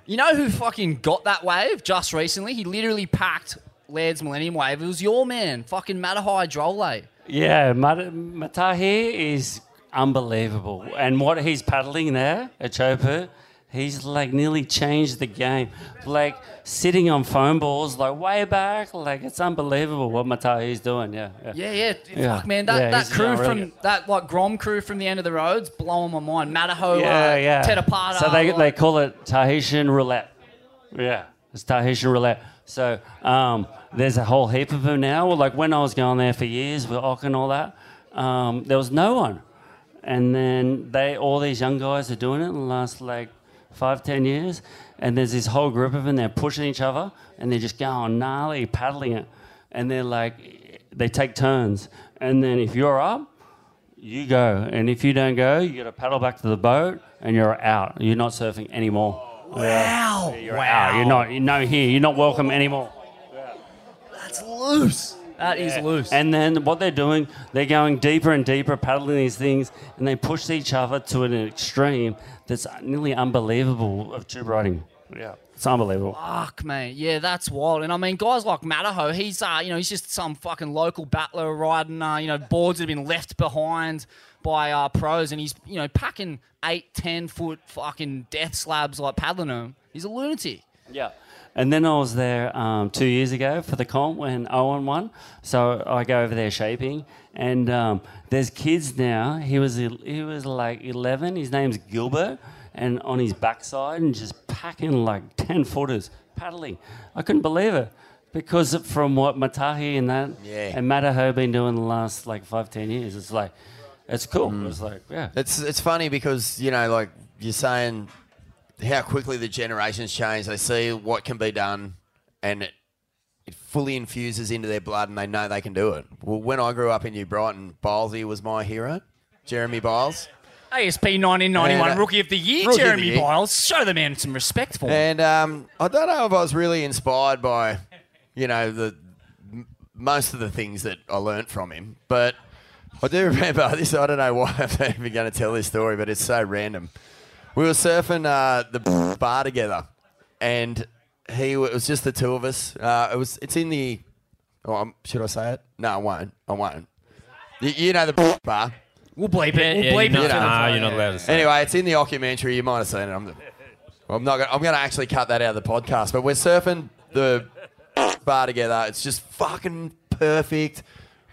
You know who fucking got that wave just recently? He literally packed Laird's Millennium Wave. It was your man, fucking Matahi Drollet.
Yeah, Mat- Matahi is unbelievable, and what he's paddling there at Chopu, he's like nearly changed the game. Like sitting on foam balls, like way back, like it's unbelievable what Matahi's doing. Yeah, yeah.
Yeah, yeah.
Yeah.
Fuck, man, that,
Yeah,
that crew from
good.
that like Grom crew from the end of the roads blowing my mind. Matahi,
yeah,
uh,
yeah.
Tetapata.
So they,
like-
they call it Tahitian roulette. Yeah, it's Tahitian roulette. So um, there's a whole heap of them now. Like when I was going there for years with Ock and all that, um, there was no one. And then they, all these young guys are doing it in the last like five, ten years. And there's this whole group of them. They're pushing each other, and they're just going gnarly, paddling it. And they're like, they take turns. And then if you're up, you go. And if you don't go, you got to paddle back to the boat and you're out. You're not surfing anymore.
Wow.
You're
wow.
out. You're not, you're no here. You're not welcome anymore.
That's loose. That is loose.
And then what they're doing, they're going deeper and deeper, paddling these things, and they push each other to an extreme that's nearly unbelievable of tube riding. Yeah. It's unbelievable.
Fuck, mate. Yeah, that's wild. And I mean, guys like Matahi, he's uh, you know, he's just some fucking local battler riding, uh, you know, boards that have been left behind by uh, pros, and he's you know packing eight, ten foot fucking death slabs like paddling them. He's a lunatic.
Yeah. And then I was there um, two years ago for the comp when Owen won. So I go over there shaping, and um, there's kids now. He was he was like 11. His name's Gilbert, and on his backside and just packing like 10 footers paddling. I couldn't believe it because from what Matahi and that
Yeah.
and Matahi been doing the last like five ten years, it's like it's cool. It's like yeah.
It's it's funny because you know, like you're saying, how quickly the generations change. They see what can be done, and it it fully infuses into their blood, and they know they can do it. Well, when I grew up in New Brighton, Bylesy was my hero, Jeremy Byles.
ASP 1991
And, uh,
Rookie of the Year,
Rookie of the
Jeremy
Year.
Byles. Show the man some respect for him.
And um, I don't know if I was really inspired by, you know, the m- most of the things that I learnt from him. But I do remember this. I don't know why I'm even going to tell this story, but it's so random. We were surfing uh, the bar together, and he it was just the two of us. Uh, it was it's in the. Oh, um, should I say it? No, I won't. I won't. You, you know the bar.
We'll bleep it.
Yeah,
We'll
yeah,
bleep
you're
it.
not- nah, you're not allowed to say
Anyway, it's in the documentary. You might have seen it. I'm, I'm not. Gonna, I'm going to actually cut that out of the podcast. But we're surfing the bar together. It's just fucking perfect,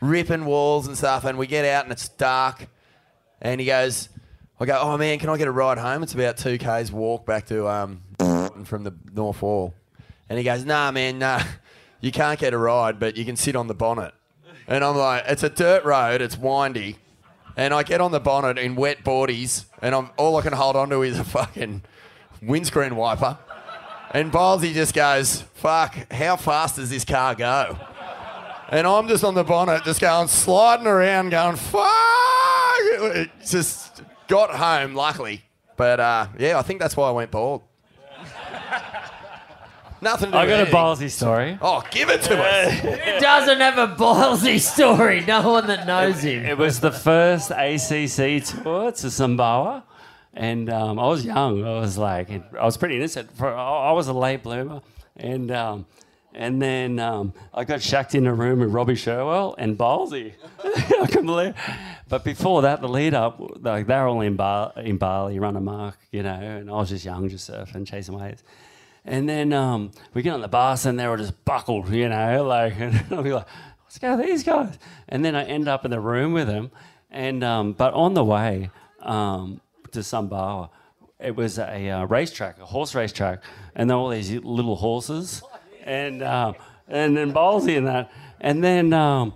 ripping walls and stuff. And we get out and it's dark. And he goes, I go, oh man, can I get a ride home? It's about two k's walk back to um from the North Wall. And he goes, nah, man, nah, you can't get a ride, but you can sit on the bonnet. And I'm like, it's a dirt road, it's windy. And I get on the bonnet in wet boardies, and I'm all I can hold onto is a fucking windscreen wiper. And Bylesy just goes, fuck, how fast does this car go? And I'm just on the bonnet, just going, sliding around, going, fuck! It just got home, luckily. But uh, yeah, I think that's why I went bald. Nothing to do
I
with
got a
anything.
ballsy story.
Oh, give it to us.
He doesn't have a ballsy story. No one that knows him.
It was the first ACC tour to Sumbawa, and um, I was young. I was like, I was pretty innocent. For, I I was a late bloomer, and um, and then um, I got shacked in a room with Robbie Sherwell and Ballsy. I couldn't believe. But before that, the lead up, like they're all in Bar in Bali, run a mark, you know, and I was just young, just surfing, chasing waves. And then um, we get on the bus and they were just buckled, you know, like, and I'll be like, let's go these guys. And then I end up in the room with them. And, um, but on the way um, to Sumbawa, it was a uh, racetrack, a horse racetrack. And there were all these little horses and, um, and then ballsy and that. And then um,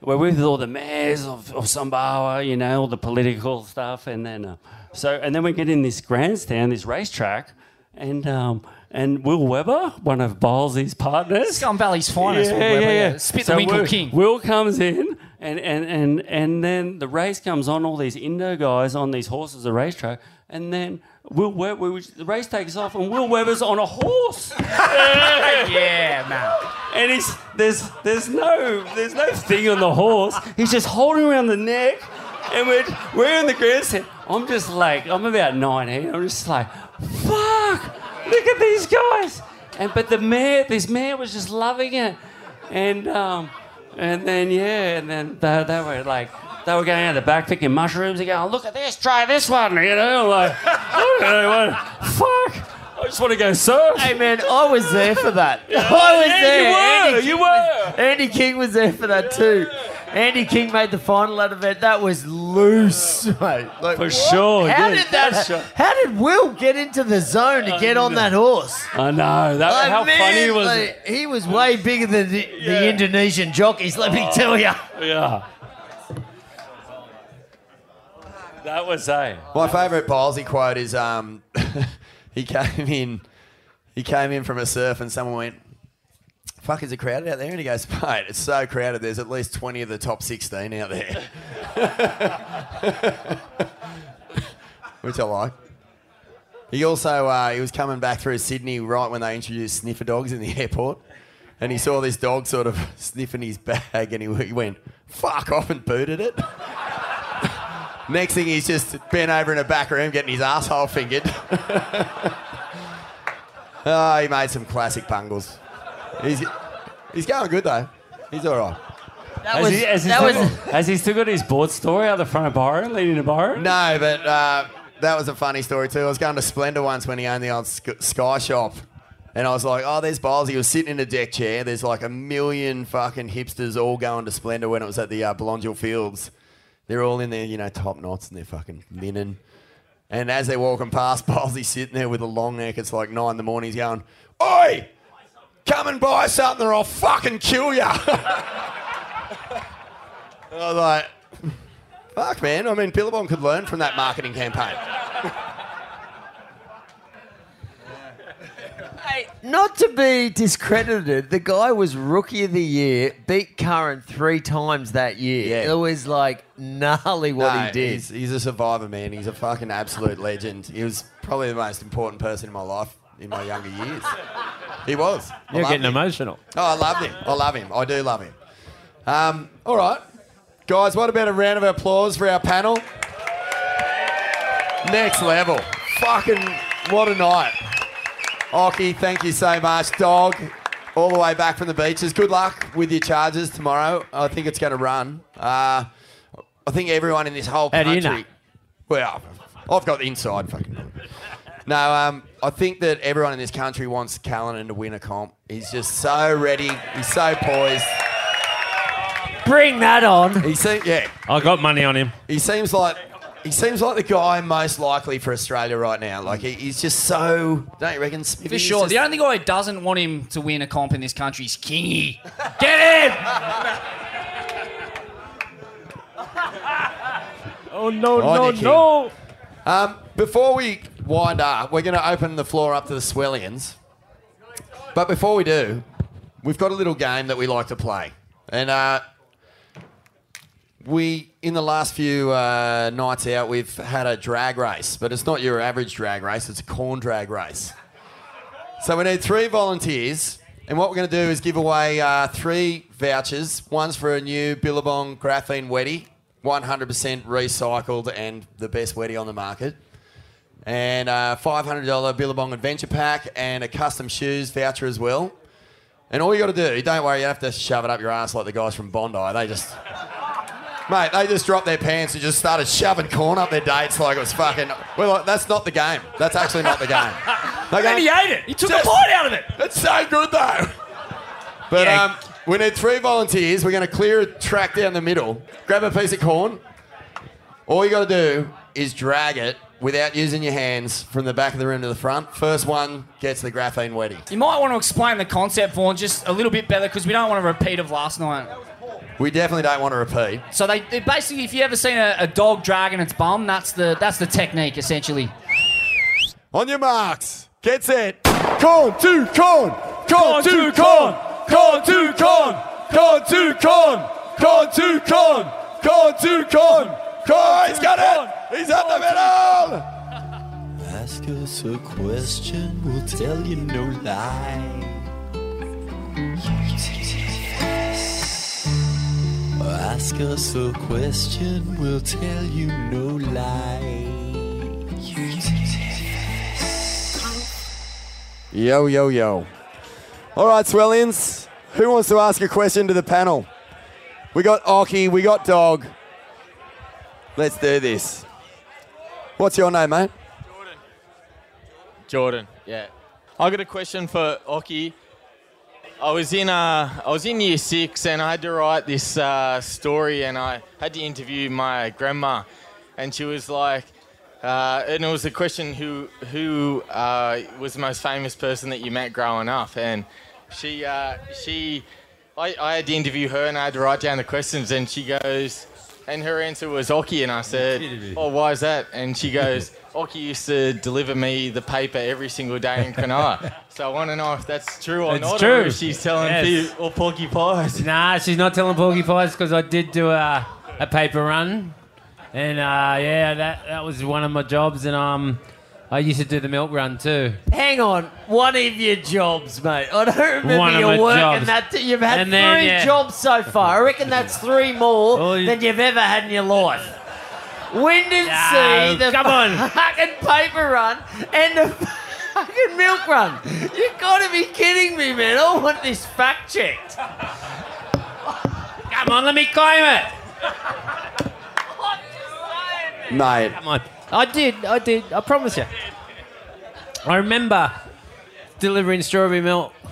we're with all the mayors of, of Sumbawa, you know, all the political stuff. And then, uh, so, and then we get in this grandstand, this racetrack. And um, and Will Weber, one of Ballsy's partners,
Scum Valley's finest, Will Weber, yeah. Spit the Winkle
Will,
King.
Will comes in And, and, and, and then the race comes on, all these Indo guys on these horses, the racetrack, and then Will Webber, we, the race takes off, and Will Webber's on a horse.
yeah, man.
And he's there's there's no there's no thing on the horse. He's just holding around the neck, and we're we're in the grandstand. I'm just like I'm about 19. I'm just like, fuck! Look at these guys. And but the mare, this mare was just loving it, and um, and then yeah, and then they, they were like. They were going out the back picking mushrooms and going, oh, look at this, try this one, you know, like, okay, fuck, I just want to go surf.
Hey man, I was there for that.
Yeah.
I was
Yeah,
there.
you were,
Andy
you
King
were.
was- Andy King was there for that too. Andy King made the final that event. That was loose, mate. Like,
For
what?
sure,
How
yeah,
did that?
sure.
How did Will get into the zone to get on that horse?
I know. That,
Like,
how funny was
man,
it?
He was way bigger than the, the Indonesian jockeys. Let me oh. tell you.
Yeah. That was a.
My favourite ballsy quote is um, he came in, he came in from a surf and someone went, "Fuck, is it crowded out there?" And he goes, "Mate, it's so crowded. There's at least twenty of the top sixteen out there," which I like. He also uh, he was coming back through Sydney right when they introduced sniffer dogs in the airport, and he saw this dog sort of sniffing his bag, and he, he went, "Fuck off!" and booted it. Next thing, he's just bent over in a back room getting his asshole fingered. oh, he made some classic bungles. He's, he's going good though. He's all right.
has, he, has, he still, has he still got his board story out the front of Byron, leading to Byron?
No, but uh, that was a funny story too. I was going to Splendour once when he owned the old Sky Shop. And I was like, oh, there's Byles. He was sitting in a deck chair. There's like a million fucking hipsters all going to Splendour when it was at the uh, Belongil Fields. They're all in their, you know, top knots and their fucking linen. And as they're walking past, Bylesy's sitting there with a long neck. It's like nine in the morning. He's going, Oi! Come and buy something or I'll fucking kill you. I was like, fuck, man. I mean, Billabong could learn from that marketing campaign.
Hey, not to be discredited, the guy was rookie of the year, beat Curren three times that year. It was like gnarly what
No,
he did.
He's, he's a survivor, man. He's a fucking absolute legend. He was probably the most important person in my life in my younger years. He was. I
You're getting
him.
emotional.
Oh, I love him. I love him. I do love him. Um, all right. Guys, what about a round of applause for our panel? Next level. Fucking what a night. Occy, thank you so much. Dog, all the way back from the beaches. Good luck with your charges tomorrow. I think it's going to run. Uh, I think everyone in this whole country.
How do
country.
you know?
Well, I've got the inside fucking. No, um, I think that everyone in this country wants Calnan to win a comp. He's just so ready. He's so poised.
Bring that on.
He seems, yeah.
I got money on him.
He seems like he seems like the guy most likely for Australia right now. Like he, he's just so. Don't you reckon? Smithy?
For
He's
sure.
just-
The only guy who doesn't want him to win a comp in this country is Kingy. Get him!
Oh no,
On
no,
you,
no!
Um, before we wind up, we're going to open the floor up to the Swellians. But before we do, we've got a little game that we like to play, and uh, we in the last few uh, nights out we've had a drag race, but it's not your average drag race; it's a corn drag race. So we need three volunteers, and what we're going to do is give away uh, three vouchers. One's for a new Billabong graphene Weddy, 100% recycled and the best Weddy on the market. And a $500 Billabong Adventure Pack and a custom shoes voucher as well. And all you got to do, don't worry, you have to shove it up your ass like the guys from Bondi. They just, mate, they just dropped their pants and just started shoving corn up their dates like it was fucking. We're like, that's not the game. That's actually not the game.
And he ate it. He took a bite out of it.
It's so good though. But
Yeah.
um, we need three volunteers. We're going to clear a track down the middle. Grab a piece of corn. All you got to do is drag it without using your hands from the back of the room to the front. First one gets the graphene weddy.
You might want to explain the concept, Vaughan, just a little bit better because we don't want a repeat of last night.
We definitely don't want to repeat.
So they, they basically, if you ever seen a, a dog dragging its bum, that's the that's the technique essentially.
On your marks, get set. Corn to corn. Corn to corn. Corn to corn. Corn to corn. Con to con. Con to con. Con. He's got it. He's at the middle.
Ask us a question, we'll tell you no lie. Ask us a question, we'll tell you no lie.
Yo, yo, yo. All right, Swellians. Who wants to ask a question to the panel? We got Occy, we got Dog. Let's do this. What's your name, mate?
Jordan. Jordan, yeah. I got a question for Occy. I was in uh, I was in year six and I had to write this uh, story and I had to interview my grandma, and she was like, uh, and it was a question who who uh, was the most famous person that you met growing up, and she uh, she I, I had to interview her and I had to write down the questions and she goes, and her answer was Occy and I said, oh why is that? And she goes. Occy used to deliver me the paper every single day in Cronulla. so I want to know if that's true or
It's
not.
true.
Or if she's telling
Yes.
or porky pies.
Nah, she's not telling porky pies because I did do a, a paper run, and uh, yeah, that that was one of my jobs, and um, I used to do the milk run too.
Hang on, one of your jobs, mate. I don't remember
One of
your work,
jobs.
and that you've had
And then,
three
yeah.
jobs so far. I reckon that's three more than you've ever had in your life. Wind and
No,
sea, the
come on.
fucking paper run, and the fucking milk run. You gotta be kidding me, man! I want this fact checked.
Come on, let me claim it.
Mate.
Come on. I did, I did, I promise you. I remember delivering strawberry milk.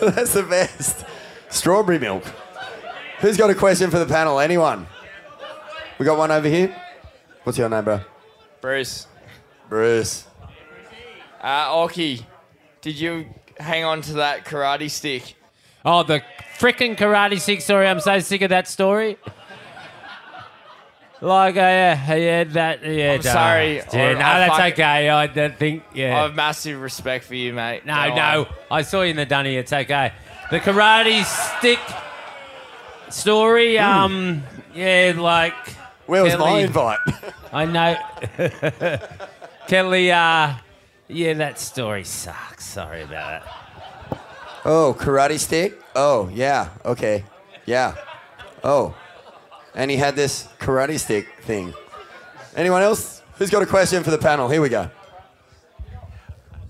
That's the best. Strawberry milk. Who's got a question for the panel? Anyone? We got one over here. What's your name, bro?
Bruce.
Bruce.
Uh, Occy, did you hang on to that karate stick?
Oh, the frickin' karate stick story. I'm so sick of that story. Like, uh, yeah, yeah, that, yeah.
I'm sorry.
Yeah,
I-
no,
I
that's
fuck-
okay. I don't think, yeah.
I
yeah.
have massive respect for you, mate.
No,
Go
no.
on.
I saw you in the dunny. It's okay. The karate stick story. Um, yeah, like.
Where was my invite?
I know. Kelly. Uh, yeah, that story sucks. Sorry about that.
Oh, karate stick? Oh, yeah. Okay. Yeah. Oh. And he had this karate stick thing. Anyone else? Who's got a question for the panel? Here we go.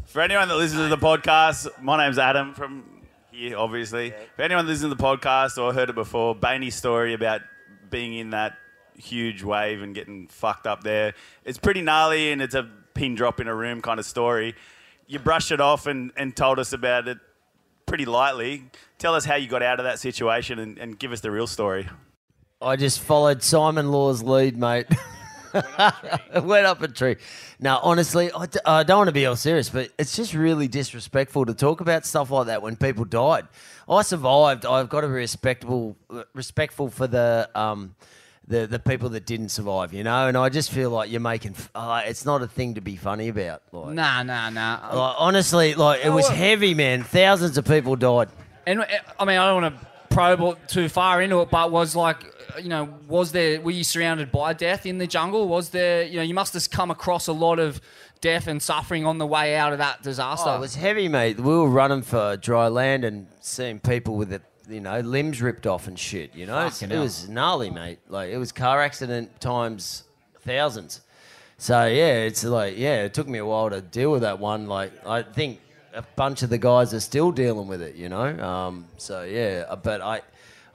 For anyone that listens to the podcast, my name's Adam from here, obviously. For anyone that listens to the podcast or heard it before, Bainey's story about being in that huge wave and getting fucked up there, it's pretty gnarly and it's a pin drop in a room kind of story. You brushed it off and, and told us about it pretty lightly. Tell us how you got out of that situation and, and give us the real story.
I just followed Simon Law's lead, mate. Went up a tree. Now, honestly, I, d- I don't want to be all serious, but it's just really disrespectful to talk about stuff like that when people died. I survived. I've got to be respectable, respectful for the um, the the people that didn't survive. You know, and I just feel like you're making. f- Uh, it's not a thing to be funny about. Like,
Nah, nah, nah.
like, honestly, like it was
Oh.
heavy, man. Thousands of people died.
And uh, I mean, I don't want to probe too far into it, but was like, uh, you know, was there? Were you surrounded by death in the jungle? Was there? You know, you must have come across a lot of death and suffering on the way out of that disaster.
Oh, it was heavy, mate. We were running for dry land and seeing people with the, you know, limbs ripped off and shit. You know,
Fucking
it
hell.
was gnarly, mate. Like it was car accident times thousands. So yeah, it's like yeah, it took me a while to deal with that one. Like I think a bunch of the guys are still dealing with it. You know, um, so yeah. uh, But I,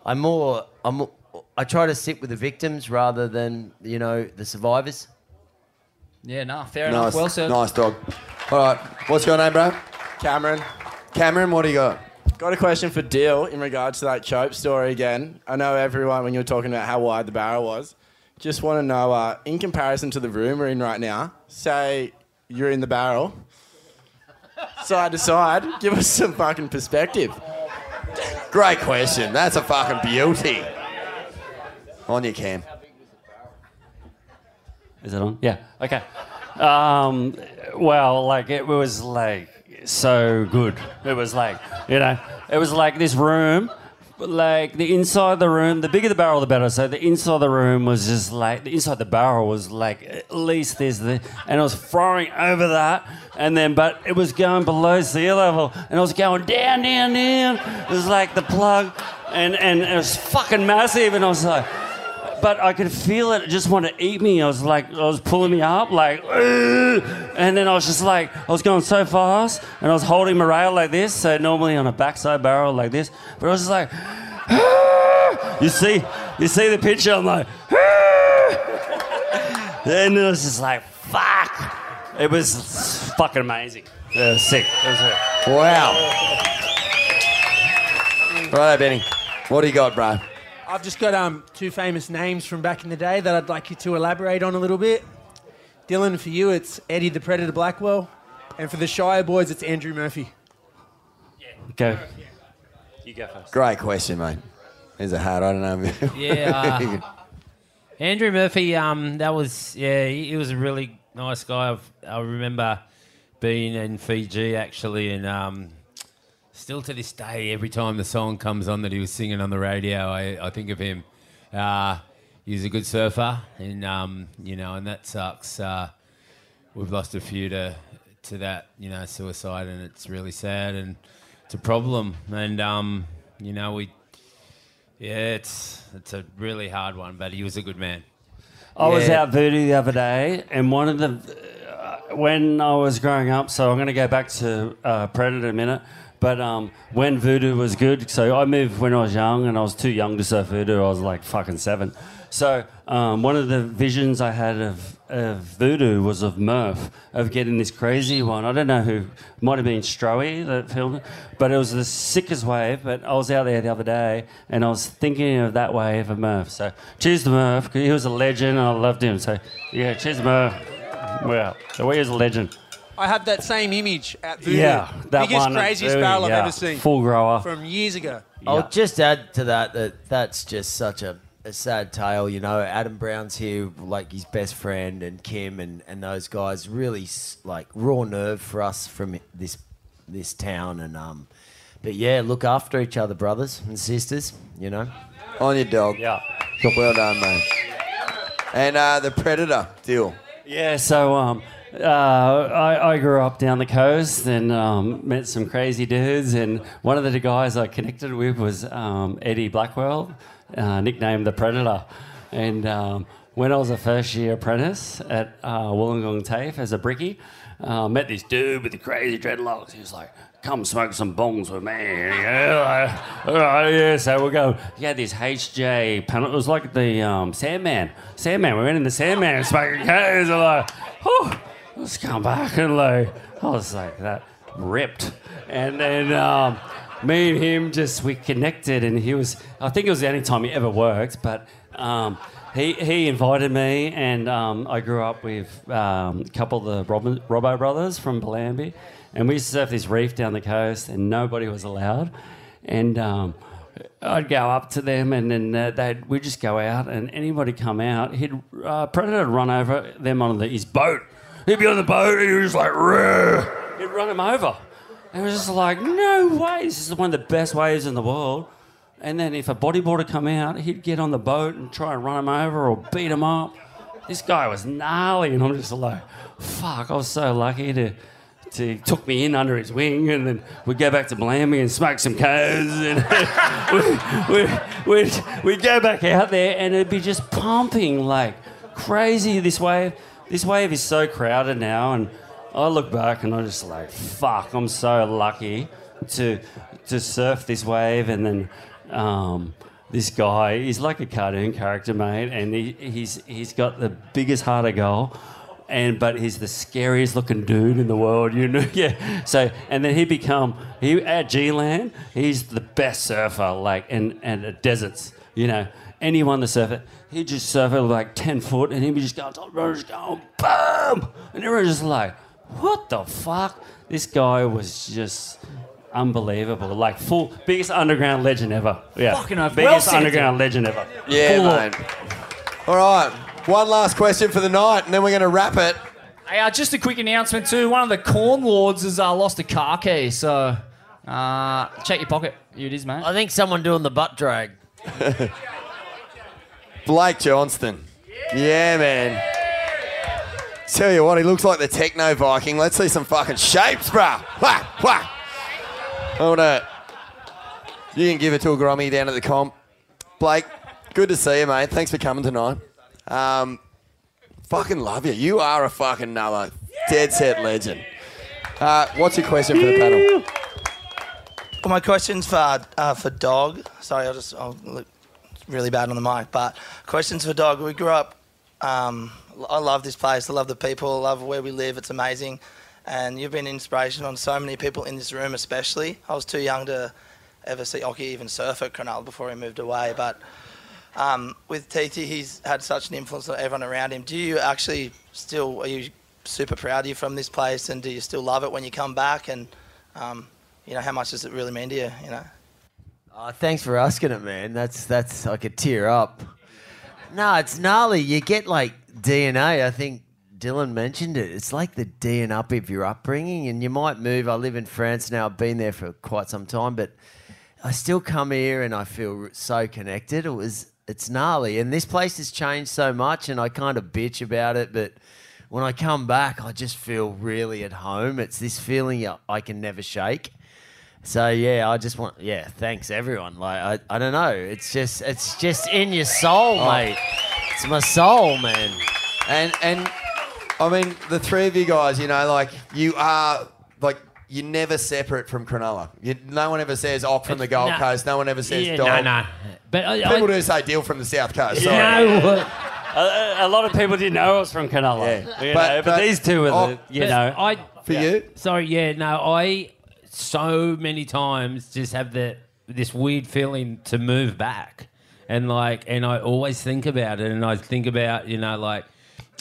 I'm more, I'm, more- I try to sit with the victims rather than you know the survivors.
yeah, nah, fair
nice,
enough. Well said.
nice dog. All right, what's your name, bro?
Cameron.
Cameron, what do you got?
Got a question for Dyl in regards to that chope story again. I know everyone, when you were talking about how wide the barrel was, just want to know, uh, in comparison to the room we're in right now, say you're in the barrel, side to side, give us some fucking perspective.
Great question. That's a fucking beauty. On you, Cam.
Is it on? Yeah. Okay. Um, well, like it was like so good. It was like you know, it was like this room. Like the inside of the room, the bigger the barrel, the better. So the inside of the room was just like the inside of the barrel was like at least there's the, and I was throwing over that, and then but it was going below sea level, and I was going down, down, down. It was like the plug, and and it was fucking massive, and I was like, but I could feel it it just want to eat me. I was like, I was pulling me up, like, "Ugh." and then I was just like, I was going so fast, and I was holding my rail like this. So normally on a backside barrel like this, but I was just like, "Ah." you see, you see the picture. I'm like, and it was just like, fuck. It was fucking amazing. It was sick. It was sick.
Wow. Righto, Benny. What do you got, bro?
I've just got um, two famous names from back in the day that I'd like you to elaborate on a little bit. Dylan, for you, it's Eddie the Predator Blackwell. And for the Shire boys, it's Andrew Murphy. Yeah.
Go. You go first.
Great question, mate. There's a hard. I don't know.
Yeah, uh, Andrew Murphy, um, that was yeah, he, he was a really nice guy. I've, I remember being in Fiji actually, and um, still to this day, every time the song comes on that he was singing on the radio, I, I think of him. Uh, he's a good surfer, and um, you know, and that sucks. Uh, we've lost a few to to that, you know, suicide, and it's really sad, and it's a problem, and um, you know, we. Yeah, it's it's a really hard one, but he was a good man.
I was out voodoo the other day, and one of the uh, when I was growing up. So I'm going to go back to uh, Predator a minute. But um, when voodoo was good, so I moved when I was young, and I was too young to surf voodoo. I was like fucking seven. So um, one of the visions I had of, of voodoo was of Murph, of getting this crazy one. I don't know who, might have been Stroey that filmed it, but it was the sickest wave. But I was out there the other day, and I was thinking of that wave of Murph. So cheers to Murph, he was a legend, and I loved him. So yeah, cheers Murph. Well, so he is a legend.
I have that same image at Voodoo.
Yeah, that
Biggest,
one,
craziest
Voodoo,
barrel
yeah.
I've ever seen.
Full grower.
From years ago.
I'll just add to that that that's just such a, a sad tale. You know, Adam Brown's here, like his best friend, and Kim and, and those guys. Really, like raw nerve for us from this this town. And um, but yeah, look after each other, brothers and sisters. You know,
On your dog.
Yeah.
Well done, mate. And uh, the Predator Dyl.
Yeah, so um, uh, I, I grew up down the coast and um, met some crazy dudes. And one of the guys I connected with was um, Eddie Blackwell, uh, nicknamed the Predator. And um, when I was a first year apprentice at uh, Wollongong TAFE as a brickie, uh, met this dude with the crazy dreadlocks. He was like, come smoke some bongs with me. Yeah, all right, yeah. So we'll go. He had this HJ panel. It was like the um, Sandman. Sandman. We went in the Sandman and smoking K's. And like, whew, let's come back and like, I was like that ripped. And then um, me and him just we connected, and he was. I think it was the only time he ever worked, but. Um, he, he invited me, and um, I grew up with um, a couple of the Robin, Robbo brothers from Bellambi, and we used to surf this reef down the coast, and nobody was allowed. And um, I'd go up to them, and then uh, they'd we'd just go out, and anybody come out, he'd uh, Predator run over them on the, his boat. He'd be on the boat, and he was just like, "Rrr." he'd run him over. And it was just like, no way, this is one of the best waves in the world. And then if a bodyboarder come out, he'd get on the boat and try and run him over or beat him up. This guy was gnarly, and I'm just like, fuck, I was so lucky to. to he took me in under his wing, and then we'd go back to Bellambi and smoke some cones, and we, we, we'd, we'd go back out there, and it'd be just pumping like crazy. This wave, this wave is so crowded now, and I look back and I'm just like, fuck, I'm so lucky to to surf this wave, and then um, this guy, he's like a cartoon character, mate, and he, he's he's got the biggest heart of gold. And but he's the scariest looking dude in the world, you know. Yeah. So and then he become he at G Land, he's the best surfer, like and and deserts, you know. Anyone to surf it, he'd just surf it like ten foot, and he'd be just going, just going, boom, and everyone's just like, what the fuck? This guy was just unbelievable. Like full biggest underground legend ever. Yeah.
Fucking oath.
biggest
Well said,
underground legend ever.
Yeah,
Full
mate. All right. One last question for the night, and then we're going to wrap it.
Hey, uh, just a quick announcement too. One of the Core Lords has uh, lost a car key, so uh, check your pocket. Here it is, mate.
I think someone doing the butt drag.
Blake Johnston. Yeah, man. Tell you what, he looks like the techno Viking. Let's see some fucking shapes, bruh. Wah, wah. Hold it. You can give it to a Grommy down at the comp. Blake, good to see you, mate. Thanks for coming tonight. Um, fucking love you. You are a fucking another dead set legend. Uh, what's your question for the panel?
Well, my question's for uh, for Dog. Sorry, I'll just I'll look really bad on the mic. But questions for Dog. We grew up. Um, I love this place. I love the people. I love where we live. It's amazing, and you've been an inspiration on so many people in this room, especially. I was too young to ever see Occy even surf at Cronulla before he moved away, but. Um, with TT, he's had such an influence on everyone around him. Do you actually still are you super proud of you from this place, and do you still love it when you come back? And um, you know, how much does it really mean to you? You know.
Oh, thanks for asking it, man. That's that's I could tear up. No, it's gnarly. You get like DNA. I think Dylan mentioned it. It's like the DNA of your upbringing, and you might move. I live in France now. I've been there for quite some time, but I still come here and I feel so connected. It was it's gnarly, and this place has changed so much, and I kind of bitch about it, but when I come back, I just feel really at home. It's this feeling I can never shake. So yeah, I just want yeah, thanks everyone. Like I, I don't know, it's just it's just in your soul,
Oh.
mate. It's my soul, man.
And and I mean, the three of you guys, you know, like you are like you're never separate from Cronulla. You, no one ever says "off" from the Gold
no.
Coast. No one ever says
Yeah,
Dog.
no, no. But I-
people
I-
do say Dyl from the South Coast. Sorry.
No. A, a lot of people didn't know I was from Cronulla. You know, but, these two are the, oh,
you
know.
I
for you.
Sorry, yeah, no, I so many times just have the this weird feeling to move back, and like, and I always think about it, and I think about you know like.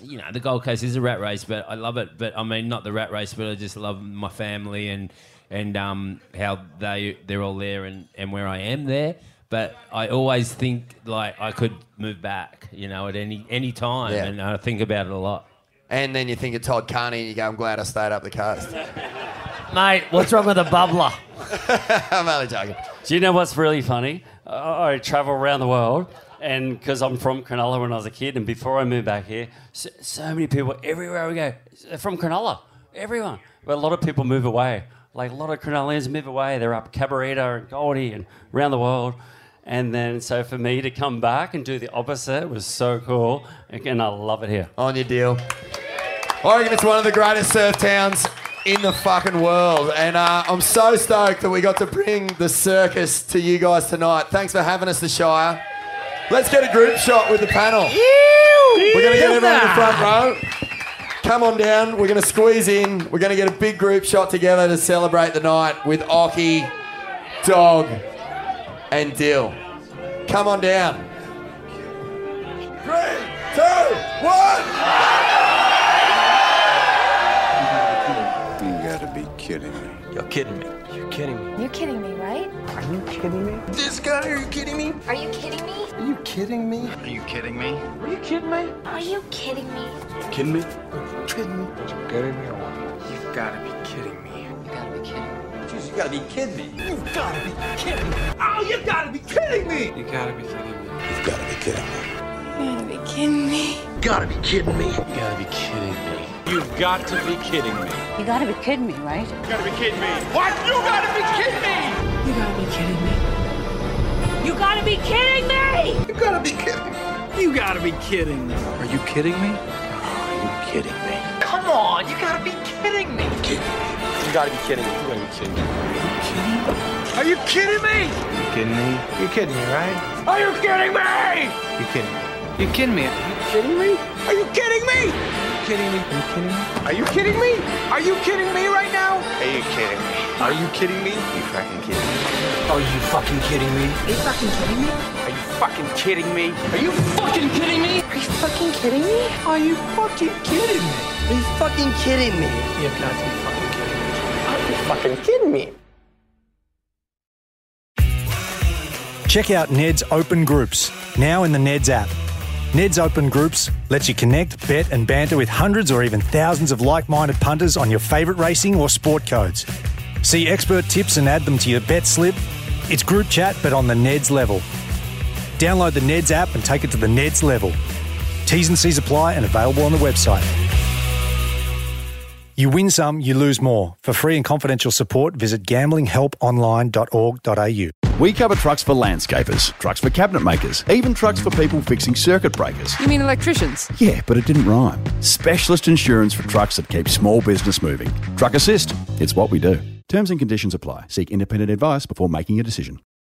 You know, the Gold Coast is a rat race, but I love it. But I mean, not the rat race, but I just love my family and and um, how they they're all there and, and where I am there. But I always think like I could move back, you know, at any any time,
Yeah.
and I think about it a lot.
And then you think of Todd Carney and you go, I'm glad I stayed up the coast.
Mate, what's wrong with a bubbler?
I'm only joking.
Do you know what's really funny? I, I travel around the world, and because I'm from Cronulla when I was a kid, and before I moved back here, so, so many people everywhere we go, they're from Cronulla. Everyone. But a lot of people move away. Like a lot of Cronullans move away. They're up Cabarita and Goldie and around the world. And then, so for me to come back and do the opposite was so cool. Again, I love it here.
On your Dyl. Oregon, reckon it's one of the greatest surf towns in the fucking world. And uh, I'm so stoked that we got to bring the circus to you guys tonight. Thanks for having us, the Shire. Let's get a group shot with the panel. We're going to get everyone in the front row. Come on down. We're going to squeeze in. We're going to get a big group shot together to celebrate the night with Occy, Dog, and Dyl. Come on down. Three, two, one.
Kidding me.
You're kidding me.
You're kidding me,
right?
Are you kidding me? This guy, are you kidding me?
Are you kidding me?
Are you kidding me? Are you kidding me? Are you kidding me?
Are you kidding me?
You kidding me? Are you kidding me? You kidding me or what? You've gotta be kidding me. You gotta be kidding me. Jeez, you gotta be kidding me. You've gotta be kidding me. Oh, you gotta be kidding me. You gotta be kidding me. You've gotta be kidding me.
You gotta be kidding me.
Gotta be kidding me. You gotta be kidding me. You've got to be kidding me.
You gotta be kidding me, right?
You gotta be kidding me. What? You gotta be kidding me.
You gotta be kidding me. You gotta be kidding me!
You gotta be kidding me. You gotta be kidding me. Are you kidding me? Are you kidding me?
Come on, you gotta be kidding me! Kidding.
You gotta be kidding me. You gotta be kidding me. Are you kidding me? You kidding me? You kidding me, right? Are you kidding me? You kidding me? You kidding me? Are you kidding me? Are you kidding me? You kidding me? Are you kidding me? Are you kidding me? Are you kidding me right now? Are you kidding me? Are you kidding me? You fucking kidding me? Are you fucking kidding me?
Are you fucking kidding me?
Are you fucking kidding me? Are you fucking kidding me?
Are you fucking kidding me?
Are you fucking kidding me?
Are you fucking kidding me?
You've got to be fucking kidding me. Are you fucking kidding me?
Check out Ned's open groups, now in the Ned's app. Ned's Open Groups lets you connect, bet, and banter with hundreds or even thousands of like minded punters on your favourite racing or sport codes. See expert tips and add them to your bet slip. It's group chat, but on the Neds level. Download the Neds app and take it to the Neds level. T's and C's apply and available on the website. You win some, you lose more. For free and confidential support, visit gamblinghelponline.org.au.
We cover trucks for landscapers, trucks for cabinet makers, even trucks for people fixing circuit breakers.
You mean electricians?
Yeah, but it didn't rhyme. Specialist insurance for trucks that keep small business moving. Truck Assist, it's what we do. Terms and conditions apply. Seek independent advice before making a decision.